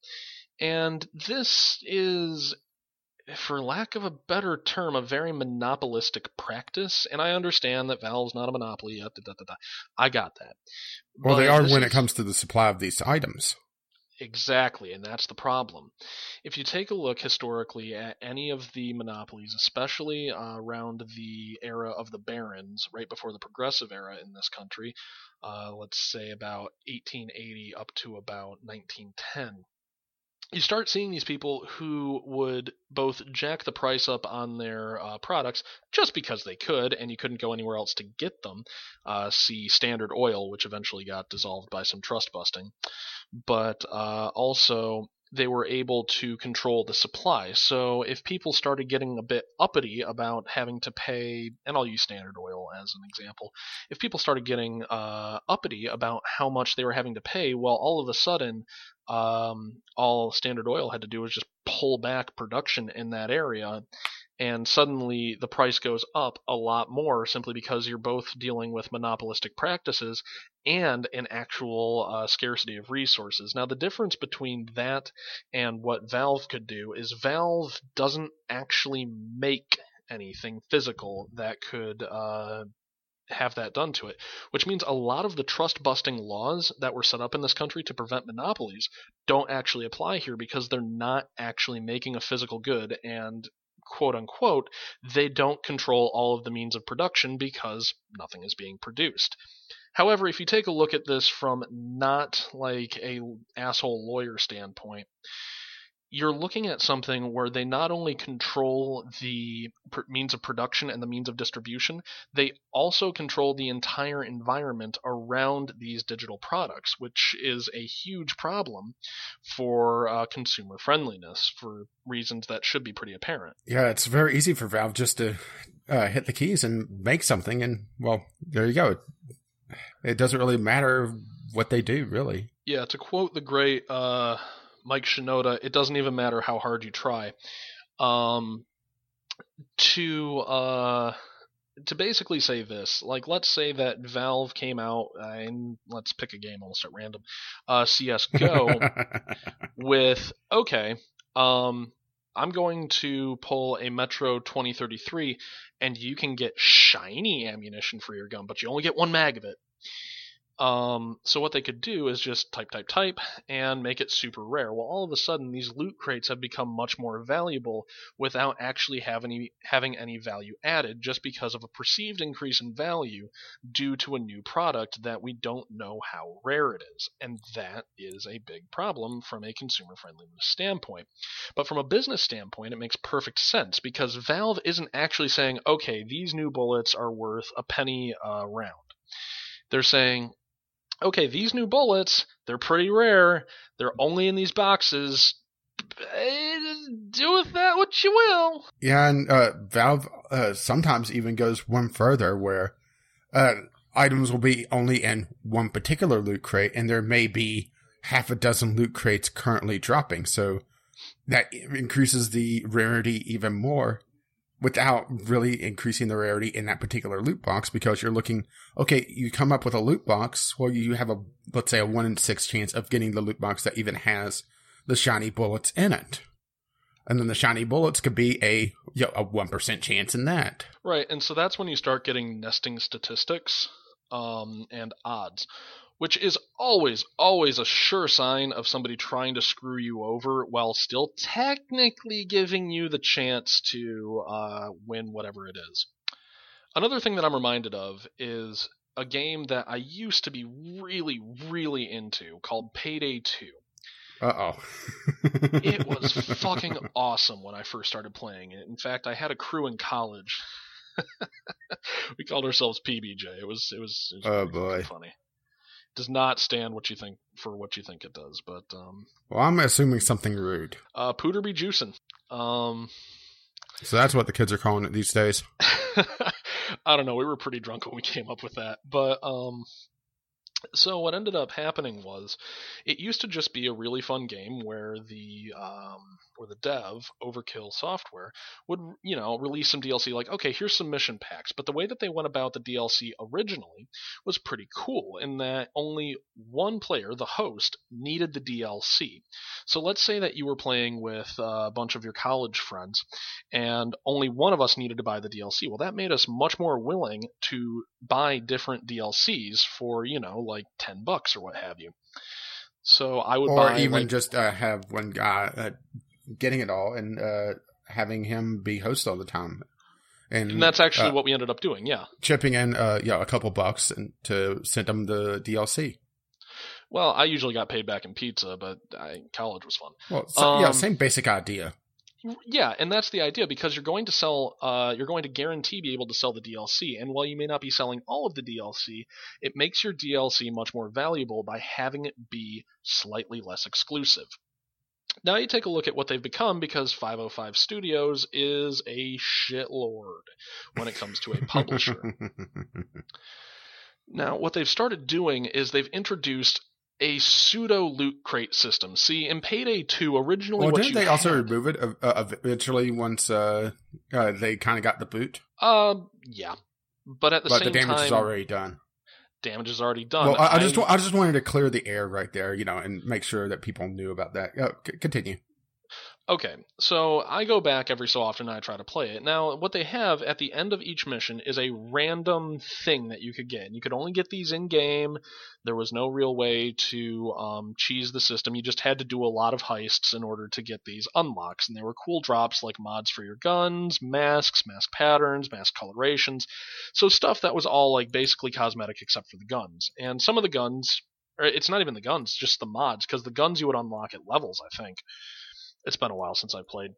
And this is, for lack of a better term, a very monopolistic practice. And I understand that Valve's not a monopoly yet. Da, da, da. I got that. well, they are when is- it comes to the supply of these items. Exactly, and that's the problem. If you take a look historically at any of the monopolies, especially uh, around the era of the barons, right before the progressive era in this country, uh, let's say about 1880 up to about 1910, you start seeing these people who would both jack the price up on their uh, products just because they could, and you couldn't go anywhere else to get them. Uh, see Standard Oil, which eventually got dissolved by some trust busting but uh, also they were able to control the supply. So if people started getting a bit uppity about having to pay, and I'll use Standard Oil as an example, if people started getting uh, uppity about how much they were having to pay, well, all of a sudden, um, all Standard Oil had to do was just pull back production in that area. And suddenly the price goes up a lot more simply because you're both dealing with monopolistic practices and an actual uh, scarcity of resources. Now, the difference between that and what Valve could do is Valve doesn't actually make anything physical that could uh, have that done to it, which means a lot of the trust busting laws that were set up in this country to prevent monopolies don't actually apply here because they're not actually making a physical good and quote unquote they don't control all of the means of production because nothing is being produced. However, if you take a look at this from not like a asshole lawyer standpoint, you're looking at something where they not only control the pr- means of production and the means of distribution, they also control the entire environment around these digital products, which is a huge problem for uh, consumer friendliness for reasons that should be pretty apparent. Yeah, it's very easy for Valve just to uh, hit the keys and make something, and well, there you go. It doesn't really matter what they do, really. Yeah, to quote the great uh, Mike Shinoda, it doesn't even matter how hard you try. Um, to uh, to basically say this, like let's say that Valve came out uh, and let's pick a game almost at random, uh, CS:GO [LAUGHS] with okay, um, I'm going to pull a Metro 2033, and you can get shiny ammunition for your gun, but you only get one mag of it. Um, so what they could do is just type, type, type, and make it super rare. Well, all of a sudden, these loot crates have become much more valuable without actually having any, having any value added, just because of a perceived increase in value due to a new product that we don't know how rare it is, and that is a big problem from a consumer friendliness standpoint. But from a business standpoint, it makes perfect sense because Valve isn't actually saying, okay, these new bullets are worth a penny a round. They're saying, okay, these new bullets, they're pretty rare. They're only in these boxes. Do with that what you will. Yeah, and uh, Valve uh, sometimes even goes one further where uh, items will be only in one particular loot crate, and there may be half a dozen loot crates currently dropping. So that increases the rarity even more without really increasing the rarity in that particular loot box because you're looking, okay, you come up with a loot box, well, you have a, let's say a one in six chance of getting the loot box that even has the shiny bullets in it. And then the shiny bullets could be a you know, a one percent chance in that. Right, and so that's when you start getting nesting statistics um, and odds, which is always, always a sure sign of somebody trying to screw you over while still technically giving you the chance to uh, win whatever it is. Another thing that I'm reminded of is a game that I used to be really, really into called Payday 2. Uh oh. [LAUGHS] It was fucking awesome when I first started playing it. In fact, I had a crew in college. [LAUGHS] we called ourselves PBJ. It was it was, it was Oh, boy. funny. Does not stand what you think for what you think it does, but um, Well, I'm assuming something rude. uh, Pooter be juicing. Um, So that's what the kids are calling it these days. [LAUGHS] I don't know. We were pretty drunk when we came up with that, but um, so what ended up happening was, it used to just be a really fun game where the um, where the dev Overkill Software would you know release some DLC like okay here's some mission packs, but the way that they went about the DLC originally was pretty cool in that only one player, the host, needed the DLC. So let's say that you were playing with a bunch of your college friends and only one of us needed to buy the DLC. Well, that made us much more willing to buy different DLCs for, you know, like 10 bucks or what have you. So I would Or buy even like, just uh, have one guy uh, getting it all and uh, having him be host all the time. And, and that's actually uh, what we ended up doing. Yeah. chipping in uh, yeah, a couple bucks and to send them the DLC. Well, I usually got paid back in pizza, but I, college was fun. Well, so, yeah, Um, same basic idea. Yeah, and that's the idea because you're going to sell, uh, you're going to guarantee be able to sell the DLC. And while you may not be selling all of the DLC, it makes your DLC much more valuable by having it be slightly less exclusive. Now you take a look at what they've become because 505 Studios is a shitlord when it comes to a publisher. [LAUGHS] Now, what they've started doing is they've introduced a pseudo loot crate system. See, in Payday 2, originally well, what didn't they also remove it uh, eventually once uh, uh, they kind of got the boot? Um, yeah, but at the but same the damage time, is already done. damage is already done. Well, I, I just wa- I just wanted to clear the air right there, you know, and make sure that people knew about that. Uh, c- continue. Okay, so I go back every so often and I try to play it. Now, what they have at the end of each mission is a random thing that you could get. You could only get these in game. There was no real way to um, cheese the system. You just had to do a lot of heists in order to get these unlocks. And they were cool drops like mods for your guns, masks, mask patterns, mask colorations. So stuff that was all like basically cosmetic except for the guns. And some of the guns, or it's not even the guns, just the mods, because the guns you would unlock at levels, I think it's been a while since I played.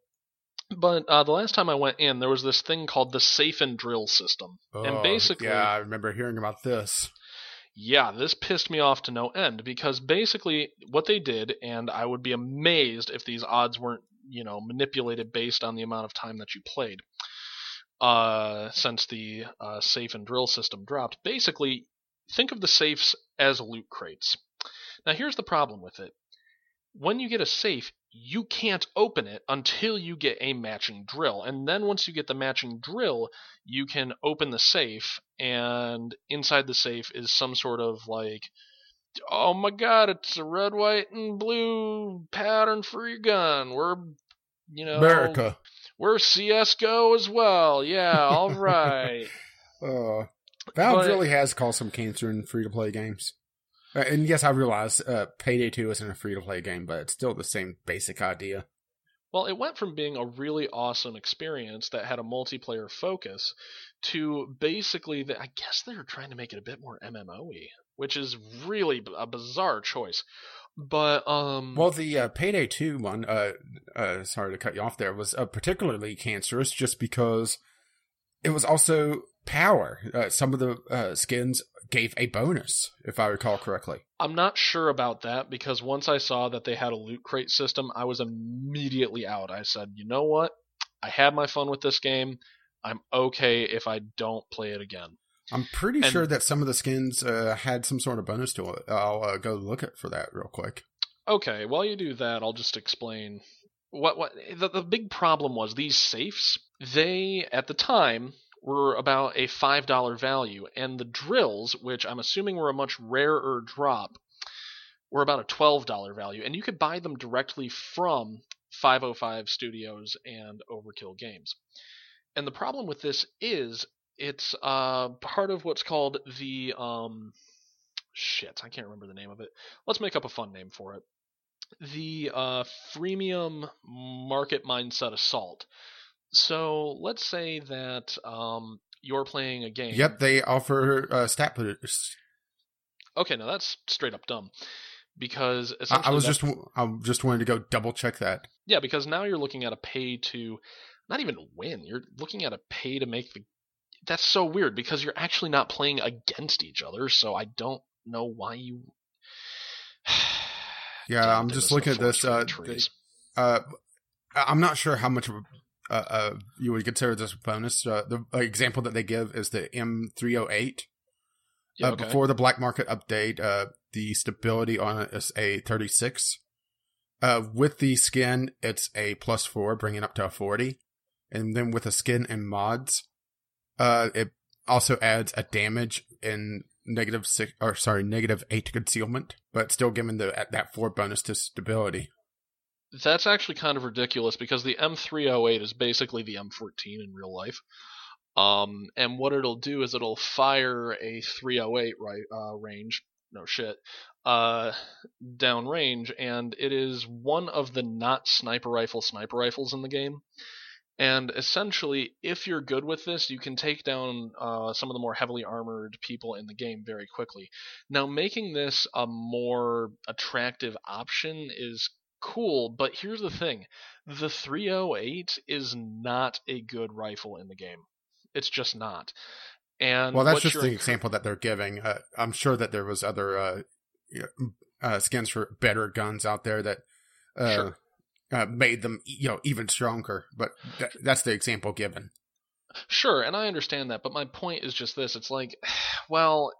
But uh, the last time I went in, there was this thing called the safe and drill system, and Oh, basically, yeah, I remember hearing about this. yeah, this pissed me off to no end because basically what they did, and I would be amazed if these odds weren't, you know, manipulated based on the amount of time that you played. Uh, since the uh, safe and drill system dropped, basically, think of the safes as loot crates. Now, here's the problem with it. When you get a safe, you can't open it until you get a matching drill. And then once you get the matching drill, you can open the safe, and inside the safe is some sort of like, oh my god, it's a red, white, and blue pattern for your gun. We're, you know, America. we're CS:GO as well. Yeah, all [LAUGHS] right. Uh, Valve But- really has caused some cancer in free to play games. Uh, and yes, I realize uh, Payday 2 isn't a free to play game, but it's still the same basic idea. Well, it went from being a really awesome experience that had a multiplayer focus to basically, the, I guess they were trying to make it a bit more MMO-y, which is really b- a bizarre choice. But um, Well, the uh, Payday 2 one, uh, uh, sorry to cut you off there, was uh, particularly cancerous just because it was also power. Uh, some of the uh, skins gave a bonus, if I recall correctly. I'm not sure about that because once I saw that they had a loot crate system, I was immediately out. I said, you know what? I had my fun with this game. I'm okay if I don't play it again. I'm pretty And- sure that some of the skins uh, had some sort of bonus to it. I'll uh, go look at for that real quick. Okay, while you do that, I'll just explain what what the, the big problem was. These safes, they at the time were about a five dollar value, and the drills, which I'm assuming were a much rarer drop, were about a twelve dollar value, and you could buy them directly from 505 Studios and Overkill Games. And the problem with this is it's uh, part of what's called the um, shit. I can't remember the name of it. Let's make up a fun name for it the uh, freemium market mindset assault. So let's say that um, you're playing a game. Yep, they offer uh, stat boosts. Okay, now that's straight up dumb. Because I, I was just I just wanted to go double check that. yeah, because now you're looking at a pay to not even win. You're looking at a pay to make the. That's so weird because you're actually not playing against each other. So I don't know why you. [SIGHS] Yeah, Damn, I'm just looking at this. Uh, uh, I'm not sure how much of a, uh, uh, you would consider this a bonus. Uh, the uh, example that they give is the M308. Yeah, uh, okay. Before the black market update, uh, the stability on it is a 36. Uh, with the skin, it's a plus four, bringing up to a 40. And then with the skin and mods, uh, it also adds a damage in negative six, or sorry, negative eight concealment, but still giving the at that four bonus to stability. That's actually kind of ridiculous because the M308 is basically the M14 in real life. Um, and what it'll do is it'll fire a 308 right uh, range, no shit, uh, down range, and it is one of the not sniper rifle sniper rifles in the game. And essentially, if you're good with this, you can take down uh, some of the more heavily armored people in the game very quickly. Now, making this a more attractive option is cool, but here's the thing the 308 is not a good rifle in the game. It's just not. And Well, that's just the example that they're giving. Uh, I'm sure that there was other uh, uh, skins for better guns out there that uh, Sure. uh, made them you know even stronger. But th- that's the example given. Sure, and I understand that, but my point is just this: it's like, [SIGHS] well,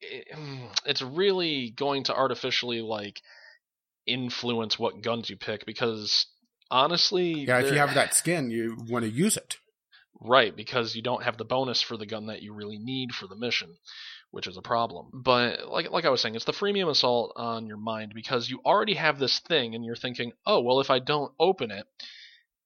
it, [SIGHS] it's really going to artificially like influence what guns you pick because honestly, Yeah, if you have that skin, you want to use it. Right, because you don't have the bonus for the gun that you really need for the mission. which is a problem. But like like I was saying, it's the freemium assault on your mind because you already have this thing and you're thinking, "Oh, well if I don't open it,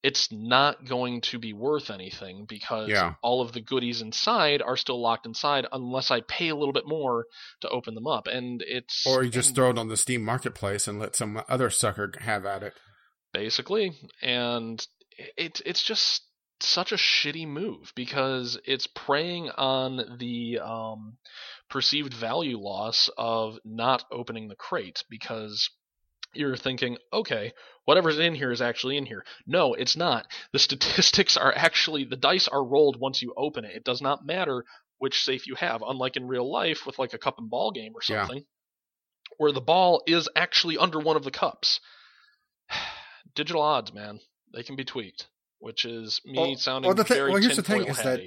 it's not going to be worth anything because Yeah. all of the goodies inside are still locked inside unless I pay a little bit more to open them up." And it's Or you just throw it on the Steam marketplace and let some other sucker have at it. basically and it it's just such a shitty move because it's preying on the um, perceived value loss of not opening the crate because you're thinking okay whatever's in here is actually in here. No it's not. The statistics are actually the dice are rolled once you open it. It does not matter which safe you have unlike in real life with like a cup and ball game or Yeah. something where the ball is actually under one of the cups. [SIGHS] Digital odds, man, they can be tweaked, which is me Well- sounding well, the thing- very well, here's the thing is that-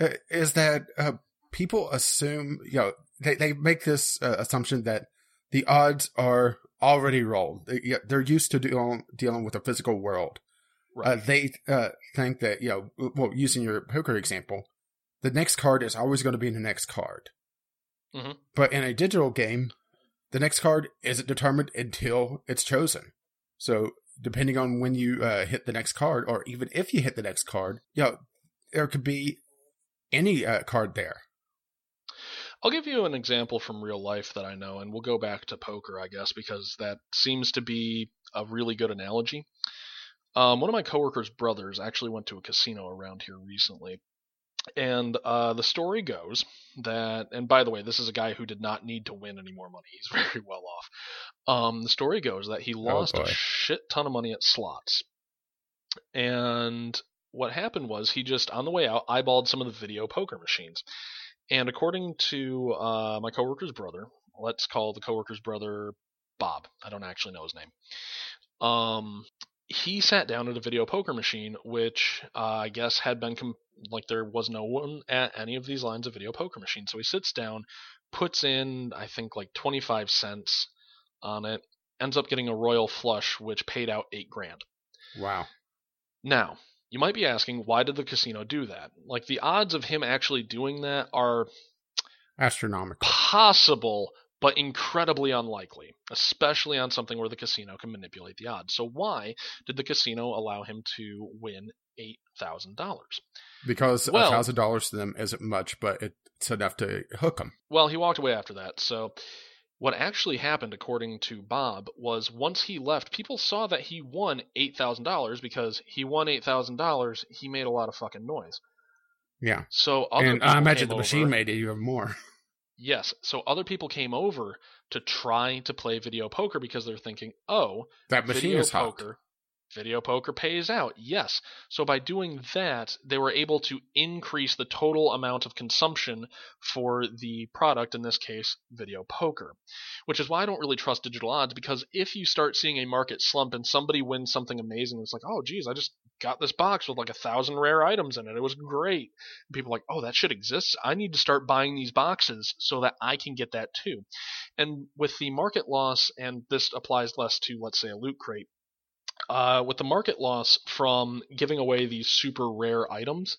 uh, is that uh, people assume, you know, they, they make this uh, assumption that the odds are already rolled. They, they're used to dealing, dealing with the physical world. Uh, they uh, think that, you know, well, using your poker example, the next card is always going to be the next card. Mhm. But in a digital game, the next card isn't determined until it's chosen. So depending on when you uh, hit the next card, or even if you hit the next card, you know, there could be any uh, card there. I'll give you an example from real life that I know, and we'll go back to poker, I guess, because that seems to be a really good analogy. Um, one of my coworkers' brothers actually went to a casino around here recently. And uh, the story goes that, and by the way, this is a guy who did not need to win any more money. [LAUGHS] He's very well off. Um, the story goes that he lost a shit ton of money at slots. And what happened was he just, on the way out, eyeballed some of the video poker machines. And according to uh, my coworker's brother, let's call the coworker's brother Bob. I don't actually know his name. Um, he sat down at a video poker machine, which uh, I guess had been com- like there was no one at any of these lines of video poker machines. So he sits down, puts in I think like 25 cents on it, ends up getting a royal flush, which paid out eight grand. Wow. Now, you might be asking, why did the casino do that? Like, the odds of him actually doing that are Astronomical. possible, but incredibly unlikely, especially on something where the casino can manipulate the odds. So, why did the casino allow him to win $8,000? Because a Well- thousand dollars to them isn't much, but it's enough to hook them. Well, he walked away after that. So, what actually happened, according to Bob, was once he left, people saw that he won $8,000 because he won $8,000. He made a lot of fucking noise. Yeah. So, other and I imagine the machine over- made it even more. [LAUGHS] Yes. So other people came over to try to play video poker because they're thinking, oh, That machine is hot. Video poker pays out. Yes. So by doing that, they were able to increase the total amount of consumption for the product, in this case, video poker. Which is why I don't really trust digital odds because if you start seeing a market slump and somebody wins something amazing, it's like, oh, geez, I just got this box with like a thousand rare items in it. It was great. And people are like, oh, that shit exists. I need to start buying these boxes so that I can get that too. And with the market loss, and this applies less to, let's say, a loot crate, uh, with the market loss from giving away these super rare items,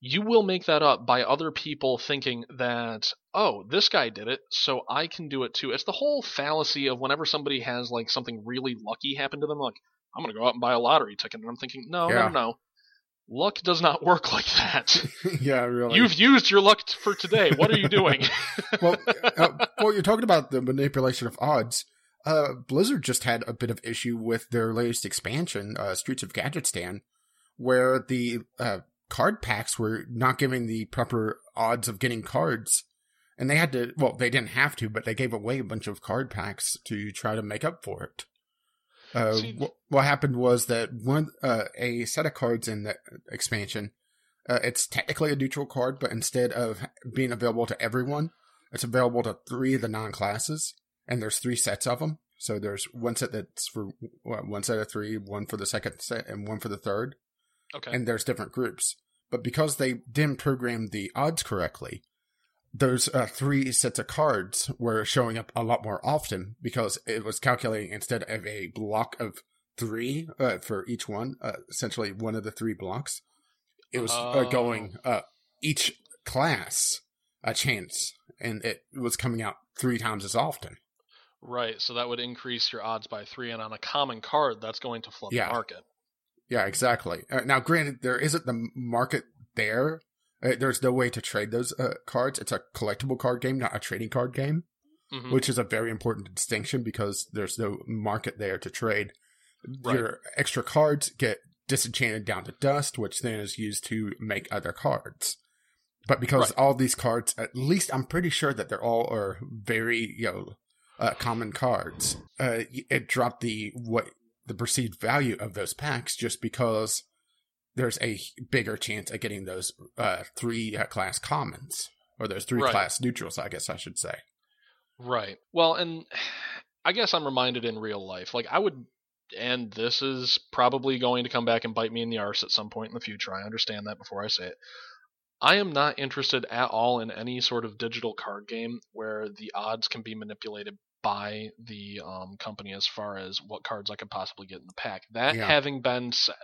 you will make that up by other people thinking that, oh, this guy did it, so I can do it too. It's the whole fallacy of whenever somebody has like something really lucky happen to them, like, I'm going to go out and buy a lottery ticket. And I'm thinking, no, Yeah. no, no. Luck does not [LAUGHS] work like that. [LAUGHS] yeah, really. You've used your luck for today. What are you doing? [LAUGHS] well, uh, well, you're talking about the manipulation of odds. Uh, Blizzard just had a bit of issue with their latest expansion, uh, Streets of Gadgetzan, where the uh, card packs were not giving the proper odds of getting cards, and they had to. Well, they didn't have to, but they gave away a bunch of card packs to try to make up for it. Uh, See- wh- what happened was that one uh, a set of cards in the expansion, uh, it's technically a neutral card, but instead of being available to everyone, it's available to three of the non classes, and there's three sets of them. So there's one set that's for one set of three, one for the second set, and one for the third. okay. And there's different groups. But because they didn't program the odds correctly, those uh, three sets of cards were showing up a lot more often because it was calculating instead of a block of three uh, for each one, uh, essentially one of the three blocks. It was uh, Oh. going uh, each class a chance and it was coming out three times as often. Right, so that would increase your odds by three, and on a common card, that's going to flood Yeah. the market. Yeah, exactly. Uh, now, granted, there isn't the market there. Uh, there's no way to trade those uh, cards. It's a collectible card game, not a trading card game, Mhm. which is a very important distinction because there's no market there to trade. Right. Your extra cards get disenchanted down to dust, which then is used to make other cards. But because Right. all these cards, at least I'm pretty sure that they're all are very you know uh, common cards. Uh, it dropped the what the perceived value of those packs just because there's a bigger chance of getting those uh, three uh, class commons or those three Right. class neutrals. I guess I should say. Right. Well, and [SIGHS] I guess I'm reminded in real life. Like I would, and this is probably going to come back and bite me in the arse at some point in the future. I understand that before I say it. I am not interested at all in any sort of digital card game where the odds can be manipulated by the um, company as far as what cards I could possibly get in the pack. That Yeah. having been said,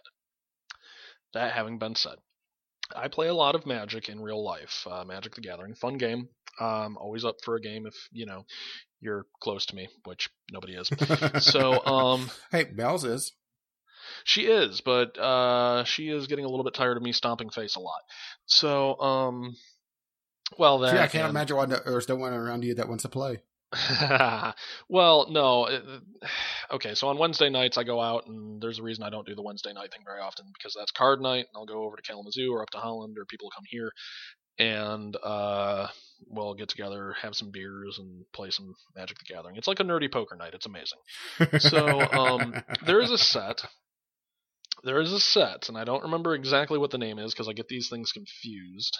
that having been said, I play a lot of Magic in real life. Uh, Magic the Gathering, fun game. Um, always up for a game if you know you're close to me, which nobody is. [LAUGHS] so um, hey, Bells is. She is, but uh, she is getting a little bit tired of me stomping face a lot. So um, well then See, I can't imagine why there's no one around you that wants to play. [LAUGHS] well, no. [SIGHS] Okay, so on Wednesday nights I go out, and there's a reason I don't do the Wednesday night thing very often because that's card night. And I'll go over to Kalamazoo or up to Holland, or people come here, and uh, we'll get together, have some beers, and play some Magic the Gathering. It's like a nerdy poker night. It's amazing. So, um, there is a set. There is a set, and I don't remember exactly what the name is because I get these things confused.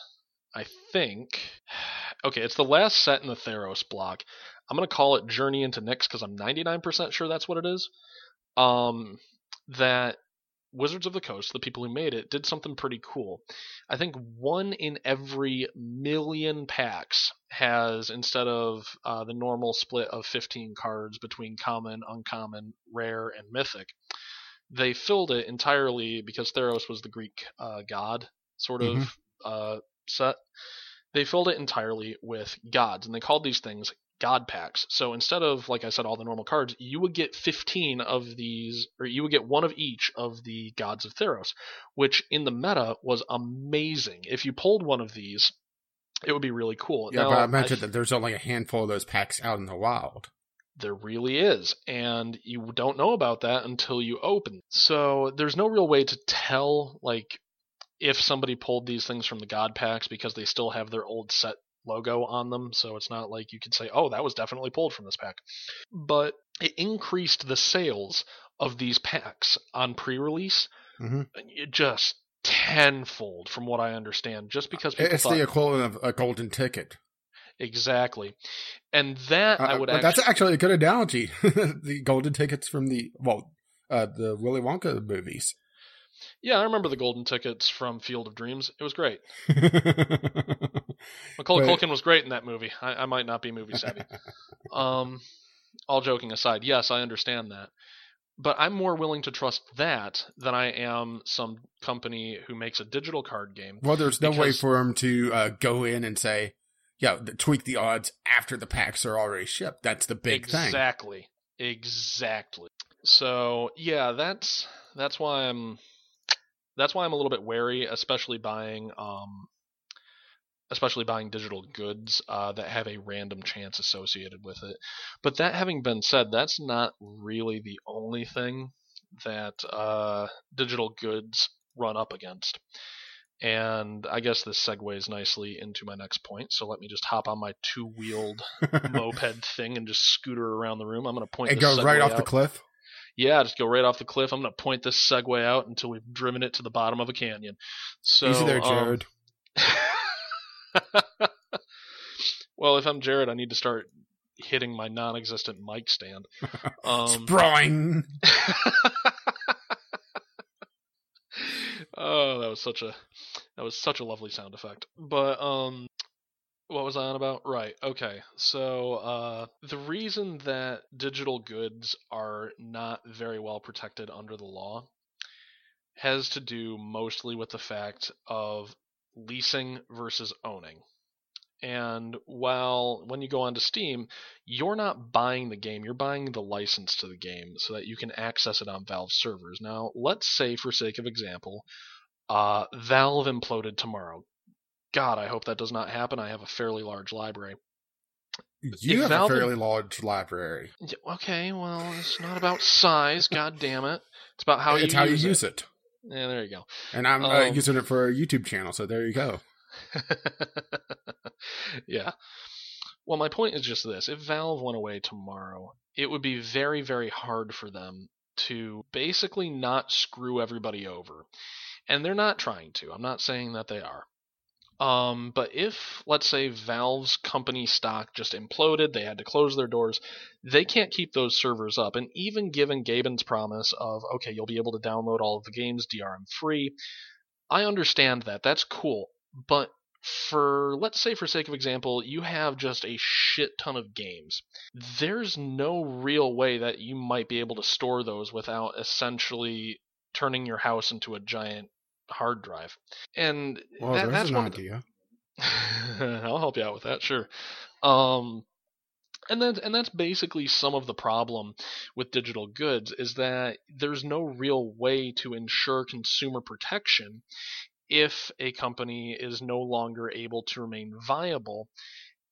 I think. [SIGHS] Okay, it's the last set in the Theros block. I'm going to call it Journey into Nyx because I'm 99% sure that's what it is. Um, that Wizards of the Coast, the people who made it, did something pretty cool. I think one in every million packs has, instead of uh, the normal split of 15 cards between common, uncommon, rare, and mythic, they filled it entirely because Theros was the Greek uh, god sort of Mhm. uh, set. They filled it entirely with gods, and they called these things god packs. So instead of, like I said, all the normal cards, you would get 15 of these, or you would get one of each of the gods of Theros, which in the meta was amazing. If you pulled one of these, it would be really cool. Yeah, Now, but I imagine I- that there's only a handful of those packs out in the wild. There really is, and you don't know about that until you open. So there's no real way to tell, like, if somebody pulled these things from the God packs because they still have their old set logo on them. So it's not like you could say, "Oh, that was definitely pulled from this pack." But it increased the sales of these packs on pre-release, Mhm. it just tenfold from what I understand. Just because people It's thought the equivalent of a golden ticket. Exactly, and that I Uh, would but actually, that's actually a good analogy. [LAUGHS] the golden tickets from the well, uh, the Willy Wonka movies. Yeah, I remember the golden tickets from Field of Dreams. It was great. [LAUGHS] Macaulay But- Culkin was great in that movie. I, I might not be movie savvy. [LAUGHS] um, all joking aside, yes, I understand that. But I'm more willing to trust that than I am some company who makes a digital card game. well, there's no way for him to uh, go in and say, "Yeah, tweak the odds after the packs are already shipped." That's the big thing. exactly. Exactly. So yeah, that's that's why I'm that's why I'm a little bit wary, especially buying um especially buying digital goods uh, that have a random chance associated with it. But that having been said, that's not really the only thing that uh, digital goods run up against. And I guess this segues nicely into my next point. So let me just hop on my two-wheeled [LAUGHS] moped thing and just scooter around the room. I'm going to point and go right off the cliff. Yeah, just go right off the cliff. I'm going to point this Segway out until we've driven it to the bottom of a canyon. So, Easy there, um, Jared. [LAUGHS] well, if I'm Jared, I need to start hitting my non-existent mic stand. [LAUGHS] Um, Sprawling. Oh, that was such a that was such a lovely sound effect. But um what was I on about? Right. Okay. So uh the reason that digital goods are not very well protected under the law has to do mostly with the fact of leasing versus owning. And while when you go onto Steam, you're not buying the game, you're buying the license to the game so that you can access it on Valve servers. Now, let's say, for sake of example, uh, Valve imploded tomorrow. God, I hope that does not happen. I have a fairly large library. You If have Valve- a fairly large library. Okay, well, it's not about size. God damn it! It's about how it's you how use you it. use it. Yeah, there you go. And I'm uh, Um, using it for a YouTube channel, so there you go. [LAUGHS] [LAUGHS] yeah. Well, my point is just this: if Valve went away tomorrow, it would be very, very hard for them to basically not screw everybody over, and they're not trying to. I'm not saying that they are. Um, but if, let's say, Valve's company stock just imploded, they had to close their doors, they can't keep those servers up. And even given Gaben's promise of, okay, you'll be able to download all of the games DRM free, I understand that. That's cool. But for, let's say, for sake of example, you have just a shit ton of games. There's no real way that you might be able to store those without essentially turning your house into a giant hard drive. And Well, that, that's an one of the- idea. [LAUGHS] I'll help you out with that, sure. Um, and then and that's basically some of the problem with digital goods is that there's no real way to ensure consumer protection if a company is no longer able to remain viable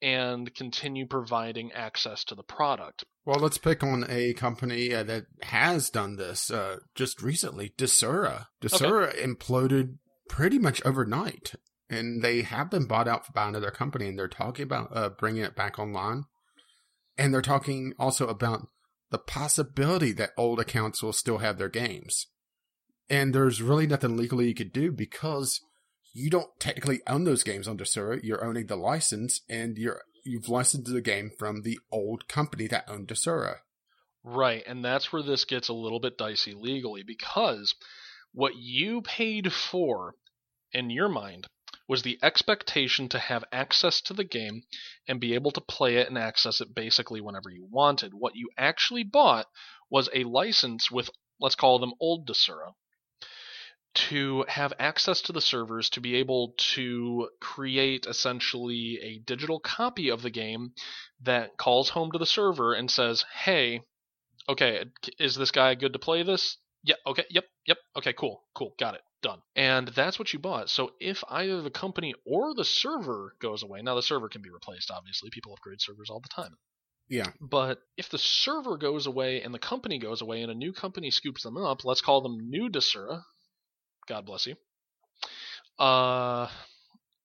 and continue providing access to the product. Well, let's pick on a company uh, that has done this uh, just recently, Desura. Desura imploded pretty much overnight, and they have been bought out by another company, and they're talking about uh, bringing it back online. And they're talking also about the possibility that old accounts will still have their games. And there's really nothing legally you could do because you don't technically own those games on Desura. You're owning the license, and you're you've licensed the game from the old company that owned Desura. Right, and that's where this gets a little bit dicey legally because what you paid for in your mind was the expectation to have access to the game and be able to play it and access it basically whenever you wanted. What you actually bought was a license with, let's call them old Desura, to have access to the servers to be able to create essentially a digital copy of the game that calls home to the server and says, hey, okay, is this guy good to play this? Yeah, okay, yep, yep, okay, cool, cool, got it, done. And that's what you bought. So if either the company or the server goes away, now the server can be replaced, obviously, people upgrade servers all the time. Yeah. But if the server goes away and the company goes away and a new company scoops them up, let's call them New Desura. God bless you. Uh,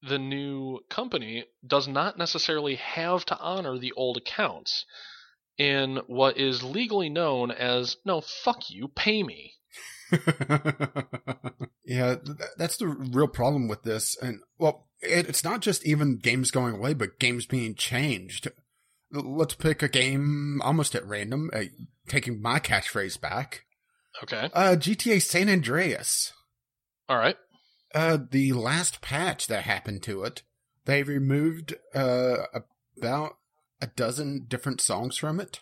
the new company does not necessarily have to honor the old accounts in what is legally known as no, fuck you, pay me. [LAUGHS] yeah, that's the real problem with this. And, well, it, it's not just even games going away, but games being changed. Let's pick a game almost at random, uh, taking my catchphrase back. Okay. Uh, GTA San Andreas. All right. Uh, the last patch that happened to it, they removed, uh, about a dozen different songs from it.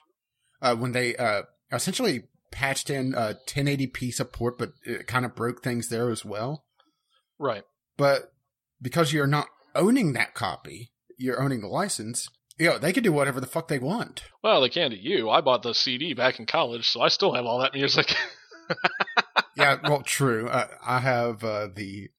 Uh, when they, uh, essentially patched in, uh, 1080p support, but it kind of broke things there as well. Right. But because you're not owning that copy, you're owning the license, you know, they can do whatever the fuck they want. Well, they can to you. I bought the CD back in college, so I still have all that music. [LAUGHS] yeah, well, true. Uh, I have, uh, the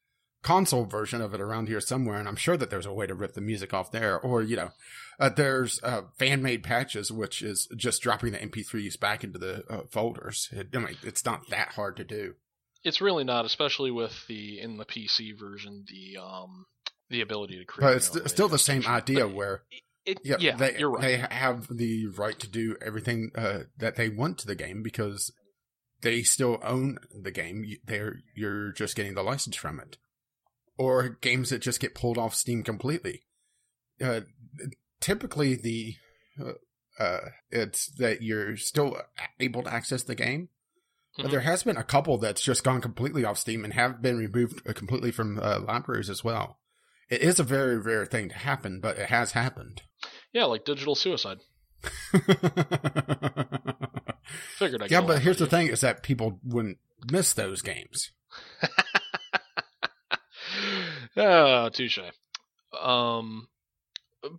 console version of it around here somewhere, and I'm sure that there's a way to rip the music off there. Or, you know, uh, there's uh, fan made patches, which is just dropping the MP3s back into the uh, folders. It, I mean, it's not that hard to do. it's really not, especially with the in the PC version, the um the ability to create. But it's st- still the same idea But where, it, yeah, yeah, they, you're right. they have the right to do everything uh, that they want to the game because they still own the game. They're you're just getting the license from it, or games that just get pulled off Steam completely. Uh, typically, the uh, uh, it's that you're still able to access the game. But Mhm. there has been a couple that's just gone completely off Steam and have been removed uh, completely from uh, libraries as well. It is a very rare thing to happen, but it has happened. yeah, like digital suicide. [LAUGHS] Figured I. yeah, but here's the thing: is that people wouldn't miss those games. oh, [LAUGHS] touche. Um,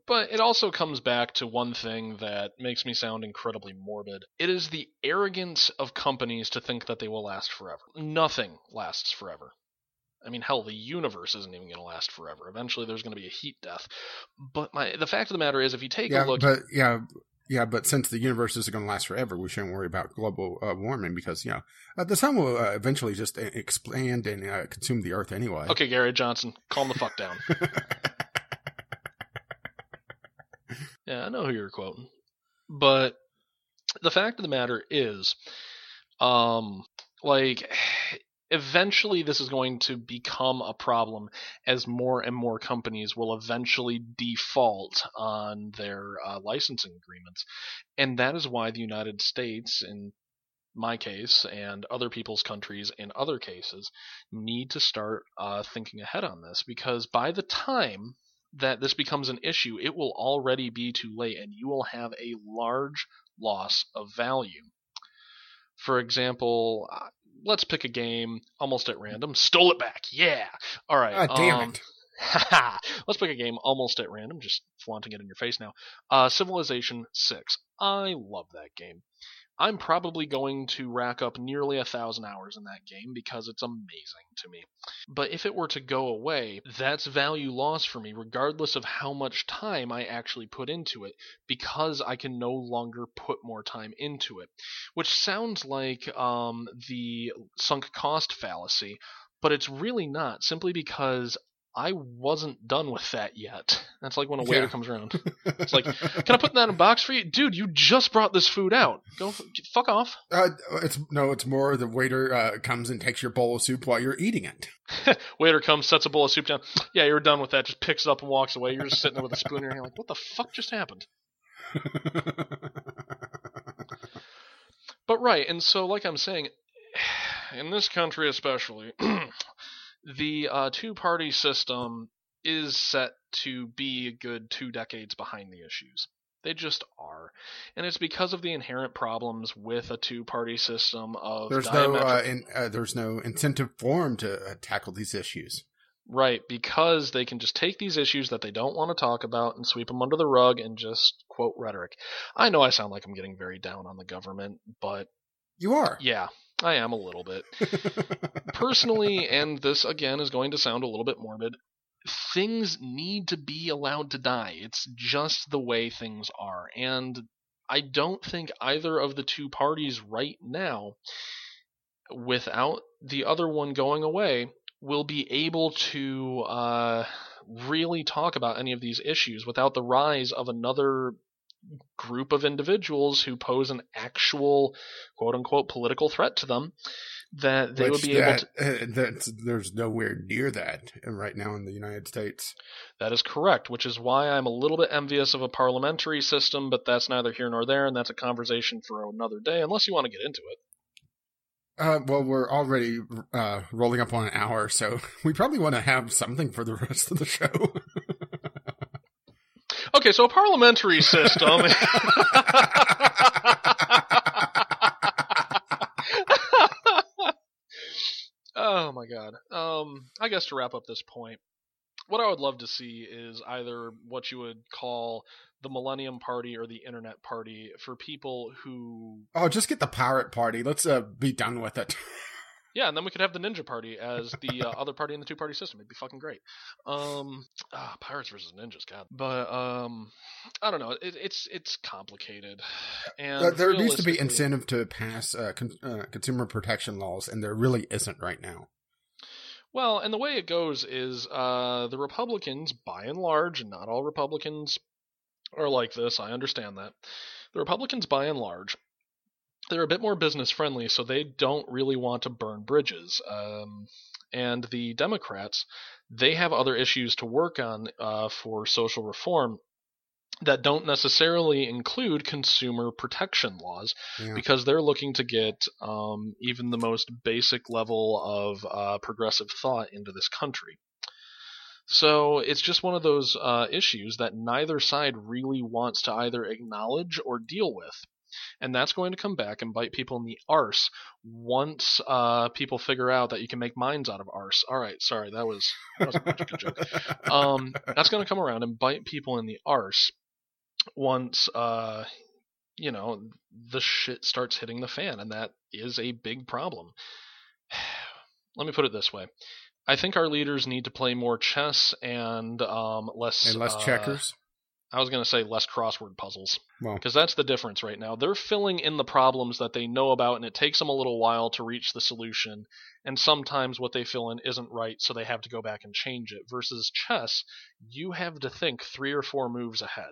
But it also comes back to one thing that makes me sound incredibly morbid. It is the arrogance of companies to think that they will last forever. Nothing lasts forever. I mean, hell, the universe isn't even going to last forever. Eventually, there's going to be a heat death. But my, the fact of the matter is, if you take yeah, a look, but yeah, yeah, but since the universe isn't going to last forever, we shouldn't worry about global uh, warming because you know uh, the sun will uh, eventually just uh, expand and uh, consume the Earth anyway. okay, Gary Johnson, calm the fuck down. [LAUGHS] Yeah, I know who you're quoting. But the fact of the matter is, um, like, eventually this is going to become a problem as more and more companies will eventually default on their uh, licensing agreements. And that is why the United States, in my case, and other people's countries in other cases, need to start uh, thinking ahead on this because by the time that this becomes an issue, it will already be too late and you will have a large loss of value. For example, uh, let's pick a game almost at random. Stole it back. Yeah. All right. Ah, damn um, it. [LAUGHS] let's pick a game almost at random, just flaunting it in your face now. Uh, Civilization 6. I love that game. I'm probably going to rack up nearly a thousand hours in that game because it's amazing to me. But if it were to go away, that's value lost for me, regardless of how much time I actually put into it, because I can no longer put more time into it. Which sounds like um, the sunk cost fallacy, but it's really not, simply because I wasn't done with that yet. That's like when a waiter Yeah. comes around. It's like, [LAUGHS] Can I put that in a box for you? Dude, you just brought this food out. Go f- fuck off. Uh, it's no, it's more the waiter uh, comes and takes your bowl of soup while you're eating it. [LAUGHS] Waiter comes, sets a bowl of soup down. Yeah, you're done with that. Just picks it up and walks away. You're just sitting there with a spoon in your hand, like, what the fuck just happened? [LAUGHS] But right, and so like I'm saying, [SIGHS] in this country especially, [CLEARS THROAT] the uh, two-party system is set to be a good two decades behind the issues. They just are, and it's because of the inherent problems with a two-party system of there's no, uh, in, uh, there's no incentive for them to uh, tackle these issues. Right, because they can just take these issues that they don't want to talk about and sweep them under the rug and just quote rhetoric. I know I sound like I'm getting very down on the government, but You are. yeah, I am a little bit. Personally, and this again is going to sound a little bit morbid, things need to be allowed to die. It's just the way things are. And I don't think either of the two parties right now, without the other one going away, will be able to uh, really talk about any of these issues without the rise of another group of individuals who pose an actual quote unquote political threat to them that they would Which be able to that, [LAUGHS] uh, that's, there's nowhere near that right now in the United States. That is correct, which is why I'm a little bit envious of a parliamentary system, but that's neither here nor there, and that's a conversation for another day, unless you want to get into it. Uh, well, we're already uh, rolling up on an hour, so [LAUGHS] we probably want to have something for the rest of the show. [LAUGHS] Okay, so a parliamentary system. [LAUGHS] oh my god. Um, I guess to wrap up this point, what I would love to see is either what you would call the Millennium Party or the Internet Party for people who oh, just get the pirate party. Let's uh, be done with it. Yeah, and then we could have the Ninja Party as the uh, [LAUGHS] other party in the two party system. It'd be fucking great. Um, ah, Pirates versus Ninjas, God. But um, I don't know. It, it's it's complicated, and Uh, there needs to be incentive to pass uh, con- uh, consumer protection laws, and there really isn't right now. Well, and the way it goes is uh, the Republicans, by and large, and not all Republicans are like this. I understand that. The Republicans, by and large, they're a bit more business friendly, so they don't really want to burn bridges. Um, and the Democrats, they have other issues to work on uh, for social reform that don't necessarily include consumer protection laws Yeah. because they're looking to get um, even the most basic level of uh, progressive thought into this country. So it's just one of those uh, issues that neither side really wants to either acknowledge or deal with. And that's going to come back and bite people in the arse once uh, people figure out that you can make mines out of arse. All right, sorry, that was that was a good joke. Um, that's going to come around and bite people in the arse once uh, you know the shit starts hitting the fan, and that is a big problem. [SIGHS] Let me put it this way. I think our leaders need to play more chess and um, less and less uh, checkers. I was going to say less crossword puzzles Well, because that's the difference right now. They're filling in the problems that they know about, and it takes them a little while to reach the solution. And sometimes what they fill in isn't right, so they have to go back and change it. Versus chess, you have to think three or four moves ahead.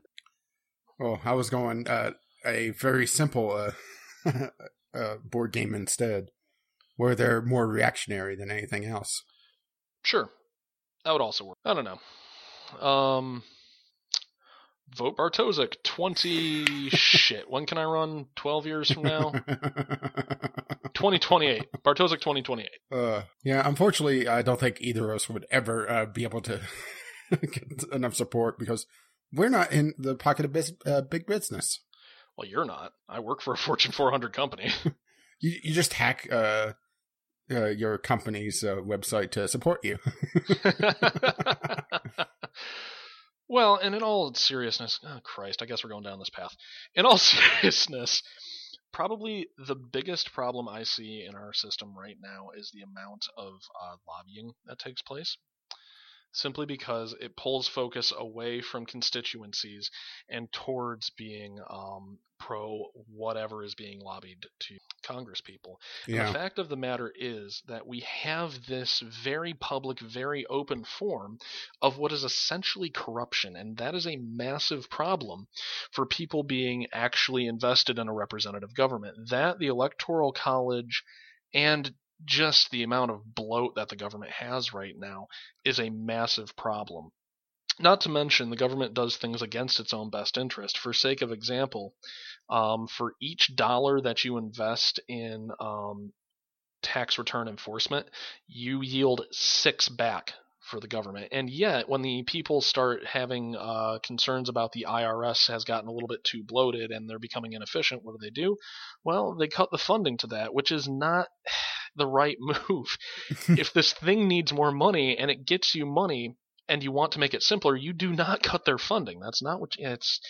well, I was going uh, a very simple uh, [LAUGHS] uh, board game instead, where they're more reactionary than anything else. Sure, that would also work. I don't know. Um, vote Bartosik. Twenty [LAUGHS] shit. When can I run? Twelve years from now. [LAUGHS] Twenty twenty eight. Bartosik twenty twenty eight. Uh, yeah, unfortunately, I don't think either of us would ever uh, be able to [LAUGHS] get enough support because we're not in the pocket of uh, big business. Well, you're not. I work for a Fortune 400 company. You you just hack uh, uh, your company's uh, website to support you. Well, and in all seriousness, oh Christ, I guess we're going down this path. In all [LAUGHS] seriousness, probably the biggest problem I see in our system right now is the amount of uh, lobbying that takes place. Simply because it pulls focus away from constituencies and towards being um, pro whatever is being lobbied to Congress people. Yeah, The fact of the matter is that we have this very public, very open form of what is essentially corruption, and that is a massive problem for people being actually invested in a representative government. That, the Electoral College, and just the amount of bloat that the government has right now is a massive problem. Not to mention, the government does things against its own best interest. For sake of example, um, for each dollar that you invest in um, tax return enforcement, you yield six back for the government. And yet, when the people start having uh, concerns about the IRS has gotten a little bit too bloated and they're becoming inefficient, what do they do? Well, they cut the funding to that, which is not [SIGHS] the right [LAUGHS] move. [LAUGHS] if this thing needs more money and it gets you money and you want to make it simpler, you do not [LAUGHS] cut their funding. That's not what you, it's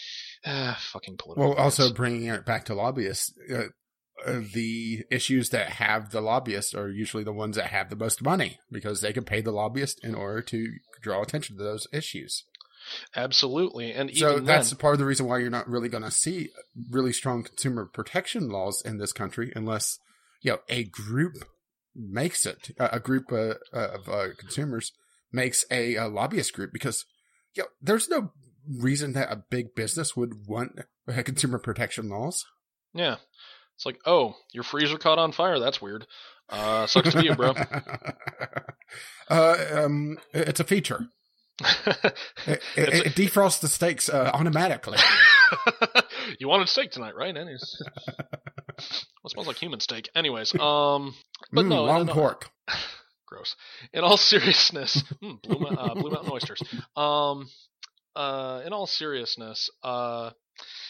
uh, [SIGHS] fucking political. well, also bringing it back to lobbyists. Uh, the issues that have the lobbyists are usually the ones that have the most money because they can pay the lobbyist in order to draw attention to those issues. absolutely, and So that's then, part of the reason why you're not really going to see really strong consumer protection laws in this country unless you know a group makes it a a group uh, of uh, consumers makes a, a lobbyist group because you know, there's no reason that a big business would want uh, consumer protection laws. yeah, it's like, oh, your freezer caught on fire. That's weird. Uh, sucks to be you, bro. [LAUGHS] uh, um, it's a feature. [LAUGHS] It, it, a- it defrosts the steaks uh, automatically. [LAUGHS] you wanted steak tonight, right? Anyways, what smells like human steak? Anyways, um, but Mm, no, long no, no, pork. gross. In all seriousness, mm, Blue, uh, Blue Mountain oysters. Um, uh, in all seriousness, uh,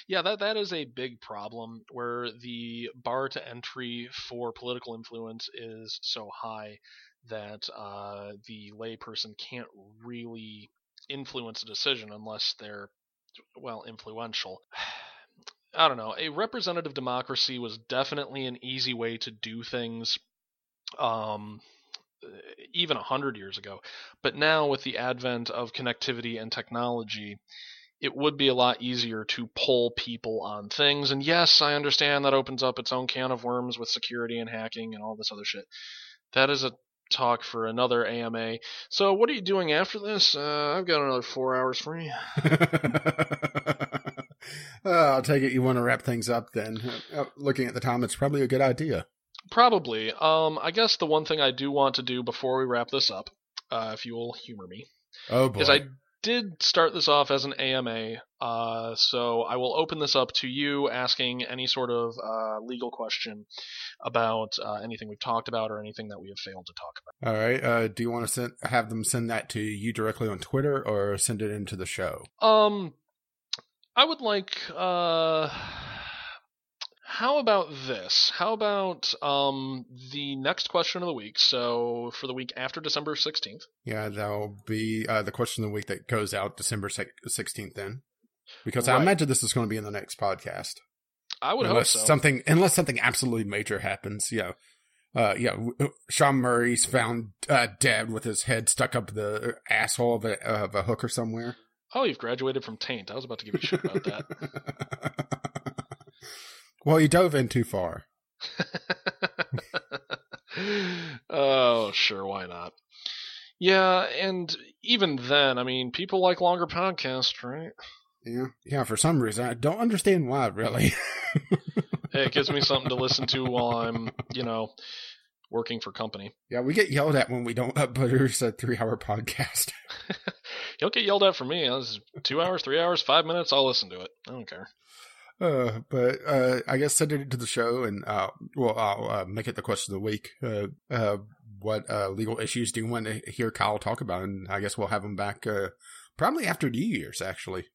yeah, that that is a big problem where the bar to entry for political influence is so high that uh, the layperson can't really influence a decision unless they're well influential. [SIGHS] I don't know. A representative democracy was definitely an easy way to do things. Um, even a hundred years ago, but now with the advent of connectivity and technology, it would be a lot easier to pull people on things. And yes, I understand that opens up its own can of worms with security and hacking and all this other shit. That is a talk for another AMA. So, what are you doing after this? Uh, I've got another four hours free. [LAUGHS] Uh, I'll take it you want to wrap things up then. Uh, looking at the time, it's probably a good idea. Probably. Um, I guess the one thing I do want to do before we wrap this up, uh, if you will humor me, Oh boy. is I did start this off as an AMA, uh, so I will open this up to you asking any sort of uh, legal question about uh, anything we've talked about or anything that we have failed to talk about. All right. Uh, do you want to send, have them send that to you directly on Twitter or send it into the show? Um, I would like uh, how about this? How about um, the next question of the week? So for the week after December 16th. Yeah, that'll be uh, the question of the week that goes out December sixteenth. Then, because Right. I imagine this is going to be in the next podcast. I would unless hope so. something unless something absolutely major happens. Yeah, uh, yeah. Sean Murray's found uh, dead with his head stuck up the asshole of a, of a hooker somewhere. Oh, you've graduated from Taint. I was about to give you shit about that. [LAUGHS] well, he dove in too far. [LAUGHS] oh, sure, why not? Yeah, and even then, I mean, people like longer podcasts, right? Yeah, yeah. For some reason, I don't understand why. Really. Hey, [LAUGHS] it gives me something to listen to while I'm, you know, working for company. yeah, we get yelled at when we don't [LAUGHS] produce a three-hour podcast. You'll get yelled at for me. This is two hours, three hours, five minutes. I'll listen to it. I don't care. Uh, but uh, I guess send it into the show, and uh, well, I'll uh, make it the question of the week. Uh, uh, what uh, legal issues do you want to hear Kyle talk about? And I guess we'll have him back uh, probably after New Year's, actually.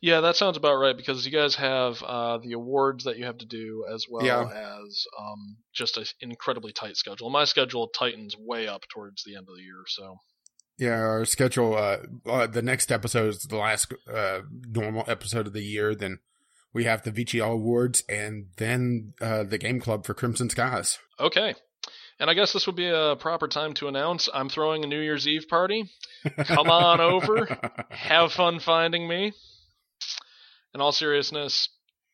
Yeah, that sounds about right because you guys have uh, the awards that you have to do as well Yeah. as um, just an incredibly tight schedule. My schedule tightens way up towards the end of the year, so Yeah, our schedule. Uh, uh, the next episode is the last uh, normal episode of the year. Then we have the VGL Awards, and then uh, the Game Club for Crimson Skies. okay. And I guess this would be a proper time to announce I'm throwing a New Year's Eve party. Come on over. [LAUGHS] Have fun finding me. In all seriousness,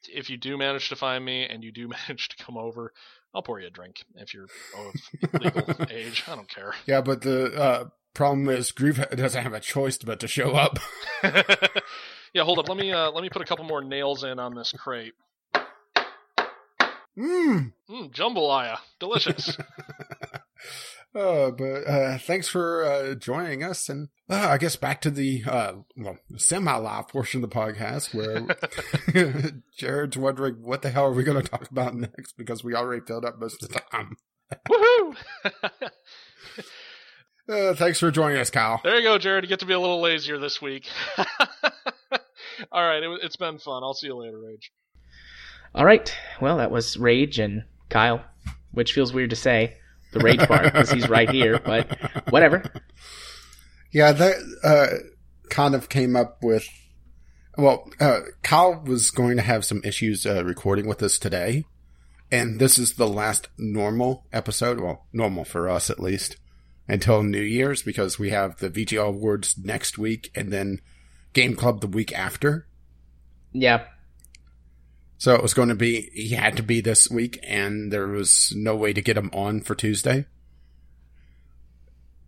if you do manage to find me and you do [LAUGHS] manage to come over, I'll pour you a drink if you're of legal [LAUGHS] age. I don't care. Yeah, but the uh, problem is Groove doesn't have a choice but to show up. Yeah, hold up. Let me uh, let me put a couple more nails in on this crate. Mmm. Mm, jambalaya, delicious. Uh, [LAUGHS] but uh, thanks for uh, joining us, and uh, I guess back to the uh, well semi-live portion of the podcast where [LAUGHS] Jared's wondering what the hell are we going to talk about next because we already filled up most of the time. Woohoo! [LAUGHS] Uh, thanks for joining us, Kyle. there you go, Jared. You get to be a little lazier this week. All right, it, it's been fun. I'll see you later, Rage. All right. Well, that was Rage and Kyle, which feels weird to say the Rage part because he's right here, but whatever. Yeah, that uh, kind of came up with. Well, uh, Kyle was going to have some issues uh, recording with us today, and this is the last normal episode. Well, normal for us at least, until New Year's because we have the VGL Awards next week and then Game Club the week after. Yeah. So it was going to be, he had to be this week, and there was no way to get him on for Tuesday.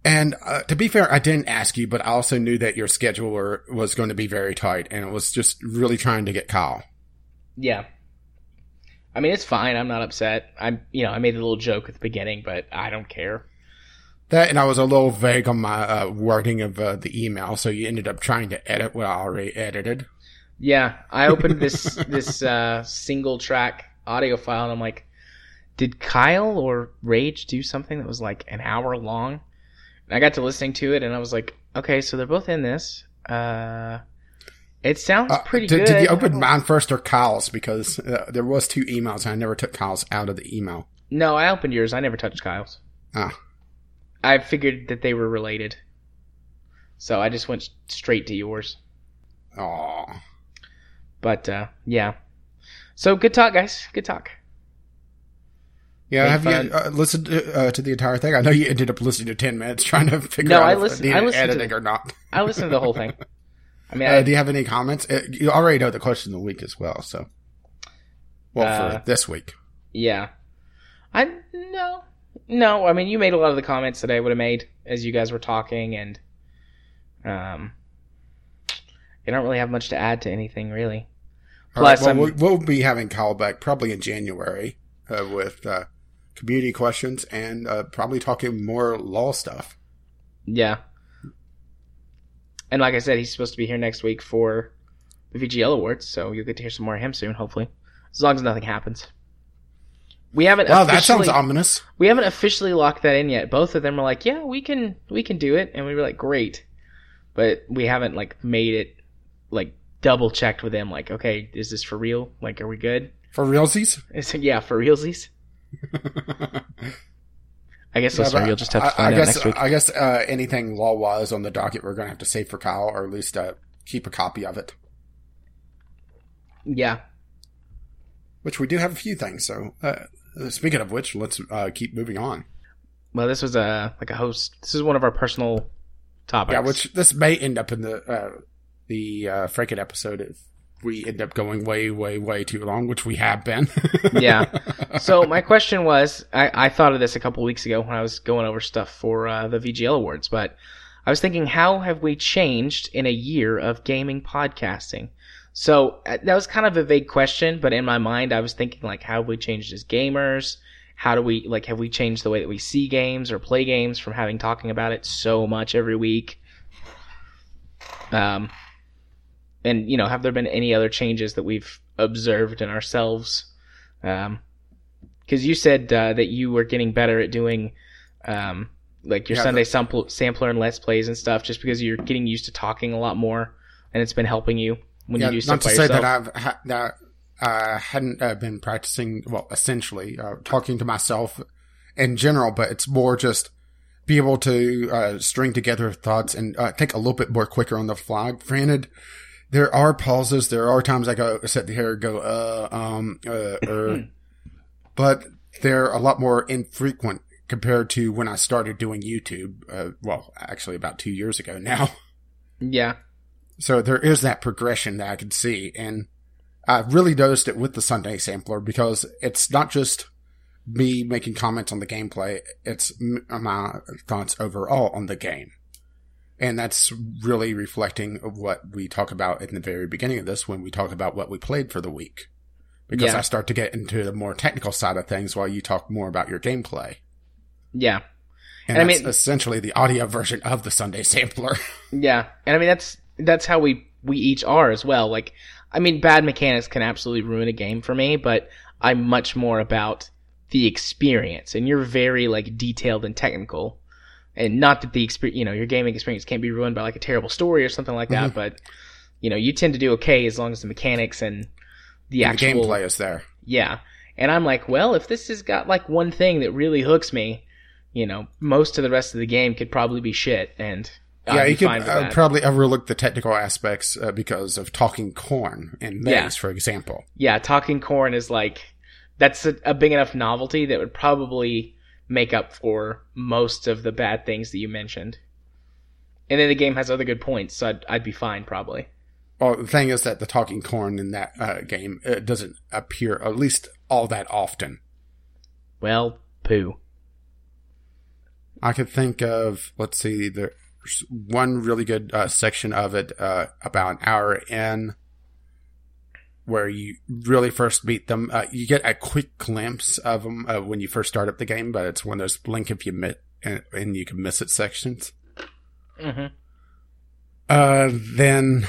And uh, to be fair, I didn't ask you, but I also knew that your schedule were, was going to be very tight, and it was just really trying to get Kyle. Yeah. I mean, it's fine. I'm not upset. I'm, you know, I made a little joke at the beginning, but I don't care. That, and I was a little vague on my uh, wording of uh, the email, so you ended up trying to edit what I already edited. Yeah, I [LAUGHS] opened this this uh, single track audio file and I'm like, did Kyle or Rage do something that was like an hour long? And I got to listening to it and I was like, okay, so they're both in this. Uh, it sounds Uh, pretty did, good. did you open mine first or Kyle's? Because uh, there was two emails, and I never took Kyle's out of the email. No, I opened yours. I never touched Kyle's. Ah. I figured that they were related, so I just went straight to yours. Aw. But uh, yeah, so good talk, guys. Good talk. Yeah, Made have fun. you uh, listened to, uh, to the entire thing? I know you ended up listening to ten minutes trying to figure No, out I if listened- I listened to editing the- or not. I listened to the whole thing. [LAUGHS] I mean, Uh, I, do you have any comments? Uh, you already know the question of the week as well, so well Uh, for this week. Yeah. I no. No, I mean you made a lot of the comments that I would have made as you guys were talking and um I don't really have much to add to anything really. All right, Plus well, we'll, we'll be having Kyle back probably in January uh, with uh, community questions and uh, probably talking more law stuff. yeah. And like I said, he's supposed to be here next week for the VGL awards, so you'll get to hear some more of him soon, hopefully. As long as nothing happens. We haven't Wow, that sounds ominous. we haven't officially locked that in yet. Both of them were like, "Yeah, we can we can do it." And we were like, "Great." But we haven't like made it like double checked with them like, "Okay, is this for real? Like are we good?" For realsies? [LAUGHS] Yeah, for realsies. I guess listener, but you'll just have to I- find I, out guess, next week. I guess uh, anything law wise on the docket, we're going to have to save for Kyle, or at least uh, keep a copy of it. yeah, Which we do have a few things. So, uh, speaking of which, let's uh, keep moving on. well, this was a like a host. This is one of our personal topics. Yeah, which this may end up in the uh, the uh, Franken episode if we end up going way, way, way too long, which we have been. [LAUGHS] Yeah. so my question was, I, I thought of this a couple weeks ago when I was going over stuff for uh, the VGL awards, but I was thinking, how have we changed in a year of gaming podcasting? So uh, that was kind of a vague question, but in my mind, I was thinking like, how have we changed as gamers? How do we like have we changed the way that we see games or play games from having talking about it so much every week? Um, and you know, have there been any other changes that we've observed in ourselves? Um, because you said uh, that you were getting better at doing um, like your Yeah, Sunday sample, sampler and let's plays and stuff, just because you're getting used to talking a lot more, and it's been helping you when yeah, you do stuff not to say yourself. that I've ha- that I hadn't uh, been practicing. Well, essentially, uh, talking to myself in general, but it's more just be able to uh, string together thoughts and uh, think a little bit more quicker on the fly. Granted, there are pauses. There are times I go sit here and go, uh, um, uh, [LAUGHS] er, but they're a lot more infrequent compared to when I started doing YouTube. Uh, well, actually, about two years ago now. [LAUGHS] yeah, So there is that progression that I can see. And I really noticed it with the Sunday sampler because it's not just me making comments on the gameplay. It's my thoughts overall on the game. And that's really reflecting of what we talk about in the very beginning of this when we talk about what we played for the week. Because Yeah. I start to get into the more technical side of things while you talk more about your gameplay. yeah, And, And I mean- essentially the audio version of the Sunday sampler. [LAUGHS] yeah. And I mean that's that's how we we each are as well. Like, I mean, bad mechanics can absolutely ruin a game for me, but I'm much more about the experience, and you're very like detailed and technical. And not that the experience, you know, your gaming experience can't be ruined by like a terrible story or something like that, mm-hmm. but you know, you tend to do okay as long as the mechanics and the And the actual gameplay is there. Yeah. And I'm like, well, if this has got like one thing that really hooks me, you know, most of the rest of the game could probably be shit, and yeah, be you could uh, probably overlook the technical aspects uh, because of talking corn and maize, Yeah. for example. yeah, talking corn is like that's a, a big enough novelty that would probably make up for most of the bad things that you mentioned. And then the game has other good points, so I'd, I'd be fine probably. Well, the thing is that the talking corn in that uh, game uh, doesn't appear at least all that often. Well, poo. I could think of, let's see, there's one really good uh, section of it uh, about an hour in where you really first meet them. Uh, you get a quick glimpse of them uh, when you first start up the game, but it's one of those blink if you miss and, and you can miss it sections. hmm Uh, then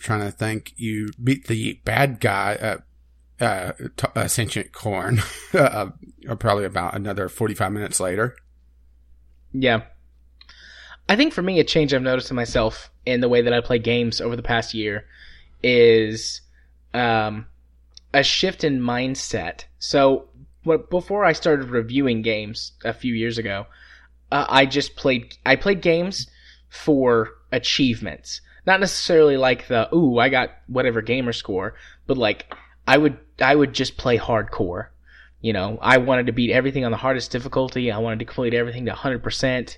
trying to think, you meet the bad guy, uh, uh, t- uh sentient corn, [LAUGHS] uh, probably about another 45 minutes later. Yeah. I think for me, a change I've noticed in myself in the way that I play games over the past year is um, a shift in mindset. So, what, before I started reviewing games a few years ago, uh, I just played. I played games for achievements, not necessarily like the "ooh, I got whatever gamer score," but like I would. I would just play hardcore. You know, I wanted to beat everything on the hardest difficulty. I wanted to complete everything to 100%.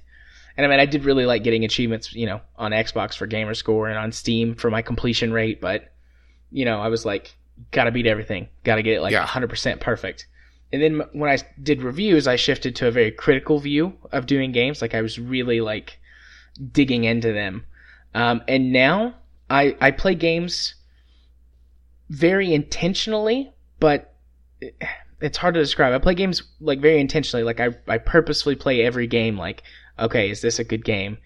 And I mean, I did really like getting achievements, you know, on Xbox for gamer score and on Steam for my completion rate, but you know, I was like, gotta beat everything. Gotta get it like Yeah. 100% perfect. And then when I did reviews, I shifted to a very critical view of doing games. Like I was really like digging into them. Um, and now I, I play games very intentionally, but it's hard to describe. I play games like very intentionally. Like I, I purposefully play every game. Like, okay, is this a good game?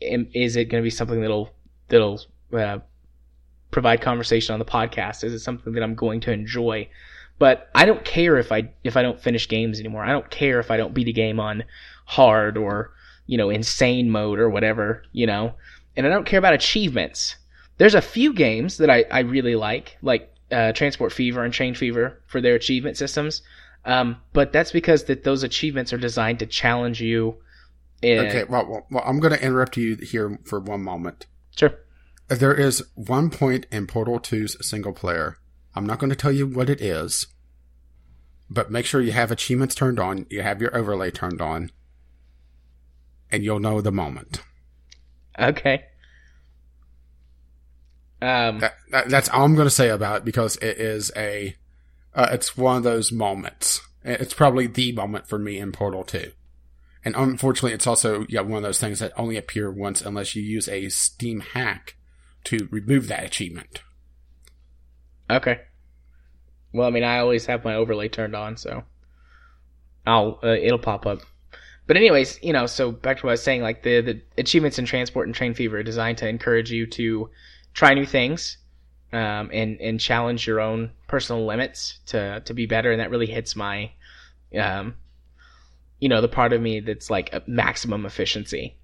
Is it going to be something that'll that'll uh, provide conversation on the podcast? Is it something that I'm going to enjoy? But I don't care if I if I don't finish games anymore. I don't care if I don't beat a game on hard or you know insane mode or whatever. You know, and I don't care about achievements. There's a few games that I, I really like, like uh, Transport Fever and Train Fever for their achievement systems. Um, but that's because that those achievements are designed to challenge you. Okay, well, well, well I'm going to interrupt you here for one moment. Sure. There is one point in Portal 2's single player. I'm not going to tell you what it is, but make sure you have achievements turned on, you have your overlay turned on, and you'll know the moment. Okay. Um, That, that, that's all I'm going to say about it because it is a, uh, it's one of those moments. It's probably the moment for me in Portal 2. And unfortunately, it's also yeah one of those things that only appear once unless you use a Steam hack to remove that achievement. okay. Well, I mean, I always have my overlay turned on, so I'll uh, it'll pop up. But anyways, you know, so back to what I was saying, like the the achievements in Transport and Train Fever are designed to encourage you to try new things, um, and and challenge your own personal limits to to be better, and that really hits my, um, you know, the part of me that's like maximum efficiency.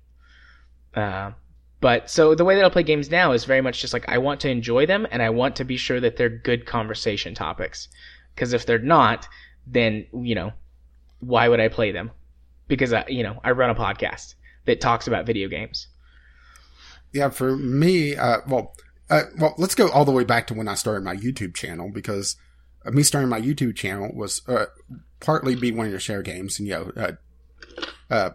Uh, but so the way that I play games now is very much just like I want to enjoy them, and I want to be sure that they're good conversation topics. Because if they're not, then you know, why would I play them? Because I, you know, I run a podcast that talks about video games. Yeah, for me, uh, well, uh, well, let's go all the way back to when I started my YouTube channel because me starting my YouTube channel was uh, partly be one of your share games and you know uh, uh,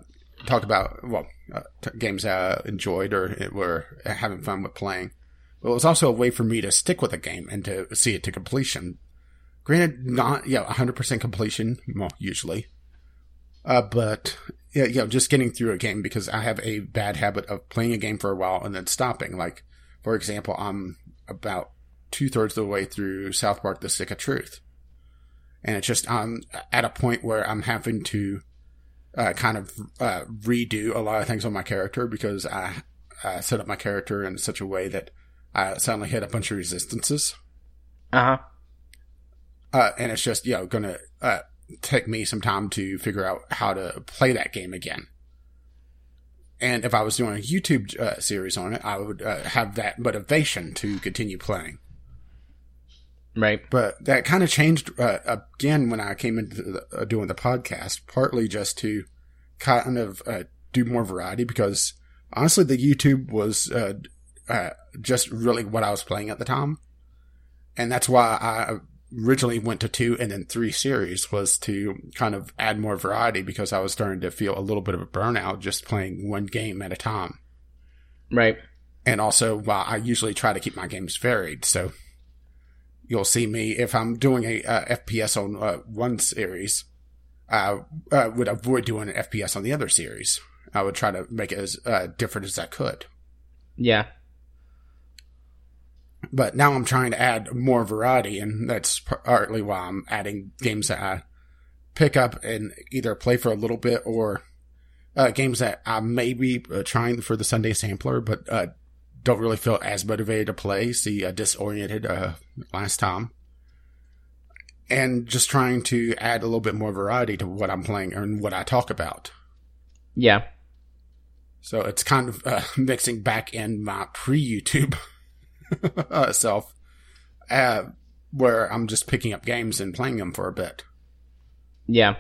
talk about well uh, t- games I enjoyed or were having fun with playing. But it was also a way for me to stick with a game and to see it to completion. Granted, not yeah, 100% completion, well, usually. Uh, but you know, just getting through a game because I have a bad habit of playing a game for a while and then stopping. Like, for example, I'm about two thirds of the way through South Park: The Stick of Truth, and it's just I'm at a point where I'm having to uh, kind of uh, redo a lot of things on my character because I uh, set up my character in such a way that I suddenly hit a bunch of resistances, Uh huh. uh, and it's just you know gonna uh, take me some time to figure out how to play that game again. And if I was doing a YouTube uh, series on it, I would uh, have that motivation to continue playing. Right. But that kind of changed uh, again when I came into the, uh, doing the podcast, partly just to kind of uh, do more variety because honestly, the YouTube was uh, uh, just really what I was playing at the time. And that's why I originally went to two and then three series was to kind of add more variety because I was starting to feel a little bit of a burnout just playing one game at a time. Right. And also, while I usually try to keep my games varied, so you'll see me if I'm doing a uh, FPS on uh, one series, I uh, would avoid doing an FPS on the other series. I would try to make it as uh, different as I could. Yeah. But now I'm trying to add more variety, and that's partly why I'm adding games that I pick up and either play for a little bit or uh, games that I may be uh, trying for the Sunday sampler, but uh, don't really feel as motivated to play. See, uh, disoriented uh, last time, and just trying to add a little bit more variety to what I'm playing and what I talk about. Yeah. So it's kind of uh, [LAUGHS] mixing back in my pre-YouTube [LAUGHS] uh, self, uh, where I'm just picking up games and playing them for a bit. Yeah.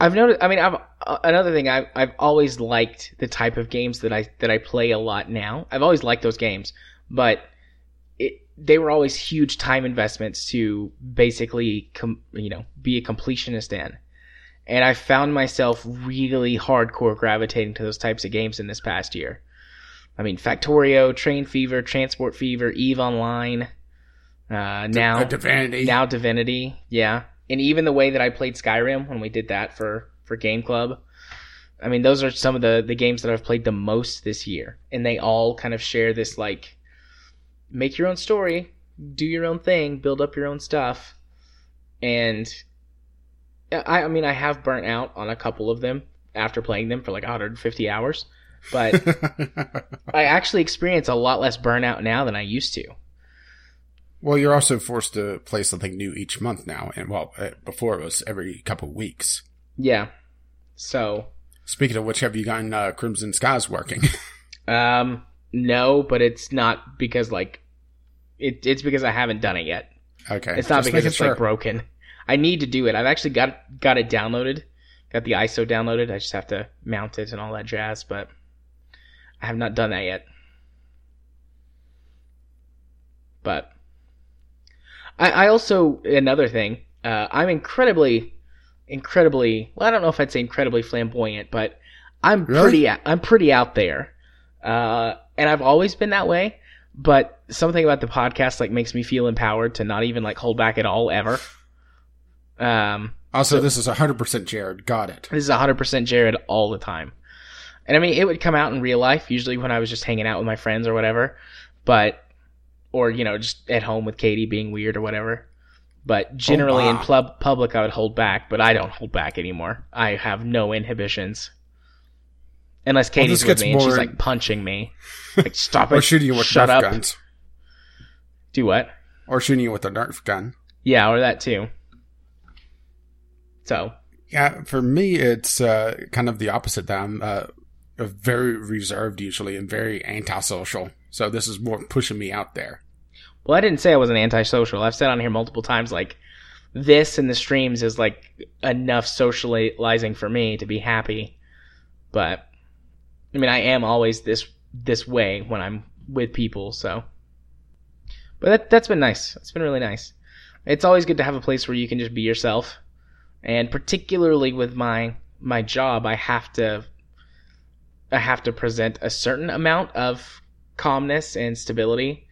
I've noticed. I mean, I've uh, another thing. I've I've always liked the type of games that I that I play a lot now. I've always liked those games, but it, they were always huge time investments to basically, com, you know, be a completionist in. And I found myself really hardcore gravitating to those types of games in this past year. I mean, Factorio, Train Fever, Transport Fever, Eve Online. Uh, now, Uh, Divinity. now Divinity, yeah, and even the way that I played Skyrim when we did that for for Game Club. I mean, those are some of the the games that I've played the most this year, and they all kind of share this like make your own story, do your own thing, build up your own stuff, and I, I mean, I have burnt out on a couple of them after playing them for like 150 hours, but [LAUGHS] I actually experience a lot less burnout now than I used to. Well, you're also forced to play something new each month now, and well, uh, before it was every couple weeks. Yeah. So, Speaking of which, have you gotten uh, Crimson Skies working? [LAUGHS] um, no, but it's not because like it, it's because I haven't done it yet. Okay. It's not just because it's sure. like broken. I need to do it. I've actually got got it downloaded. Got the ISO downloaded. I just have to mount it and all that jazz, but I have not done that yet. But I, I also another thing. Uh, I'm incredibly, incredibly. Well, I don't know if I'd say incredibly flamboyant, but I'm Really? pretty. I'm pretty out there, uh, and I've always been that way. But something about the podcast like makes me feel empowered to not even like hold back at all ever. Um, Also, this is 100% Jared. Got it. this is 100% Jared all the time. And I mean, it would come out in real life, usually when I was just hanging out with my friends or whatever. But, or, you know, just at home with Katie being weird or whatever. But generally in wow. pub- public, I would hold back, but I don't hold back anymore. I have no inhibitions. Unless Katie's this with me and she's like punching me. [LAUGHS] Like, stop Or it. shooting you with Shut up. guns. Do what? Or shooting you with a Nerf gun. Yeah, or that too. So, Yeah, for me, it's uh, kind of the opposite. That I'm uh, very reserved usually and very antisocial. So this is more pushing me out there. Well, I didn't say I was an antisocial. I've said on here multiple times, like, this and the streams is like enough socializing for me to be happy. But, I mean, I am always this this way when I'm with people, so. But that, that's been nice. It's been really nice. It's always good to have a place where you can just be yourself. And particularly with my my job, I have to I have to present a certain amount of calmness and stability.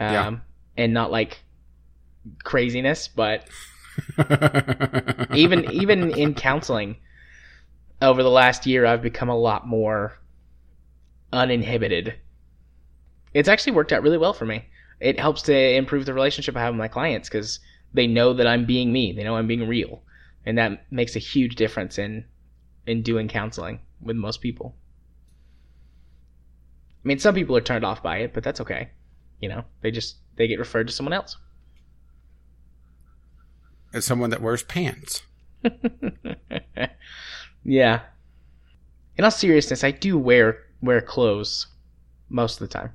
Um, Yeah. And not like craziness, but [LAUGHS] even even in counseling over the last year I've become a lot more uninhibited. It's actually worked out really well for me. It helps to improve the relationship I have with my clients cuz they know that I'm being me. They know I'm being real. And that makes a huge difference in in doing counseling with most people. I mean, some people are turned off by it, but that's okay. You know, they just they get referred to someone else. as someone that wears pants. [LAUGHS] yeah. In all seriousness, I do wear wear clothes most of the time.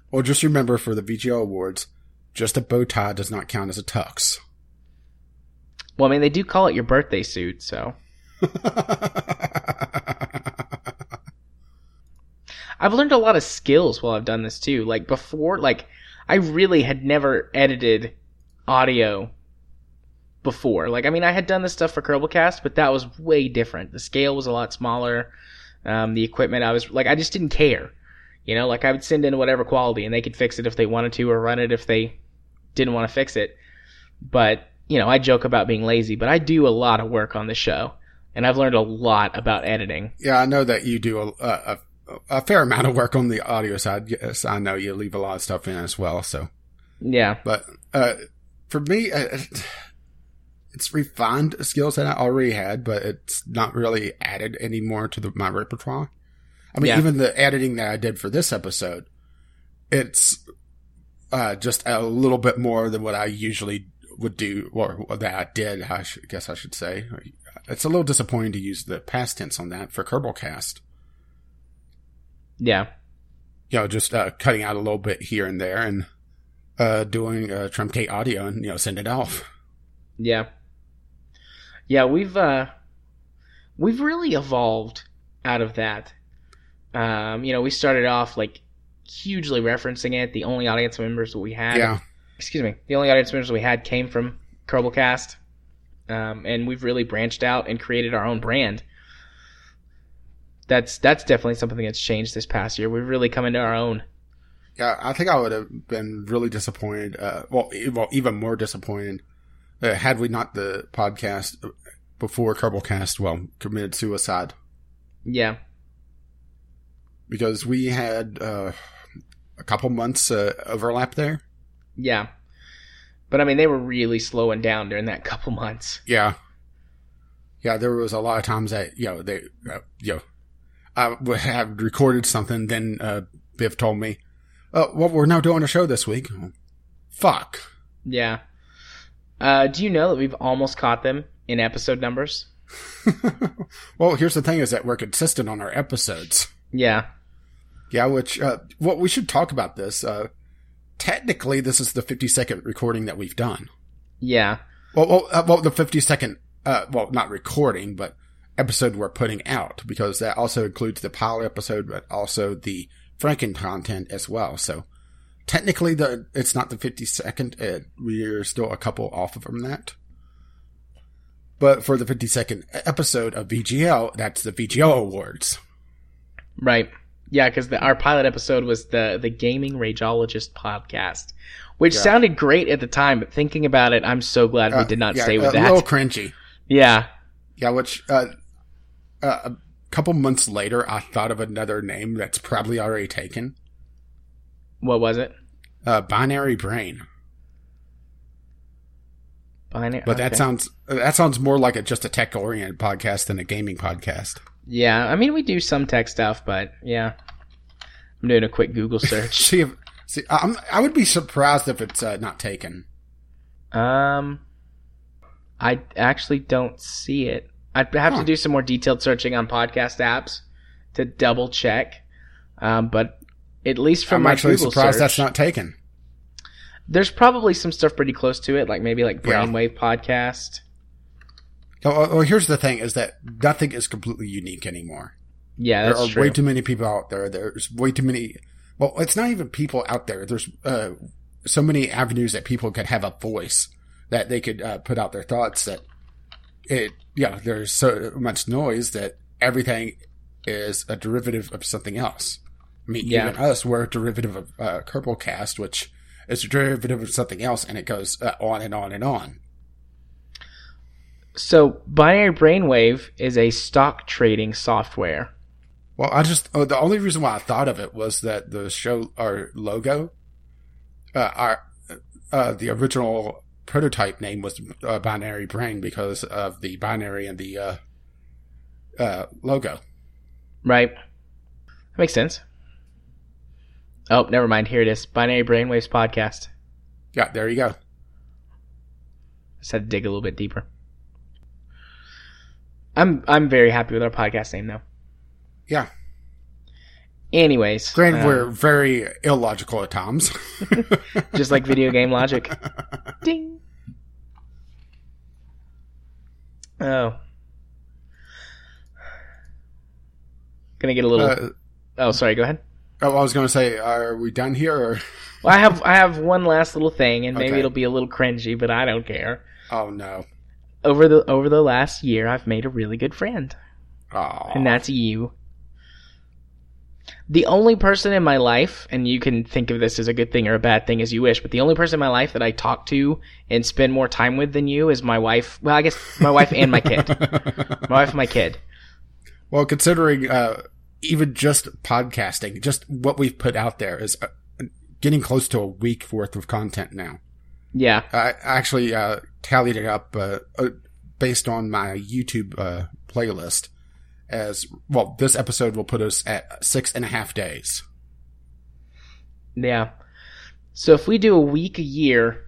[LAUGHS] well, just remember for the VGO Awards, just a bow tie does not count as a tux. Well, I mean, they do call it your birthday suit, so [LAUGHS] I've learned a lot of skills while I've done this too. Like before, like I really had never edited audio before. Like I mean, I had done this stuff for Kerbalcast, but that was way different. The scale was a lot smaller. Um, the equipment, I was like, I just didn't care. You know, like I would send in whatever quality, and they could fix it if they wanted to, or run it if they didn't want to fix it. But you know, I joke about being lazy, but I do a lot of work on the show, and I've learned a lot about editing. yeah, I know that you do a, a, a fair amount of work on the audio side. Yes, I know you leave a lot of stuff in as well. So, Yeah, but uh, for me, uh, [SIGHS] it's refined skills that I already had, but it's not really added anymore to the, my repertoire. I mean, Yeah. even the editing that I did for this episode, it's uh, just a little bit more than what I usually would do, or that I did. I should, guess I should say. It's a little disappointing to use the past tense on that for Kerbalcast. Yeah, You know, just uh, cutting out a little bit here and there and uh, doing uh, truncate audio and you know send it off. yeah, yeah. We've uh, we've really evolved out of that. Um, you know, we started off like hugely referencing it. The only audience members that we had, Yeah, excuse me, the only audience members we had came from Kerbalcast. Um, and we've really branched out and created our own brand. That's that's definitely something that's changed this past year. We've really come into our own. yeah. I think I would have been really disappointed. Uh, well, e- well, even more disappointed uh, had we not the podcast before Kerbalcast. Well, committed suicide Yeah, because we had uh, a couple months uh, overlap there. yeah. But I mean, they were really slowing down during that [LAUGHS] couple months. Yeah. Yeah, there was a lot of times that, you know, they, uh, you know, I have recorded something, then, uh, Biff told me, uh, well, we're now doing a show this week. Fuck. Yeah. Uh, do you know that we've almost caught them in episode numbers? [LAUGHS] well, here's the thing is that we're consistent on our episodes. Yeah. Yeah, which uh, well, we should talk about this. Uh, technically, this is the 50 second recording that we've done. Yeah. Well, well, uh, well the 50 second, uh, well, not recording, but episode we're putting out because that also includes the pilot episode, but also the Franken content as well. So technically, the it's not the 50 second. Uh, we're still a couple off from that. But for the 50 second episode of VGL, that's the VGL Awards. Right. Yeah, because our pilot episode was the the Gaming Rageologist podcast, which Yeah. sounded great at the time. But thinking about it, I'm so glad we Uh, did not yeah, stay with that. A little cringy. [LAUGHS] Yeah. Yeah, which uh, uh, a couple months later, I thought of another name that's probably already taken. What was it? Uh, Binary Brain, Binary. but that sounds that sounds more like a, just a tech oriented podcast than a gaming podcast. Yeah, I mean we do some tech stuff, but yeah, I'm doing a quick Google [LAUGHS] search. See, if, see, I'm, I would be surprised if it's uh, not taken. um, I actually don't see it. I'd have Huh. to do some more detailed searching on podcast apps to double check. Um, but at least from. I'm my actually Google surprised search, that's not taken. there's probably some stuff pretty close to it, like maybe like Yeah. Brainwave podcast. Oh, oh, oh, here's the thing: is that nothing is completely unique anymore. Yeah, there are true. way too many people out there. There's way too many. Well, it's not even people out there. There's uh, so many avenues that people could have a voice that they could uh, put out their thoughts. That it, yeah, there's so much noise that everything is a derivative of something else. I mean, Yeah. even us, we're a derivative of uh, Cast, which is a derivative of something else, and it goes uh, on and on and on. So, Binary Brainwave is a stock trading software. Well, I just oh, the only reason why I thought of it was that the show our logo, uh, our uh, the original prototype name was uh, Binary Brain because of the binary and the uh, uh, logo. Right. That makes sense. Oh, never mind. Here it is. Binary Brainwaves podcast. Yeah, there you go. Just had to dig a little bit deeper. I'm I'm very happy with our podcast name though. Yeah, Anyways, granted uh, we're very illogical at times. [LAUGHS] just like video game logic. [LAUGHS] Ding. Oh. Gonna get a little. uh, oh, sorry. Go ahead. oh, I was going to say, are we done here? Or [LAUGHS] Well, I have I have one last little thing, and maybe Okay. it'll be a little cringy, but I don't care. oh no, Over the over the last year, I've made a really good friend, oh, and that's you. The only person in my life, and you can think of this as a good thing or a bad thing as you wish, but the only person in my life that I talk to and spend more time with than you is my wife. Well, I guess my wife and my kid. [LAUGHS] My wife and my kid. Well, considering uh, even just podcasting, just what we've put out there is uh, getting close to a week worth of content now. Yeah. I actually uh, tallied it up uh, uh, based on my YouTube uh, playlist. As well, this episode will put us at six and a half days. Yeah. So if we do a week a year,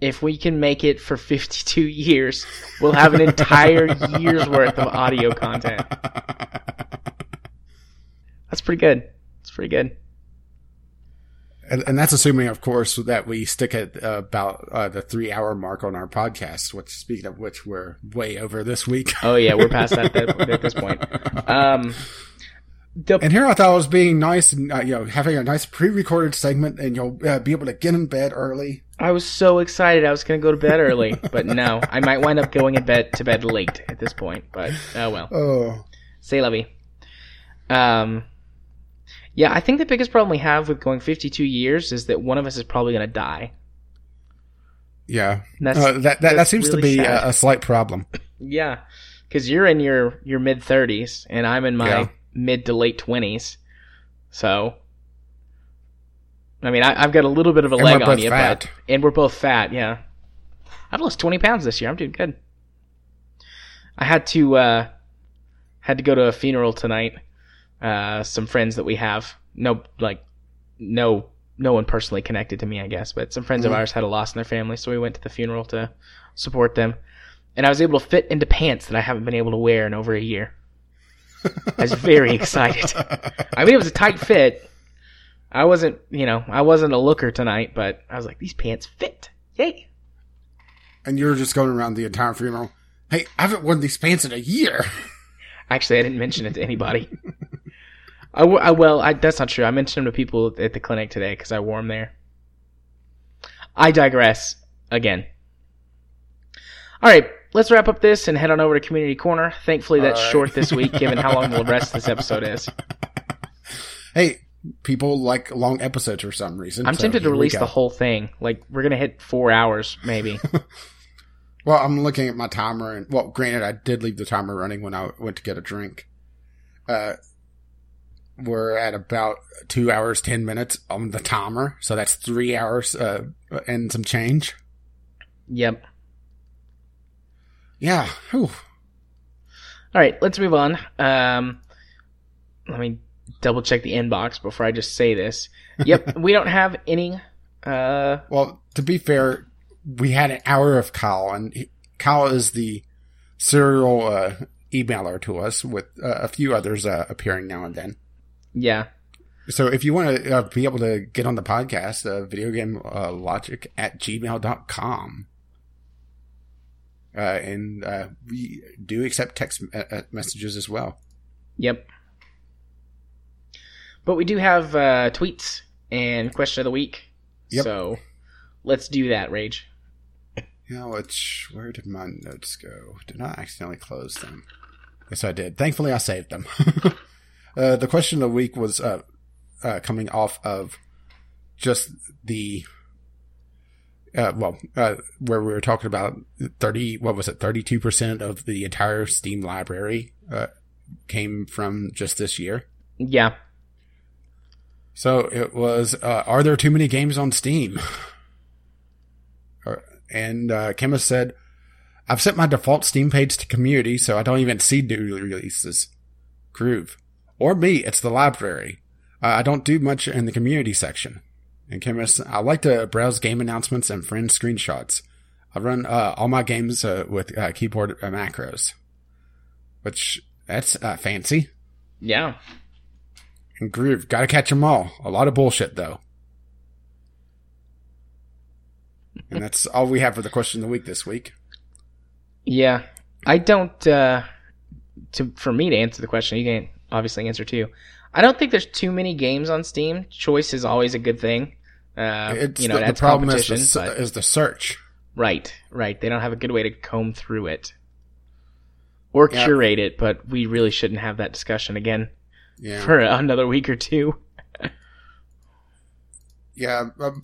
if we can make it for 52 [LAUGHS] years, we'll have an entire year's worth of audio content. [LAUGHS] That's pretty good. That's pretty good. And, and that's assuming, of course, that we stick at uh, about uh, the three hour mark on our podcast, which, speaking of which, we're way over this week. [LAUGHS] Oh yeah, we're past that [LAUGHS] at, at this point. Um, the And here I thought I was being nice and, uh, you know, having a nice pre recorded segment and you'll uh, be able to get in bed early. I was so excited I was going to go to bed early, [LAUGHS] but no, I might wind up going in bed to bed late at this point. But oh well. Oh, Say lovey. Um, yeah, I think the biggest problem we have with going 52 years is that one of us is probably going to die. yeah. Uh, that, that, that seems to be a, a slight problem. [LAUGHS] yeah, because you're in your your mid 30s and I'm in my Yeah. mid to late 20s. So, I mean, I, I've got a little bit of a And leg on you, fat. but and we're both fat. Yeah, I've lost 20 pounds this year. I'm doing good. I had to uh, had to go to a funeral tonight. Uh, some friends that we have, no like, no no one personally connected to me, I guess, but some friends of Mhm. ours had a loss in their family, so we went to the funeral to support them. And I was able to fit into pants that I haven't been able to wear in over a year. I was very excited. [LAUGHS] I mean, it was a tight fit. I wasn't, you know, I wasn't a looker tonight, but I was like, these pants fit. Yay! and you're just going around the entire funeral. Hey, I haven't worn these pants in a year. Actually, I didn't mention it to anybody. [LAUGHS] I, I well, I, that's not true. I mentioned them to people at the clinic today because I wore them there. I digress again. All right, let's wrap up this and head on over to community corner. Thankfully, that's right. short this week, given how long the rest of this [LAUGHS] episode is. Hey, people like long episodes for some reason. I'm so tempted to release the whole thing. Like we're gonna hit four hours, maybe. [LAUGHS] Well, I'm looking at my timer, and well, granted, I did leave the timer running when I went to get a drink. Uh, we're at about two hours ten minutes on the timer, so that's three hours uh, and some change. yep. Yeah, whew. All right, let's move on. Um, let me double check the inbox before I just say this. Yep, [LAUGHS] we don't have any. Uh, Well, to be fair, we had an hour of Kyle, and he, Kyle is the serial uh, emailer to us, with uh, a few others uh, appearing now and then. Yeah, So if you want to uh, be able to get on the podcast, uh, video game uh, logic at gmail.com. Uh, and uh, we do accept text uh, uh, messages as well. yep. But we do have uh, tweets and question of the week. Yep. So let's do that, Rage. Yeah, which where did my notes go? Did I accidentally close them? Yes, I did. Thankfully, I saved them. [LAUGHS] uh, the question of the week was uh, uh, coming off of just the uh, well, uh, where we were talking about thirty. What was it? Thirty-two percent of the entire Steam library uh, came from just this year. Yeah, So it was, uh, are there too many games on Steam? And uh, Chemist said, I've set my default Steam page to community, so I don't even see new releases. Groove. Or me, it's the library. Uh, I don't do much in the community section. And Chemist, I like to browse game announcements and friend screenshots. I run uh, all my games uh, with uh, keyboard uh, macros. Which, that's uh, fancy. yeah. And Groove, gotta catch 'em all. A lot of bullshit, though. and [LAUGHS] that's all we have for the question of the week this week. Yeah, I don't. Uh, to for me to answer the question, you can obviously answer too. I don't think there's too many games on Steam. Choice is always a good thing. Uh, It's you know, the, the that's problem is the, but- is the search. right, right. They don't have a good way to comb through it or Yeah. curate it. But we really shouldn't have that discussion again Yeah, for another week or two. [LAUGHS] yeah. Um,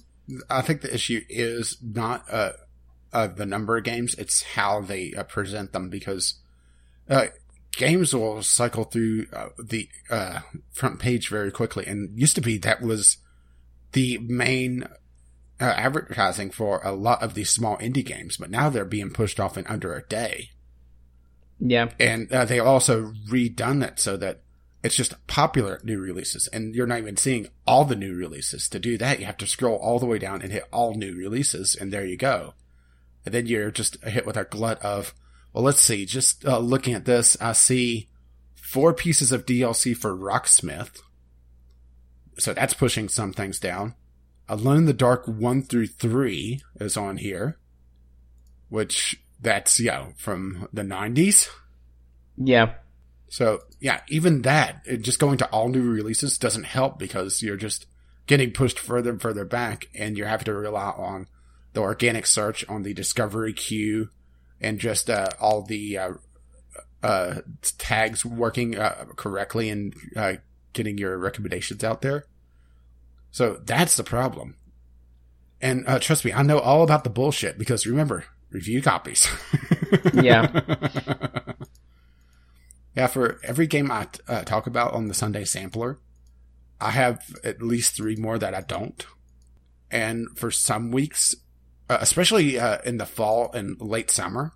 I think the issue is not uh, uh, the number of games; it's how they uh, present them. Because uh, games will cycle through uh, the uh, front page very quickly, and used to be that was the main uh, advertising for a lot of these small indie games. But now they're being pushed off in under a day. Yeah, and uh, they also redone it so that it's just popular new releases and you're not even seeing all the new releases to do that you have to scroll all the way down and hit all new releases and there you go and then you're just hit with a glut of well let's see. Just uh, looking at this i see four pieces of dlc for rocksmith. So that's pushing some things down. Alone in the dark 1 through 3 is on here which that's you know from the 90s yeah, so yeah, even that, it, just going to all new releases doesn't help because you're just getting pushed further and further back and you're having to rely on the organic search on the discovery queue and just, uh, all the, uh, uh, tags working, uh, correctly and, uh, getting your recommendations out there. So that's the problem. And, uh, trust me, I know all about the bullshit because remember, review copies. [LAUGHS] Yeah. Yeah, for every game I uh, talk about on the Sunday Sampler, I have at least three more that I don't. And for some weeks, uh, especially uh, in the fall and late summer,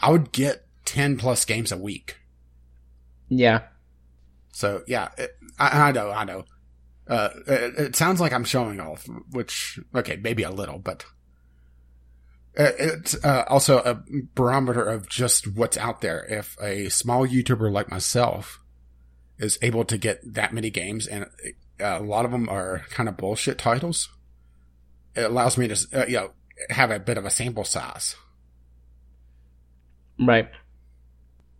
I would get 10 plus games a week. yeah. So yeah, it, I, I know, I know. Uh, it, it sounds like I'm showing off, which, okay, maybe a little, but Uh, It's uh, also a barometer of just what's out there. If a small YouTuber like myself is able to get that many games, and uh, a lot of them are kind of bullshit titles, it allows me to, uh, you know, have a bit of a sample size. Right.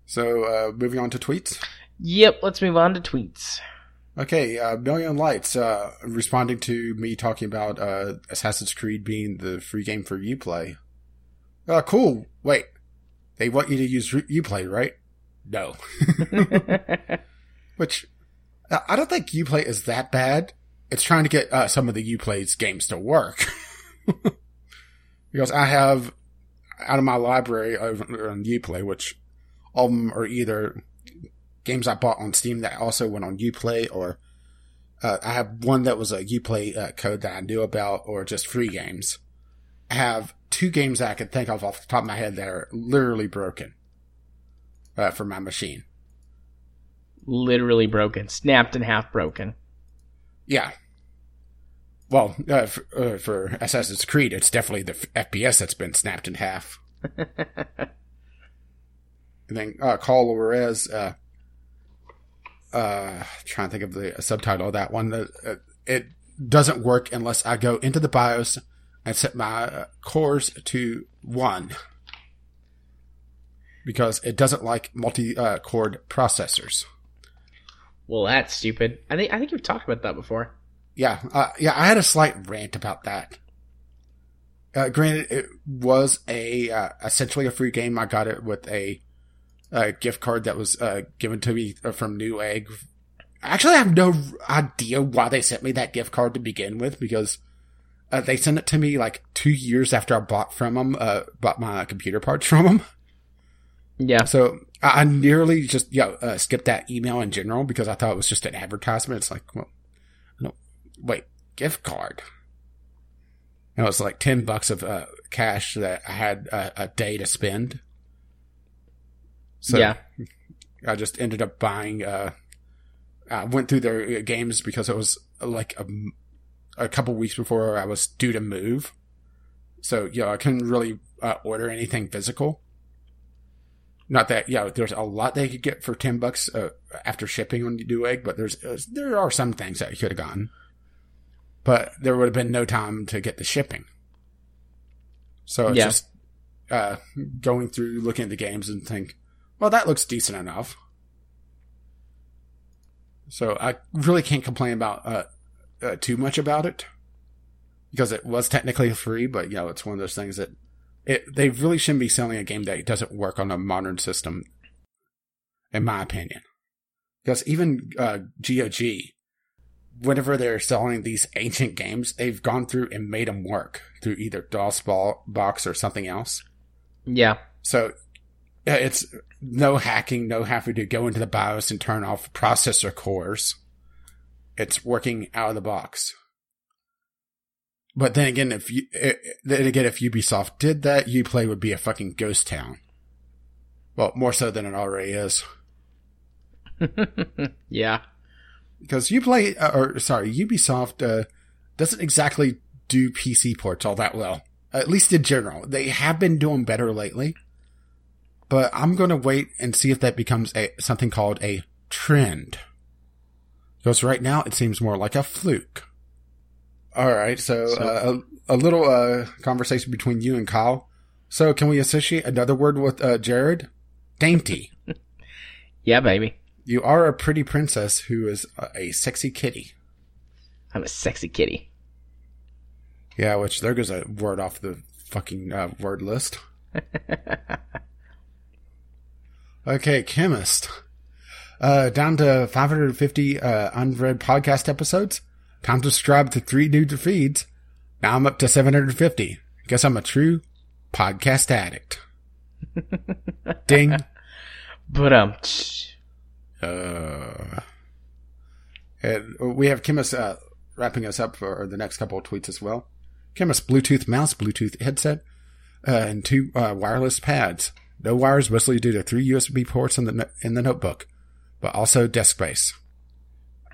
So, uh, moving on to tweets. Yep. Let's move on to tweets. Okay, uh, Million Lights, uh, responding to me talking about, uh, Assassin's Creed being the free game for Uplay. Uh, cool. Wait. They want you to use Uplay, right? No. [LAUGHS] [LAUGHS] Which, I don't think Uplay is that bad. It's trying to get, uh, some of the Uplay's games to work. [LAUGHS] because I have, out of my library over on Uplay, which all of them are either games I bought on Steam that also went on Uplay, or uh, I have one that was a Uplay uh, code that I knew about, or just free games. I have two games that I can think of off the top of my head that are literally broken uh, for my machine. Literally broken, snapped in half, broken. Yeah. Well, uh, for, uh, for Assassin's Creed, it's definitely the f- FPS that's been snapped in half. [LAUGHS] and then uh, Call of Juarez, uh, uh, trying to think of the subtitle of that one. Uh, it doesn't work unless I go into the BIOS and set my uh, cores to one because it doesn't like multi-core processors. Well, that's stupid. I think I think you've talked about that before. Yeah, uh, yeah, I had a slight rant about that. Uh, granted, it was a uh, essentially a free game. I got it with a, a gift card that was uh, given to me from Newegg. Actually, I have no idea why they sent me that gift card to begin with because uh, they sent it to me like two years after I bought from them, uh, bought my computer parts from them. Yeah. So I, I nearly just yeah uh, skipped that email in general because I thought it was just an advertisement. It's like, well, wait, gift card. And it was like ten bucks of uh, cash that I had uh, a day to spend. So Yeah. I just ended up buying. Uh, I went through their uh, games because it was like a, a couple weeks before I was due to move. So you know I couldn't really uh, order anything physical. Not that yeah, there's a lot they could get for ten bucks uh, after shipping on Newegg, but there's uh, there are some things that you could have gotten, but there would have been no time to get the shipping. So it's Yeah. just uh, going through looking at the games and think, well, that looks decent enough. So I really can't complain about uh, uh, too much about it because it was technically free, but you know it's one of those things that it they really shouldn't be selling a game that doesn't work on a modern system, in my opinion. Because even uh, GOG, whenever they're selling these ancient games, they've gone through and made them work through either DOS ball, box or something else. Yeah. So it's no hacking, no having to go into the BIOS and turn off processor cores. It's working out of the box. But then again, if you eh, then again, if Ubisoft did that, Uplay would be a fucking ghost town. Well, more so than it already is, [LAUGHS] yeah. Because Uplay uh, or sorry, Ubisoft uh, doesn't exactly do PC ports all that well. At least in general, they have been doing better lately. But I'm going to wait and see if that becomes a something called a trend. Because right now it seems more like a fluke. All right, so, So- uh, a, a little uh, conversation between you and Kyle. So can we associate another word with uh, Jared? Dainty. [LAUGHS] Yeah, baby. You are a pretty princess who is a, sexy kitty. I'm a sexy kitty. Yeah, which there goes a word off the fucking uh, word list. [LAUGHS] okay, chemist. Uh, down to 550 uh, unread podcast episodes. Time to subscribe to three new feeds. Now I'm up to 750. Guess I'm a true podcast addict. [LAUGHS] Ding. But um, Uh, and we have Chemist uh, wrapping us up for the next couple of tweets as well. Chemist Bluetooth mouse, Bluetooth headset, uh, and two uh, wireless pads. No wires, mostly due to three USB ports in the in the notebook, but also desk space.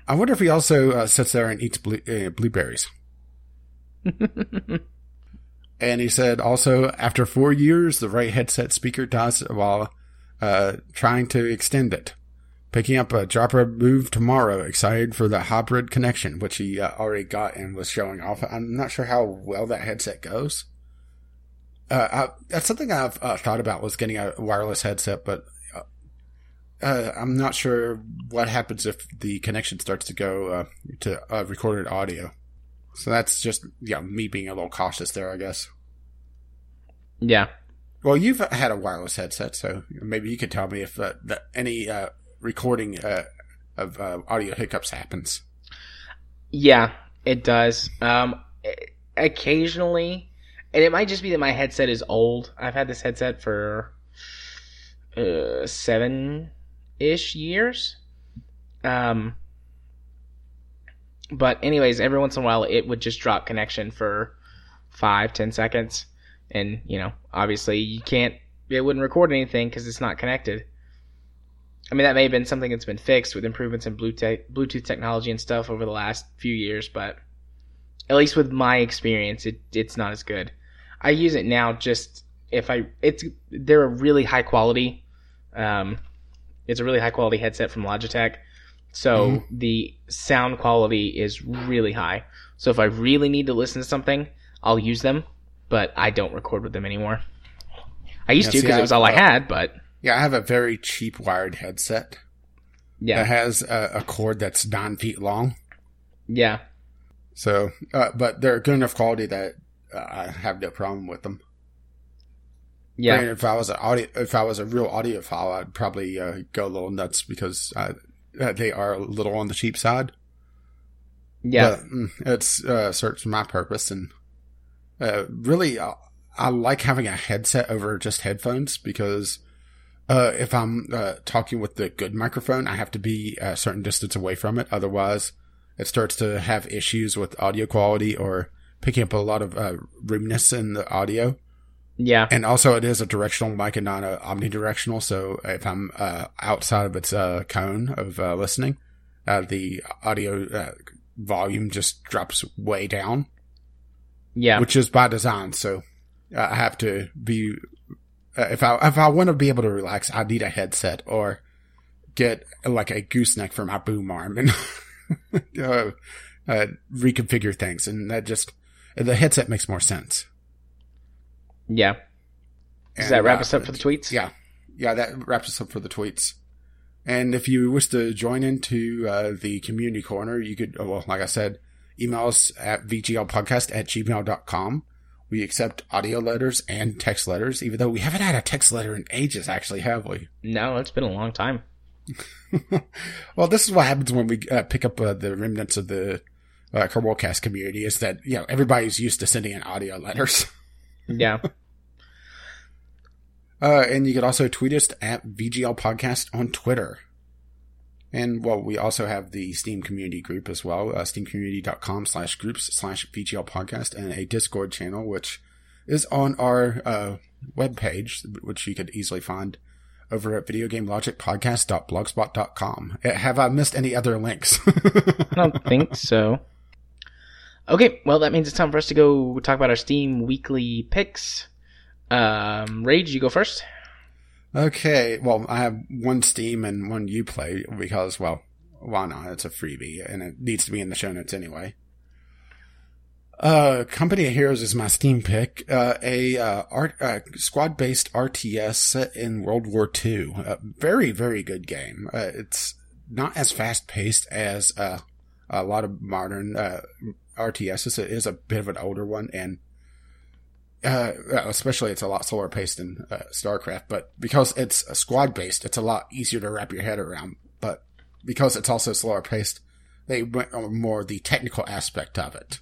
I wonder if he also uh, sits there and eats blue, uh, blueberries. [LAUGHS] And he said also, after four years, the right headset speaker does while uh, trying to extend it. Picking up a dropper move tomorrow. Excited for the hybrid connection, which he uh, already got and was showing off. I'm not sure how well that headset goes. Uh, I, that's something I've uh, thought about was getting a wireless headset, but uh, uh I'm not sure what happens if the connection starts to go uh, to uh, recorded audio. So that's just yeah me being a little cautious there, I guess. Yeah. Well, you've had a wireless headset, so maybe you could tell me if uh, the, any uh, recording uh, of uh, audio hiccups happens. Yeah, it does. Um, occasionally, and it might just be that my headset is old. I've had this headset for uh, seven ish years. Um, but anyways, every once in a while, it would just drop connection for five, ten seconds, and you know, obviously, you can't. It wouldn't record anything because it's not connected. I mean, that may have been something that's been fixed with improvements in Bluetooth technology and stuff over the last few years, but at least with my experience, it, it's not as good. I use it now just if I it's they're a really high quality um it's a really high quality headset from Logitech. So mm-hmm. the sound quality is really high. So if I really need to listen to something, I'll use them, but I don't record with them anymore. I used yeah, to because it was all I had, but yeah, I have a very cheap wired headset. Yeah, it has a, a cord that's nine feet long. Yeah. So, uh, but they're good enough quality that uh, I have no problem with them. Yeah. And if I was an audio, if I was a real audiophile, I'd probably uh, go a little nuts because uh, they are a little on the cheap side. Yeah, but, mm, it's uh, serves my purpose, and uh, really, uh, I like having a headset over just headphones because uh, if I'm uh, talking with the good microphone, I have to be a certain distance away from it. Otherwise, it starts to have issues with audio quality or picking up a lot of uh, roominess in the audio. Yeah. And also, it is a directional mic and not a omnidirectional. So if I'm uh, outside of its uh, cone of uh, listening, uh, the audio uh, volume just drops way down. Yeah. Which is by design. So I have to be. Uh, if I if I want to be able to relax, I need a headset or get like a gooseneck for my boom arm and [LAUGHS] reconfigure things, and that just the headset makes more sense. Yeah. Does and, that wrap uh, us up for the tweets? Yeah. Yeah, that wraps us up for the tweets. And if you wish to join into uh, the community corner, you could, oh, well, like I said, email us at vglpodcast at gmail.com. We accept audio letters and text letters, even though we haven't had a text letter in ages, actually, have we? [LAUGHS] No, it's been a long time. well, this is what happens when we uh, pick up uh, the remnants of the uh, Kerbalcast community is that, you know, everybody's used to sending in audio letters. [LAUGHS] yeah. Uh, and you could also tweet us at VGL Podcast on Twitter. And well, we also have the Steam community group as well, uh, steamcommunity.com slash groups slash VGL podcast and a Discord channel, which is on our, uh, webpage, which you could easily find over at videogamelogicpodcast.blogspot.com. Uh, have I missed any other links? I don't [LAUGHS] think so. Okay, well, that means it's time for us to go talk about our Steam weekly picks. Um, Rage, you go first. Okay. Well, I have one Steam and one Uplay because, well, why not? It's a freebie and it needs to be in the show notes anyway. Uh, Company of Heroes is my Steam pick. Uh, a uh, art, uh, squad-based RTS set in World War II. A very, very good game. Uh, it's not as fast-paced as uh, a lot of modern uh, RTSs. It is a bit of an older one, and uh, especially it's a lot slower paced than uh, StarCraft, but because it's squad based, it's a lot easier to wrap your head around. But because it's also slower paced, they went on more the technical aspect of it.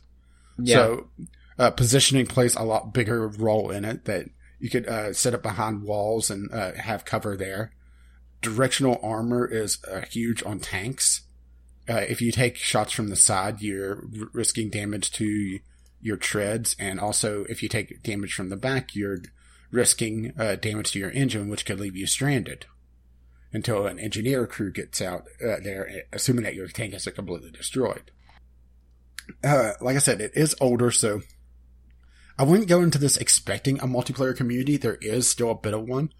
Yeah. So uh, positioning plays a lot bigger role in it. That you could uh, set up behind walls and uh, have cover there. Directional armor is uh, huge on tanks. if you take shots from the side, you're risking damage to your treads, and also if you take damage from the back, you're risking uh, damage to your engine, which could leave you stranded until an engineer crew gets out uh, there, assuming that your tank isn't completely destroyed. Uh, like I said, it is older, so I wouldn't go into this expecting a multiplayer community. There is still a bit of one,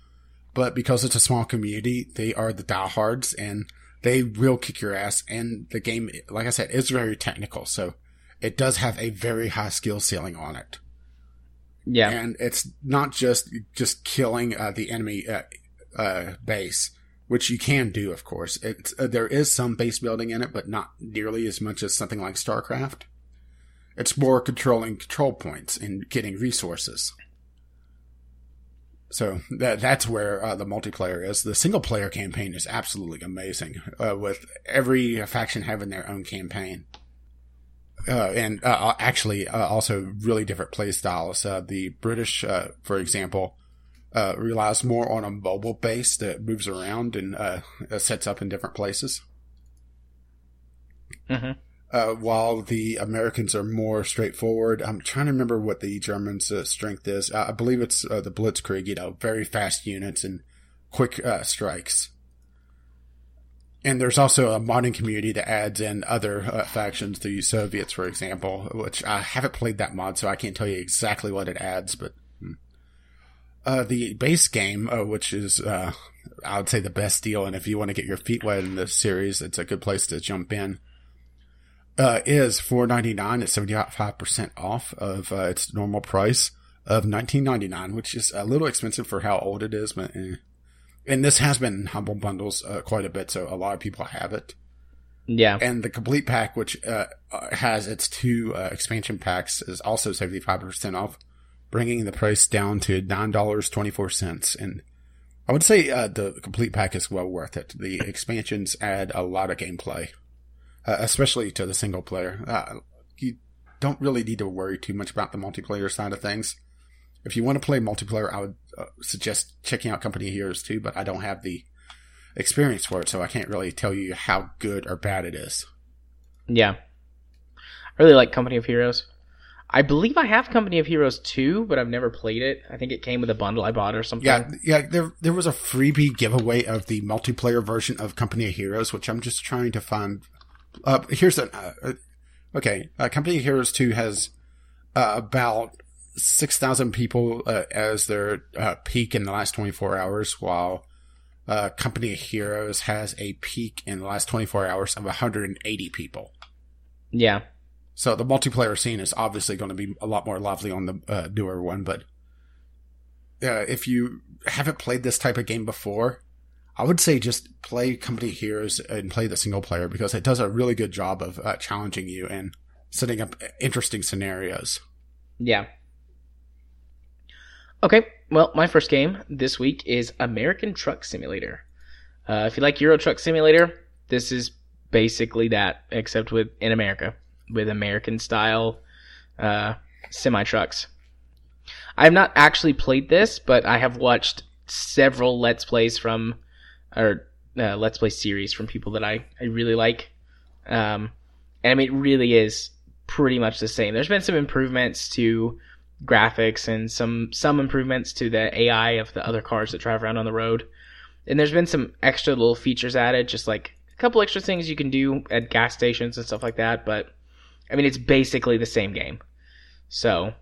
but because it's a small community, they are the diehards and they will kick your ass. And the game, like I said, is very technical. So it does have a very high skill ceiling on it. Yeah. And it's not just, just killing uh, the enemy uh, uh, base, which you can do, of course. It's, uh, there is some base building in it, but not nearly as much as something like StarCraft. It's more controlling control points and getting resources. So that that's where uh, the multiplayer is. The single player campaign is absolutely amazing, uh, with every faction having their own campaign, uh, and uh, actually uh, also really different play styles. Uh, the British, for example, relies more on a mobile base that moves around and sets up in different places. Mm-hmm uh, while the Americans are more straightforward. I'm trying to remember what the Germans' uh, strength is. Uh, I believe it's uh, the Blitzkrieg, you know, very fast units and quick uh, strikes. And there's also a modding community that adds in other uh, factions, the Soviets, for example, which I haven't played that mod, so I can't tell you exactly what it adds, but. Hmm. the base game, which is, I would say the best deal, and if you want to get your feet wet in this series, it's a good place to jump in uh, is four ninety nine. at seventy five percent off of uh, its normal price of nineteen ninety nine, which is a little expensive for how old it is. But eh. And this has been in humble bundles uh, quite a bit, so a lot of people have it. Yeah, and the complete pack, which uh, uh, has its two uh, expansion packs, is also seventy five percent off, bringing the price down to nine dollars twenty four cents. And I would say the complete pack is well worth it. The expansions add a lot of gameplay uh, especially to the single player. Uh, you don't really need to worry too much about the multiplayer side of things. If you want to play multiplayer, I would uh, suggest checking out Company Heroes 2, but I don't have the experience for it, so I can't really tell you how good or bad it is. Yeah. I really like Company of Heroes. I believe I have Company of Heroes 2, but I've never played it. I think it came with a bundle I bought or something. Yeah, yeah. There, there was a freebie giveaway of the multiplayer version of Company of Heroes, which I'm just trying to find uh, here's a uh, uh, okay. Uh, Company of Heroes Two has uh, about six thousand people uh, as their peak in the last twenty four hours, while Company of Heroes has a peak in the last twenty four hours of one hundred and eighty people. Yeah. So the multiplayer scene is obviously going to be a lot more lively on the newer one, but if you haven't played this type of game before, I would say just play Company Heroes and play the single player because it does a really good job of uh, challenging you and setting up interesting scenarios. Yeah. Okay, well, my first game this week is American Truck Simulator. Uh, if you like Euro Truck Simulator, this is basically that, except with in America, with American style uh, semi trucks. I have not actually played this, but I have watched several Let's Plays from or uh, Let's Play series from people that I, I really like. Um, and I mean, it really is pretty much the same. There's been some improvements to graphics and some some improvements to the AI of the other cars that drive around on the road. And there's been some extra little features added, just like a couple extra things you can do at gas stations and stuff like that. But I mean, it's basically the same game. So.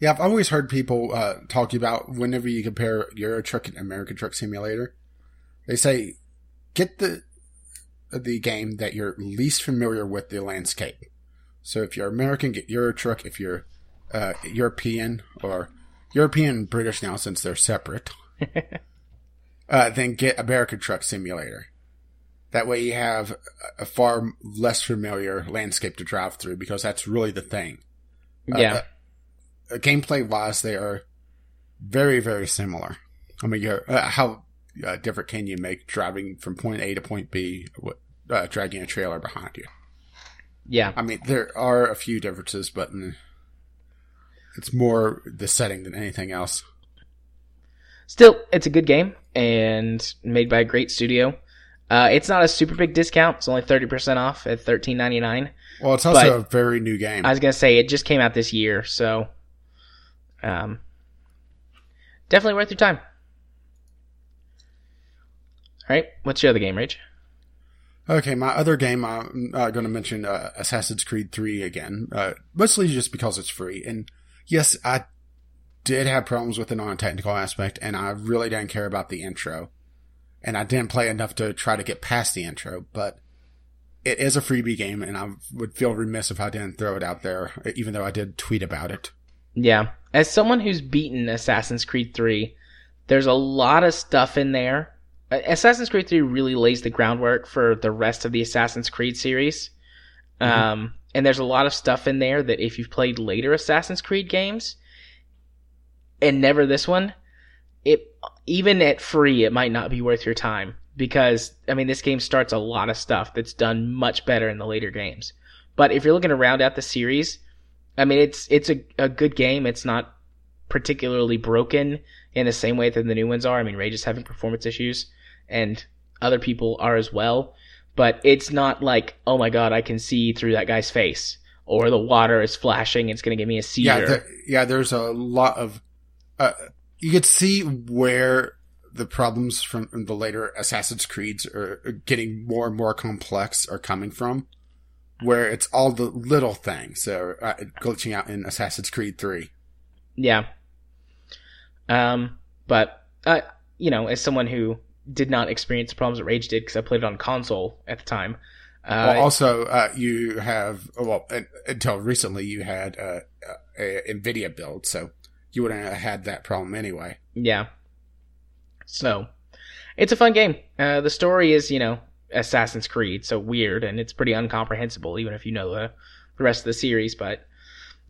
Yeah, I've always heard people uh, talking about whenever you compare Euro Truck and American Truck Simulator, they say get the the game that you're least familiar with the landscape. So if you're American, get Euro Truck. If you're uh, European or European British now, since they're separate, [LAUGHS] uh, then get American Truck Simulator. That way you have a far less familiar landscape to drive through because that's really the thing. Uh, yeah. Uh, gameplay wise, they are very, very similar. I mean, you're, uh, how uh, different can you make driving from point A to point B, uh, dragging a trailer behind you? Yeah. I mean, there are a few differences, but it's more the setting than anything else. Still, it's a good game and made by a great studio. Uh, it's not a super big discount. It's only 30% off at $13.99. Well, it's also a very new game. I was going to say, it just came out this year, so um, definitely worth your time. All right, what's your other game, Rage? Okay, my other game, I'm uh, going to mention uh, Assassin's Creed 3 again, uh, mostly just because it's free. And yes, I did have problems with the non-technical aspect, and I really didn't care about the intro, and I didn't play enough to try to get past the intro. But it is a freebie game, and I would feel remiss if I didn't throw it out there, even though I did tweet about it. Yeah. As someone who's beaten Assassin's Creed 3, there's a lot of stuff in there. Assassin's Creed 3 really lays the groundwork for the rest of the Assassin's Creed series. Mm-hmm. Um, and there's a lot of stuff in there that if you've played later Assassin's Creed games and never this one, it even at free it might not be worth your time because I mean this game starts a lot of stuff that's done much better in the later games. But if you're looking to round out the series, I mean it's it's a, a good game. It's not particularly broken in the same way that the new ones are. I mean Rage is having performance issues and other people are as well. But it's not like, oh my god, I can see through that guy's face. Or the water is flashing, it's gonna give me a seizure. Yeah, yeah, there's a lot of uh, you could see where the problems from the later Assassin's Creeds are getting more and more complex are coming from, where it's all the little things that are uh, glitching out in Assassin's Creed 3. Yeah. Um, but, uh, you know, as someone who did not experience the problems that Rage did because I played it on console at the time. Uh, well, also, uh, you have, well, until recently, you had uh, a NVIDIA build, so you wouldn't have had that problem anyway. Yeah. So, it's a fun game. Uh, the story is, you know, Assassin's Creed, so weird, and it's pretty incomprehensible, even if you know the, the rest of the series. But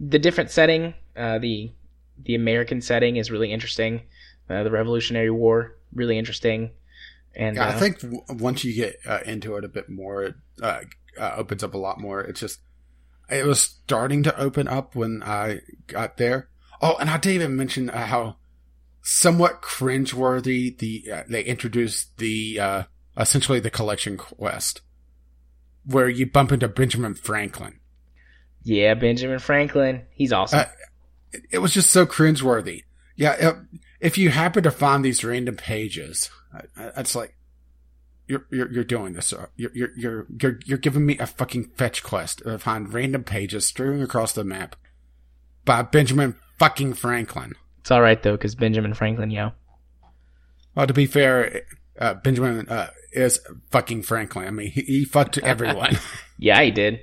the different setting, uh, the the American setting is really interesting. Uh, the Revolutionary War, really interesting. And yeah, I uh, think w- once you get uh, into it a bit more, it uh, opens up a lot more. It's just it was starting to open up when I got there. Oh, and I didn't even mention how somewhat cringeworthy the uh, they introduced the uh, essentially the collection quest where you bump into Benjamin Franklin. Yeah, Benjamin Franklin. He's awesome. Uh, it, was just so cringeworthy. Yeah, if you happen to find these random pages, it's like you're you're, you're doing this. You're, you're you're you're you're giving me a fucking fetch quest to find random pages strewn across the map by Benjamin fucking Franklin. It's all right though, because Benjamin Franklin, yo. Well, to be fair, uh, Benjamin uh, is fucking Franklin. I mean, he, he fucked [LAUGHS] everyone. yeah, he did.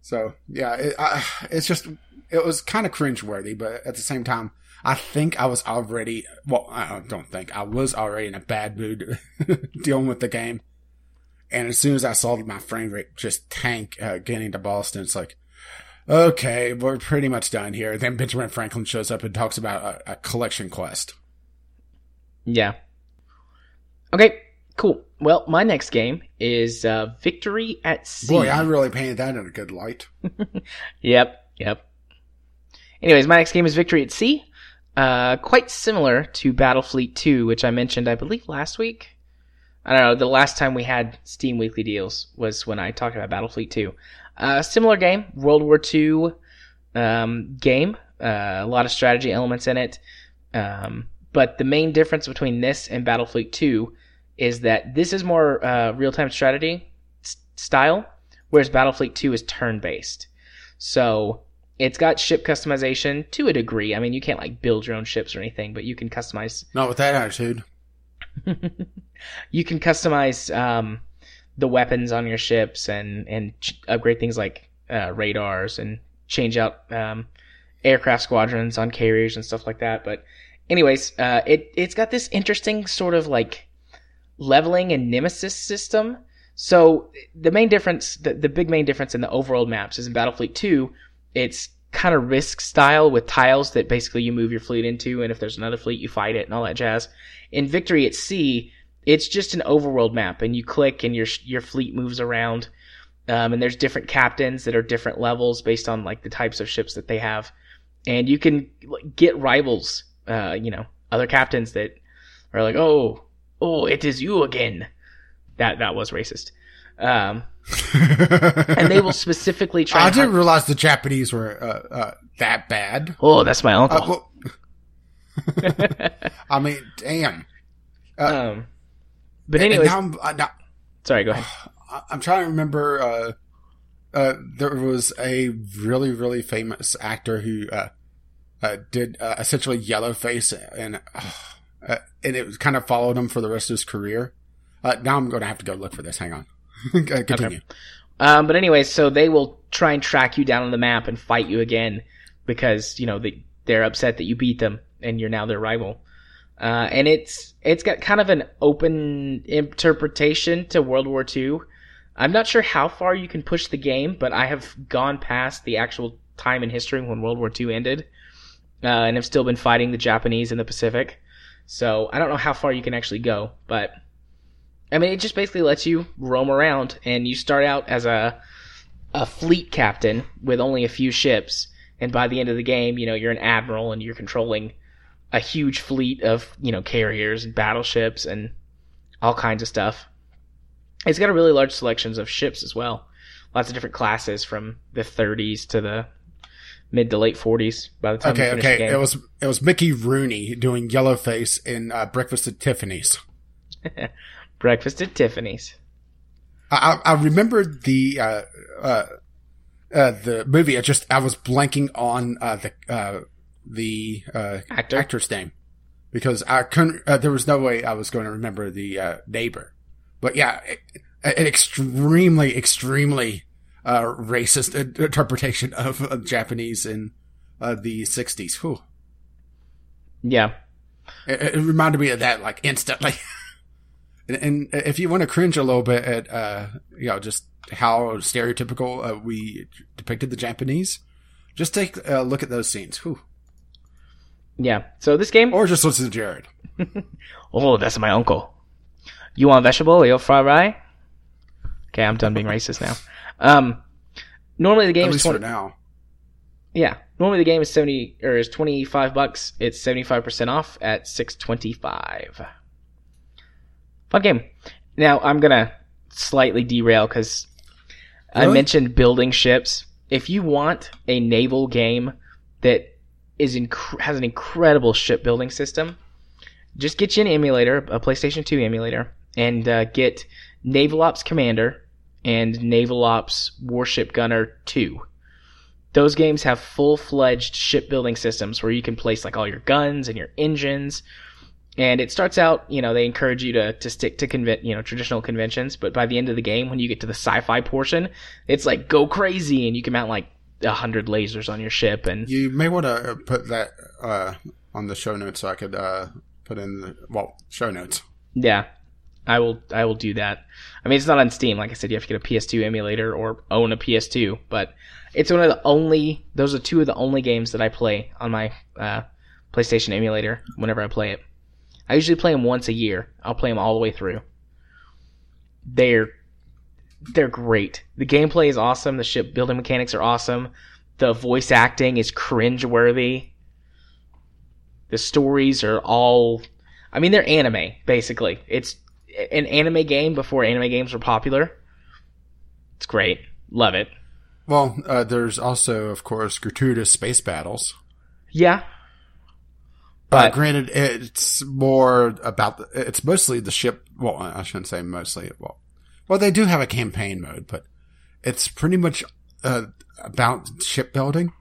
So yeah, it, uh, it's just it was kind of cringeworthy, but at the same time, I think I was already well, I don't think I was already in a bad mood [LAUGHS] dealing with the game. And as soon as I saw my frame rate just tank uh, getting to Boston, it's like, okay, we're pretty much done here. Then Benjamin Franklin shows up and talks about a, a collection quest. Yeah. Okay, cool. Well, my next game is uh, Victory at Sea. Boy, I really painted that in a good light. [LAUGHS] yep, yep. Anyways, my next game is Victory at Sea. Uh, quite similar to Battlefleet 2, which I mentioned, I believe, last week. I don't know, the last time we had Steam Weekly Deals was when I talked about Battlefleet 2. Uh, similar game, World War II um, game. Uh, a lot of strategy elements in it. Um, but the main difference between this and Battlefleet 2 is that this is more uh, real time strategy s- style, whereas Battlefleet 2 is turn based. So it's got ship customization to a degree. I mean, you can't like build your own ships or anything, but you can customize. Not with that attitude. [LAUGHS] you can customize um, the weapons on your ships and and ch- upgrade things like uh, radars and change out um, aircraft squadrons on carriers and stuff like that. But anyways, uh, it it's got this interesting sort of like leveling and nemesis system. So the main difference, the, the big main difference in the overworld maps is in Battlefleet 2, it's kind of risk style with tiles that basically you move your fleet into, and if there's another fleet, you fight it and all that jazz. In Victory at Sea, it's just an overworld map, and you click and your your fleet moves around. Um, and there's different captains that are different levels based on like the types of ships that they have, and you can get rivals. Uh, you know, other captains that are like, oh, oh, it is you again. That that was racist. Um, [LAUGHS] and they will specifically try. I didn't realize the Japanese were uh, uh, that bad. Oh, that's my uncle. Uh, well, [LAUGHS] I mean, damn. Uh, um, but anyways, now I'm, uh, now, sorry. Go ahead. [SIGHS] I'm trying to remember. Uh, there was a really, really famous actor who uh, did uh, essentially Yellowface, and [SIGHS] uh, and it kind of followed him for the rest of his career. Uh, now I'm going to have to go look for this. Hang on, [LAUGHS] Uh, continue. Um, but anyway, so they will try and track you down on the map and fight you again because you know they they're upset that you beat them and you're now their rival. Uh, and it's it's got kind of an open interpretation to World War II. I'm not sure how far you can push the game, but I have gone past the actual time in history when World War II ended, uh, and have still been fighting the Japanese in the Pacific. So I don't know how far you can actually go, but I mean, it just basically lets you roam around, and you start out as a a fleet captain with only a few ships, and by the end of the game, you know, you're an admiral and you're controlling a huge fleet of you know carriers and battleships and all kinds of stuff. It's got a really large selections of ships as well, lots of different classes from the 30s to the mid to late 40s. By the time you Okay, finish the okay. game. It was it was Mickey Rooney doing Yellowface in uh, Breakfast at Tiffany's. [LAUGHS] Breakfast at Tiffany's. I, I remember the uh, uh, uh, the movie. I just I was blanking on uh, the uh, the uh, Actor? actor's name because I couldn't. Uh, there was no way I was going to remember the uh, neighbor. But yeah, it, an extremely extremely uh, racist interpretation of, of Japanese in uh, the '60s. Whew. Yeah, It, it reminded me of that like instantly. [LAUGHS] and, and if you want to cringe a little bit at, uh, you know, just how stereotypical uh, we depicted the Japanese, just take a look at those scenes. Whew. yeah. So this game. Or just listen to Jared. [LAUGHS] Oh, that's my uncle. You want vegetable? You fried rye? Okay, I'm done being racist now. Um, normally the game At is least for 20, now. yeah. Normally the game is seventy or is twenty five bucks. It's seventy five percent off at six twenty five. Fun game. Now I'm gonna slightly derail because I mentioned building ships. If you want a naval game that is inc- has an incredible shipbuilding system, just get you an emulator, a PlayStation 2 emulator, and uh, get Naval Ops Commander and Naval Ops Warship Gunner 2. Those games have full fledged shipbuilding systems where you can place like all your guns and your engines. And it starts out, you know, they encourage you to, to stick to conven- you know, traditional conventions, but by the end of the game, when you get to the sci-fi portion, it's like go crazy and you can mount like a hundred lasers on your ship and You may want to put that uh, on the show notes so I could uh, put in the, well, show notes. Yeah, I will. I will do that. I mean, it's not on Steam. Like I said, you have to get a PS2 emulator or own a PS2. But it's one of the only. Those are two of the only games that I play on my uh, PlayStation emulator. Whenever I play it, I usually play them once a year. I'll play them all the way through. They're they're great. The gameplay is awesome. The ship building mechanics are awesome. The voice acting is cringeworthy. The stories are all I mean, they're anime, basically. It's an anime game before anime games were popular. It's great. Love it. Well, uh, there's also, of course, gratuitous space battles. Yeah. But But- granted, it's more about the, it's mostly the ship. Well, I shouldn't say mostly. Well, well, they do have a campaign mode, but it's pretty much uh, about shipbuilding,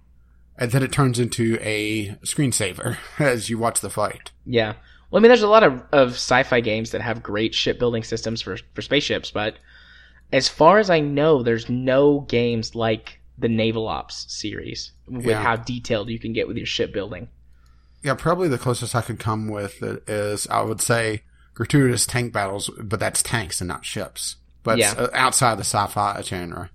and then it turns into a screensaver [LAUGHS] as you watch the fight. Yeah. Well, I mean, there's a lot of, of sci-fi games that have great shipbuilding systems for, for spaceships, but as far as I know, there's no games like the Naval Ops series with Yeah. how detailed you can get with your shipbuilding. Yeah, probably the closest I could come with it is I would say gratuitous tank battles, but that's tanks and not ships. But Yeah. uh, outside the sci-fi genre.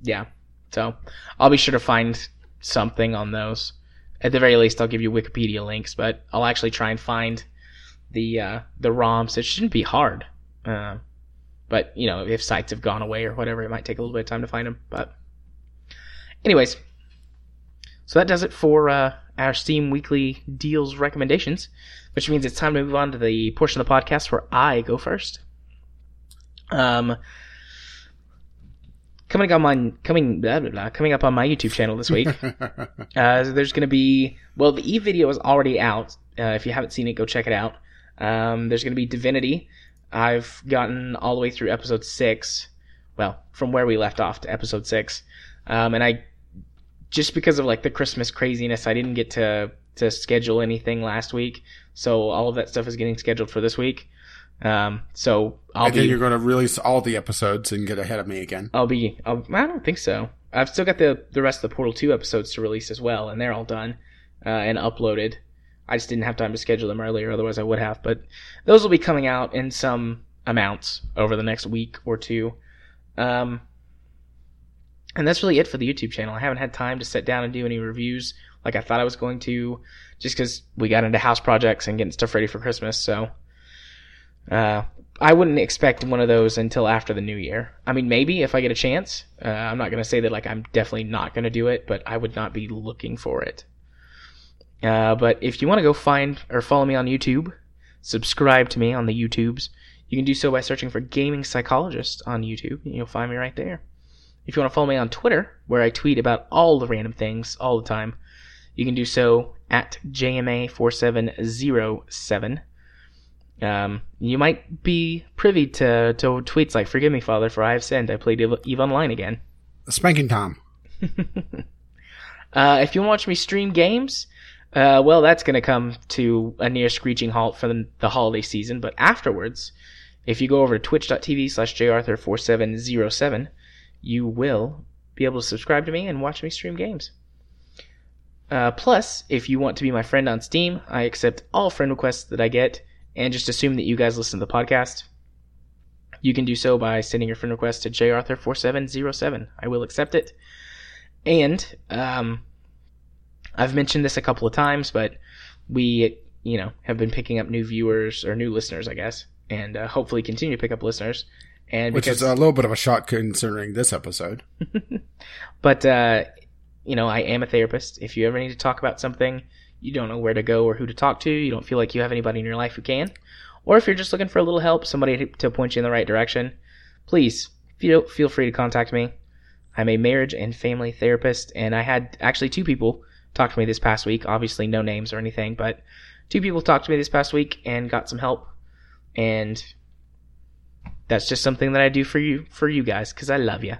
Yeah. So I'll be sure to find something on those. At the very least, I'll give you Wikipedia links, but I'll actually try and find the uh, the ROMs. It shouldn't be hard. Uh, but you know, if sites have gone away or whatever, it might take a little bit of time to find them. But anyways, so that does it for uh, our Steam Weekly Deals recommendations, which means it's time to move on to the portion of the podcast where I go first. Um, coming up on coming blah, blah, blah, coming up on my YouTube channel this week. [LAUGHS] uh, there's going to be well, the e video is already out. Uh, if you haven't seen it, go check it out. Um, there's going to be Divinity. I've gotten all the way through episode six. Well, from where we left off to episode six, um, and I just because of like the Christmas craziness, I didn't get to to schedule anything last week, so all of that stuff is getting scheduled for this week. Um, so I'll and be then you're going to release all the episodes and get ahead of me again. I'll be. I'll, I don't think so. I've still got the the rest of the Portal Two episodes to release as well, and they're all done uh, and uploaded. I just didn't have time to schedule them earlier, otherwise I would have. But those will be coming out in some amounts over the next week or two. Um, and that's really it for the YouTube channel. I haven't had time to sit down and do any reviews like I thought I was going to, just because we got into house projects and getting stuff ready for Christmas. So uh, I wouldn't expect one of those until after the new year. I mean, maybe if I get a chance. Uh, I'm not going to say that like I'm definitely not going to do it, but I would not be looking for it. Uh, but if you want to go find or follow me on YouTube, subscribe to me on the YouTubes. You can do so by searching for Gaming Psychologist on YouTube, and you'll find me right there. If you want to follow me on Twitter, where I tweet about all the random things all the time, you can do so at JMA4707. Um, you might be privy to, to tweets like, Forgive me, Father, for I have sinned. I played Eve Eve Online again. Spanking time. [LAUGHS] Uh, if you want to watch me stream games, uh, well, that's going to come to a near screeching halt for the, the holiday season. But afterwards, if you go over to twitch.tv slash jarthur4707, you will be able to subscribe to me and watch me stream games. Uh, plus, if you want to be my friend on Steam, I accept all friend requests that I get and just assume that you guys listen to the podcast. You can do so by sending your friend request to jarthur4707. I will accept it. And um, I've mentioned this a couple of times, but we, you know, have been picking up new viewers or new listeners, I guess, and uh, hopefully continue to pick up listeners. And Which because, is a little bit of a shock considering this episode. [LAUGHS] but uh, you know, I am a therapist. If you ever need to talk about something, you don't know where to go or who to talk to, you don't feel like you have anybody in your life who can, or if you're just looking for a little help, somebody to, to point you in the right direction, please feel feel free to contact me. I'm a marriage and family therapist, and I had actually two people talk to me this past week. Obviously, no names or anything, but two people talked to me this past week and got some help. And that's just something that I do for you for you guys because I love you.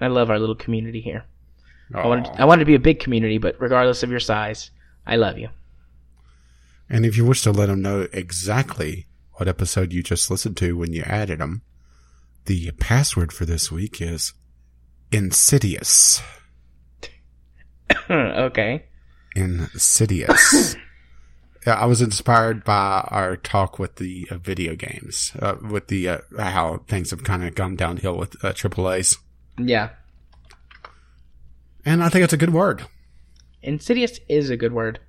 I love our little community here. I wanted I wanted to be a big community, but regardless of your size, I love you. And if you wish to let them know exactly what episode you just listened to when you added them, the password for this week is insidious. [COUGHS] okay. Insidious. [COUGHS] yeah, I was inspired by our talk with the uh, video games, uh, with the uh, how things have kind of gone downhill with uh, AAA's, Yeah. and I think it's a good word. Insidious is a good word.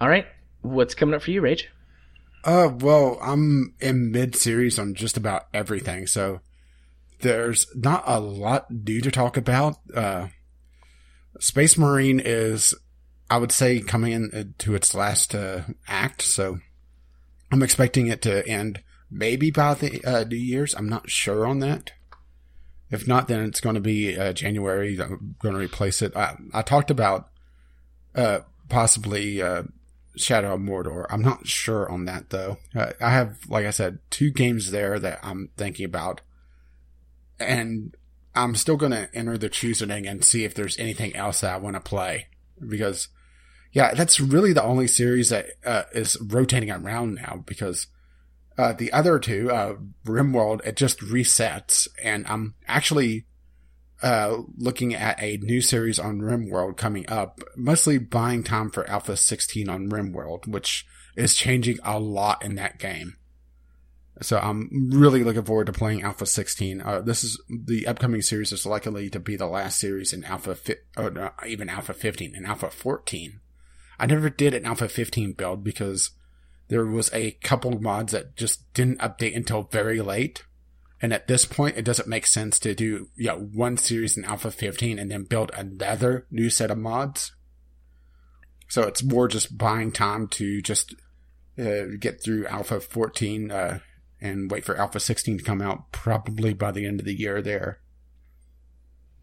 All right. What's coming up for you, Rage? Uh, well, I'm in mid series on just about everything, so there's not a lot new to talk about. Uh, Space Marine is, I would say, coming into its last uh, act, so I'm expecting it to end maybe by the uh, New Year's. I'm not sure on that. If not, then it's going to be uh, January. I'm going to replace it. I, I talked about uh, possibly uh, Shadow of Mordor. I'm not sure on that though. Uh, I have, like I said, two games there that I'm thinking about, and I'm still going to enter the choosing and see if there's anything else that I want to play because, yeah, that's really the only series that uh, is rotating around now because. Uh, the other two, uh, RimWorld, it just resets, and I'm actually uh, looking at a new series on RimWorld coming up, mostly buying time for Alpha 16 on RimWorld, which is changing a lot in that game. So I'm really looking forward to playing Alpha 16. Uh, this is the upcoming series is likely to be the last series in Alpha, fi- no, even Alpha 15 and Alpha 14. I never did an Alpha 15 build because there was a couple mods that just didn't update until very late. And at this point, it doesn't make sense to do, you know, one series in Alpha 15 and then build another new set of mods. So it's more just buying time to just uh, get through Alpha 14 uh, and wait for Alpha 16 to come out probably by the end of the year there.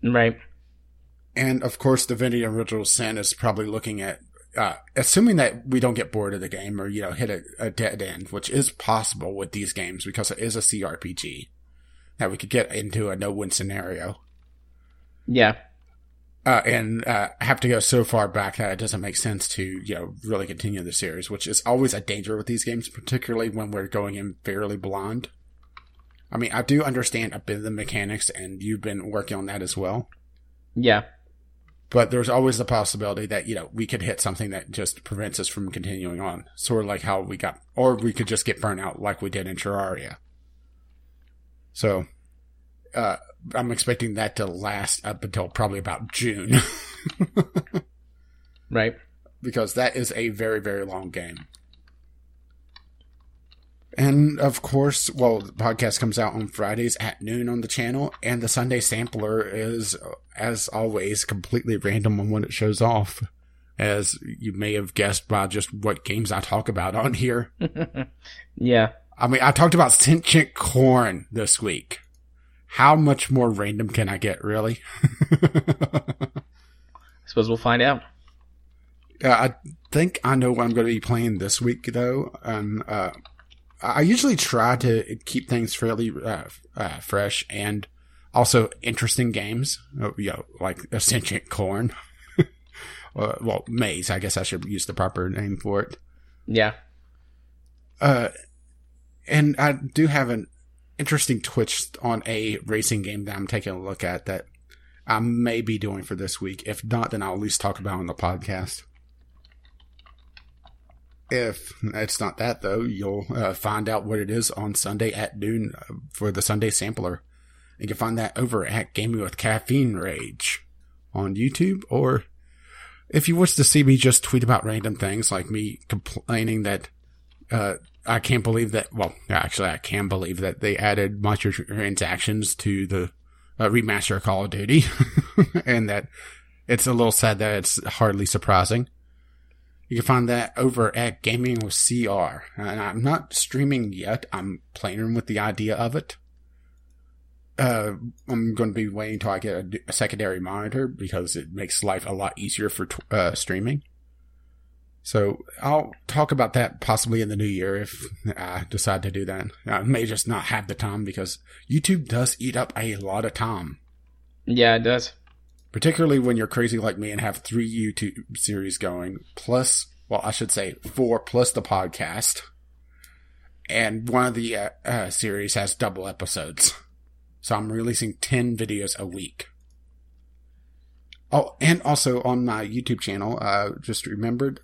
Right. And of course, Divinity Original Sin is probably looking at, uh, assuming that we don't get bored of the game or, you know, hit a, a dead end, which is possible with these games because it is a CRPG. that we could get into a no-win scenario. Yeah. Uh, and uh, have to go so far back that it doesn't make sense to you know really continue the series, which is always a danger with these games, particularly when we're going in fairly blind. I mean, I do understand a bit of the mechanics, and you've been working on that as well. Yeah. But there's always the possibility that you know we could hit something that just prevents us from continuing on, sort of like how we got, or we could just get burnt out like we did in Terraria. So, uh, I'm expecting that to last up until probably about June. [LAUGHS] Right. because that is a very, very long game. And of course, well, the podcast comes out on Fridays at noon on the channel, and the Sunday sampler is, as always, completely random on when it shows off. As you may have guessed by just what games I talk about on here. [LAUGHS] Yeah. I mean, I talked about sentient corn this week. How much more random can I get, really? [LAUGHS] I suppose we'll find out. Uh, I think I know what I'm going to be playing this week, though. Um, uh, I usually try to keep things fairly uh, uh, fresh and also interesting games. Uh, you know, like a sentient corn. [LAUGHS] uh, well, Maize. I guess I should use the proper name for it. Yeah. Uh, and I do have an interesting twitch on a racing game that I'm taking a look at that I may be doing for this week. If not, then I'll at least talk about on the podcast. If it's not that though, you'll uh, find out what it is on Sunday at noon uh, for the Sunday sampler. You can find that over at Gaming with Caffeine Rage on YouTube, or if you wish to see me just tweet about random things like me complaining that uh, I can't believe that. Well, actually, I can believe that they added microtransactions to the uh, remaster of Call of Duty, [LAUGHS] and that it's a little sad that it's hardly surprising. You can find that over at Gaming with CR, and I'm not streaming yet. I'm playing with the idea of it. Uh, I'm going to be waiting until I get a, a secondary monitor because it makes life a lot easier for uh, streaming. So I'll talk about that possibly in the new year if I decide to do that. I may just not have the time because YouTube does eat up a lot of time, Yeah, it does. particularly when you're crazy like me and have three YouTube series going, plus, well, I should say four plus the podcast. And one of the uh, uh, series has double episodes. So I'm releasing 10 videos a week. Oh, and also on my YouTube channel, uh, just remembered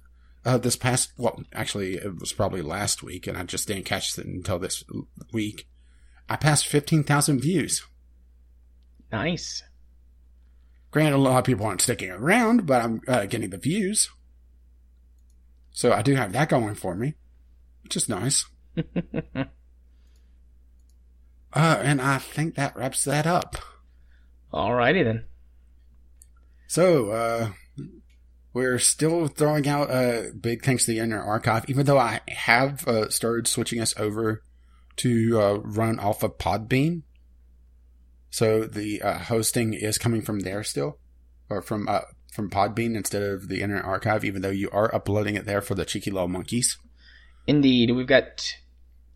uh, this past, well, actually, it was probably last week, and I just didn't catch it until this week. I passed 15,000 views. Nice. Granted, a lot of people aren't sticking around, but I'm uh, getting the views. So I do have that going for me, which is nice. [LAUGHS] Uh, and I think that wraps that up. Alrighty then. So, uh, we're still throwing out a big thanks to the Internet Archive, even though I have uh, started switching us over to uh, run off of Podbean. So the uh, hosting is coming from there still, or from uh, from Podbean instead of the Internet Archive, even though you are uploading it there for the cheeky little monkeys. Indeed, we've got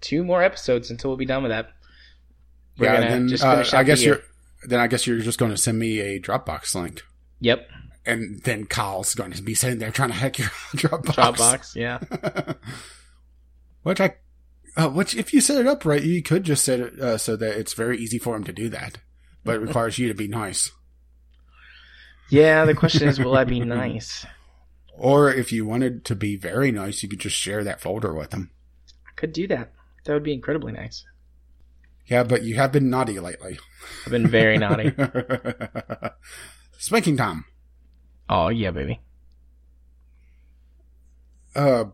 two more episodes until we'll be done with that. We're yeah, then just uh, I guess you're then I guess you're just going to send me a Dropbox link, Yep. And then Kyle's going to be sitting there trying to hack your [LAUGHS] Dropbox. Dropbox. Yeah. [LAUGHS] which I, uh, which if you set it up right, you could just set it uh, so that it's very easy for him to do that, but it [LAUGHS] requires you to be nice. Yeah. The question is, will I be nice? Or if you wanted to be very nice, you could just share that folder with him. I could do that. That would be incredibly nice. Yeah, but you have been naughty lately. I've been very naughty. Spanking time. Oh yeah, baby. Uh,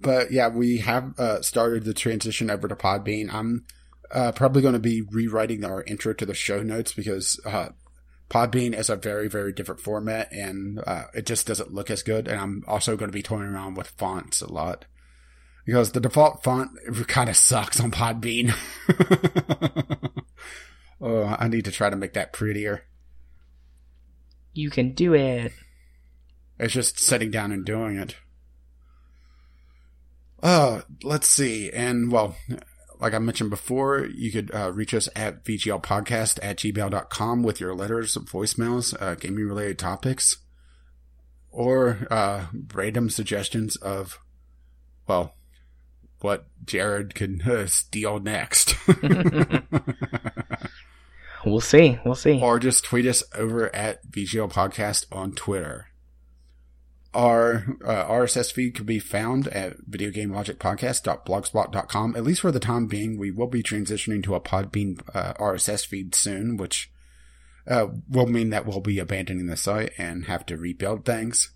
but yeah, we have uh, started the transition over to Podbean. I'm uh, probably going to be rewriting our intro to the show notes because uh, Podbean is a very, very different format and uh, it just doesn't look as good. And I'm also going to be toying around with fonts a lot because the default font kind of sucks on Podbean. [LAUGHS] oh, I need to try to make that prettier. You can do it. It's just sitting down and doing it. Oh, let's see. And well, like I mentioned before, you could uh, reach us at vglpodcast at gmail.com with your letters, voicemails, uh, gaming related topics, or uh, random suggestions of, well, what Jared can uh, steal next. [LAUGHS] we'll see. We'll see. or just tweet us over at VGL Podcast on Twitter. Our uh, RSS feed can be found at videogamelogicpodcast.blogspot.com. At least for the time being, we will be transitioning to a Podbean uh, RSS feed soon, which uh, will mean that we'll be abandoning the site and have to rebuild things.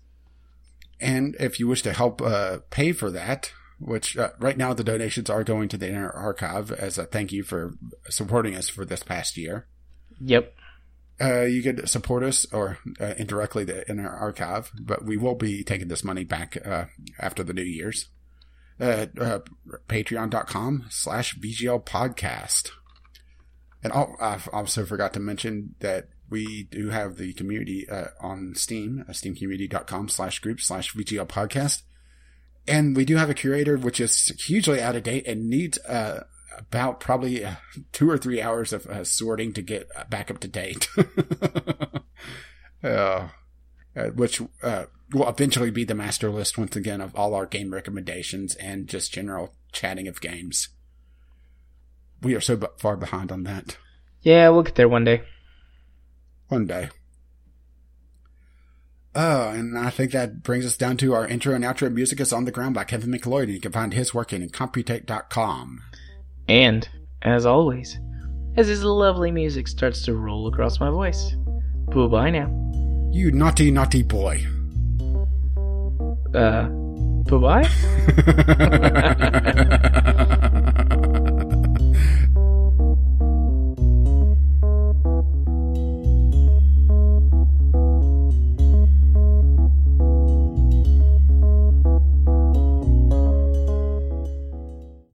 And if you wish to help uh, pay for that, which uh, right now the donations are going to the Internet Archive as a thank you for supporting us for this past year. Yep. Uh, you could support us or uh, indirectly in our archive, but we will be taking this money back uh, after the New Year's. Uh, Patreon.com slash VGL podcast. And I also forgot to mention that we do have the community uh, on Steam, steamcommunity.com slash group slash VGL podcast. And we do have a curator, which is hugely out of date and needs about probably uh, two or three hours of uh, sorting to get uh, back up to date. [LAUGHS] uh, which uh, will eventually be the master list once again of all our game recommendations and just general chatting of games. We are so far behind on that. Yeah, we'll get there one day. One day. Oh, and I think that brings us down to our intro and outro music is on the ground by Kevin MacLeod, and you can find his work incompetech.com. And, as always, as this lovely music starts to roll across my voice, bye bye now. You naughty, naughty boy. Uh, bye bye? [LAUGHS]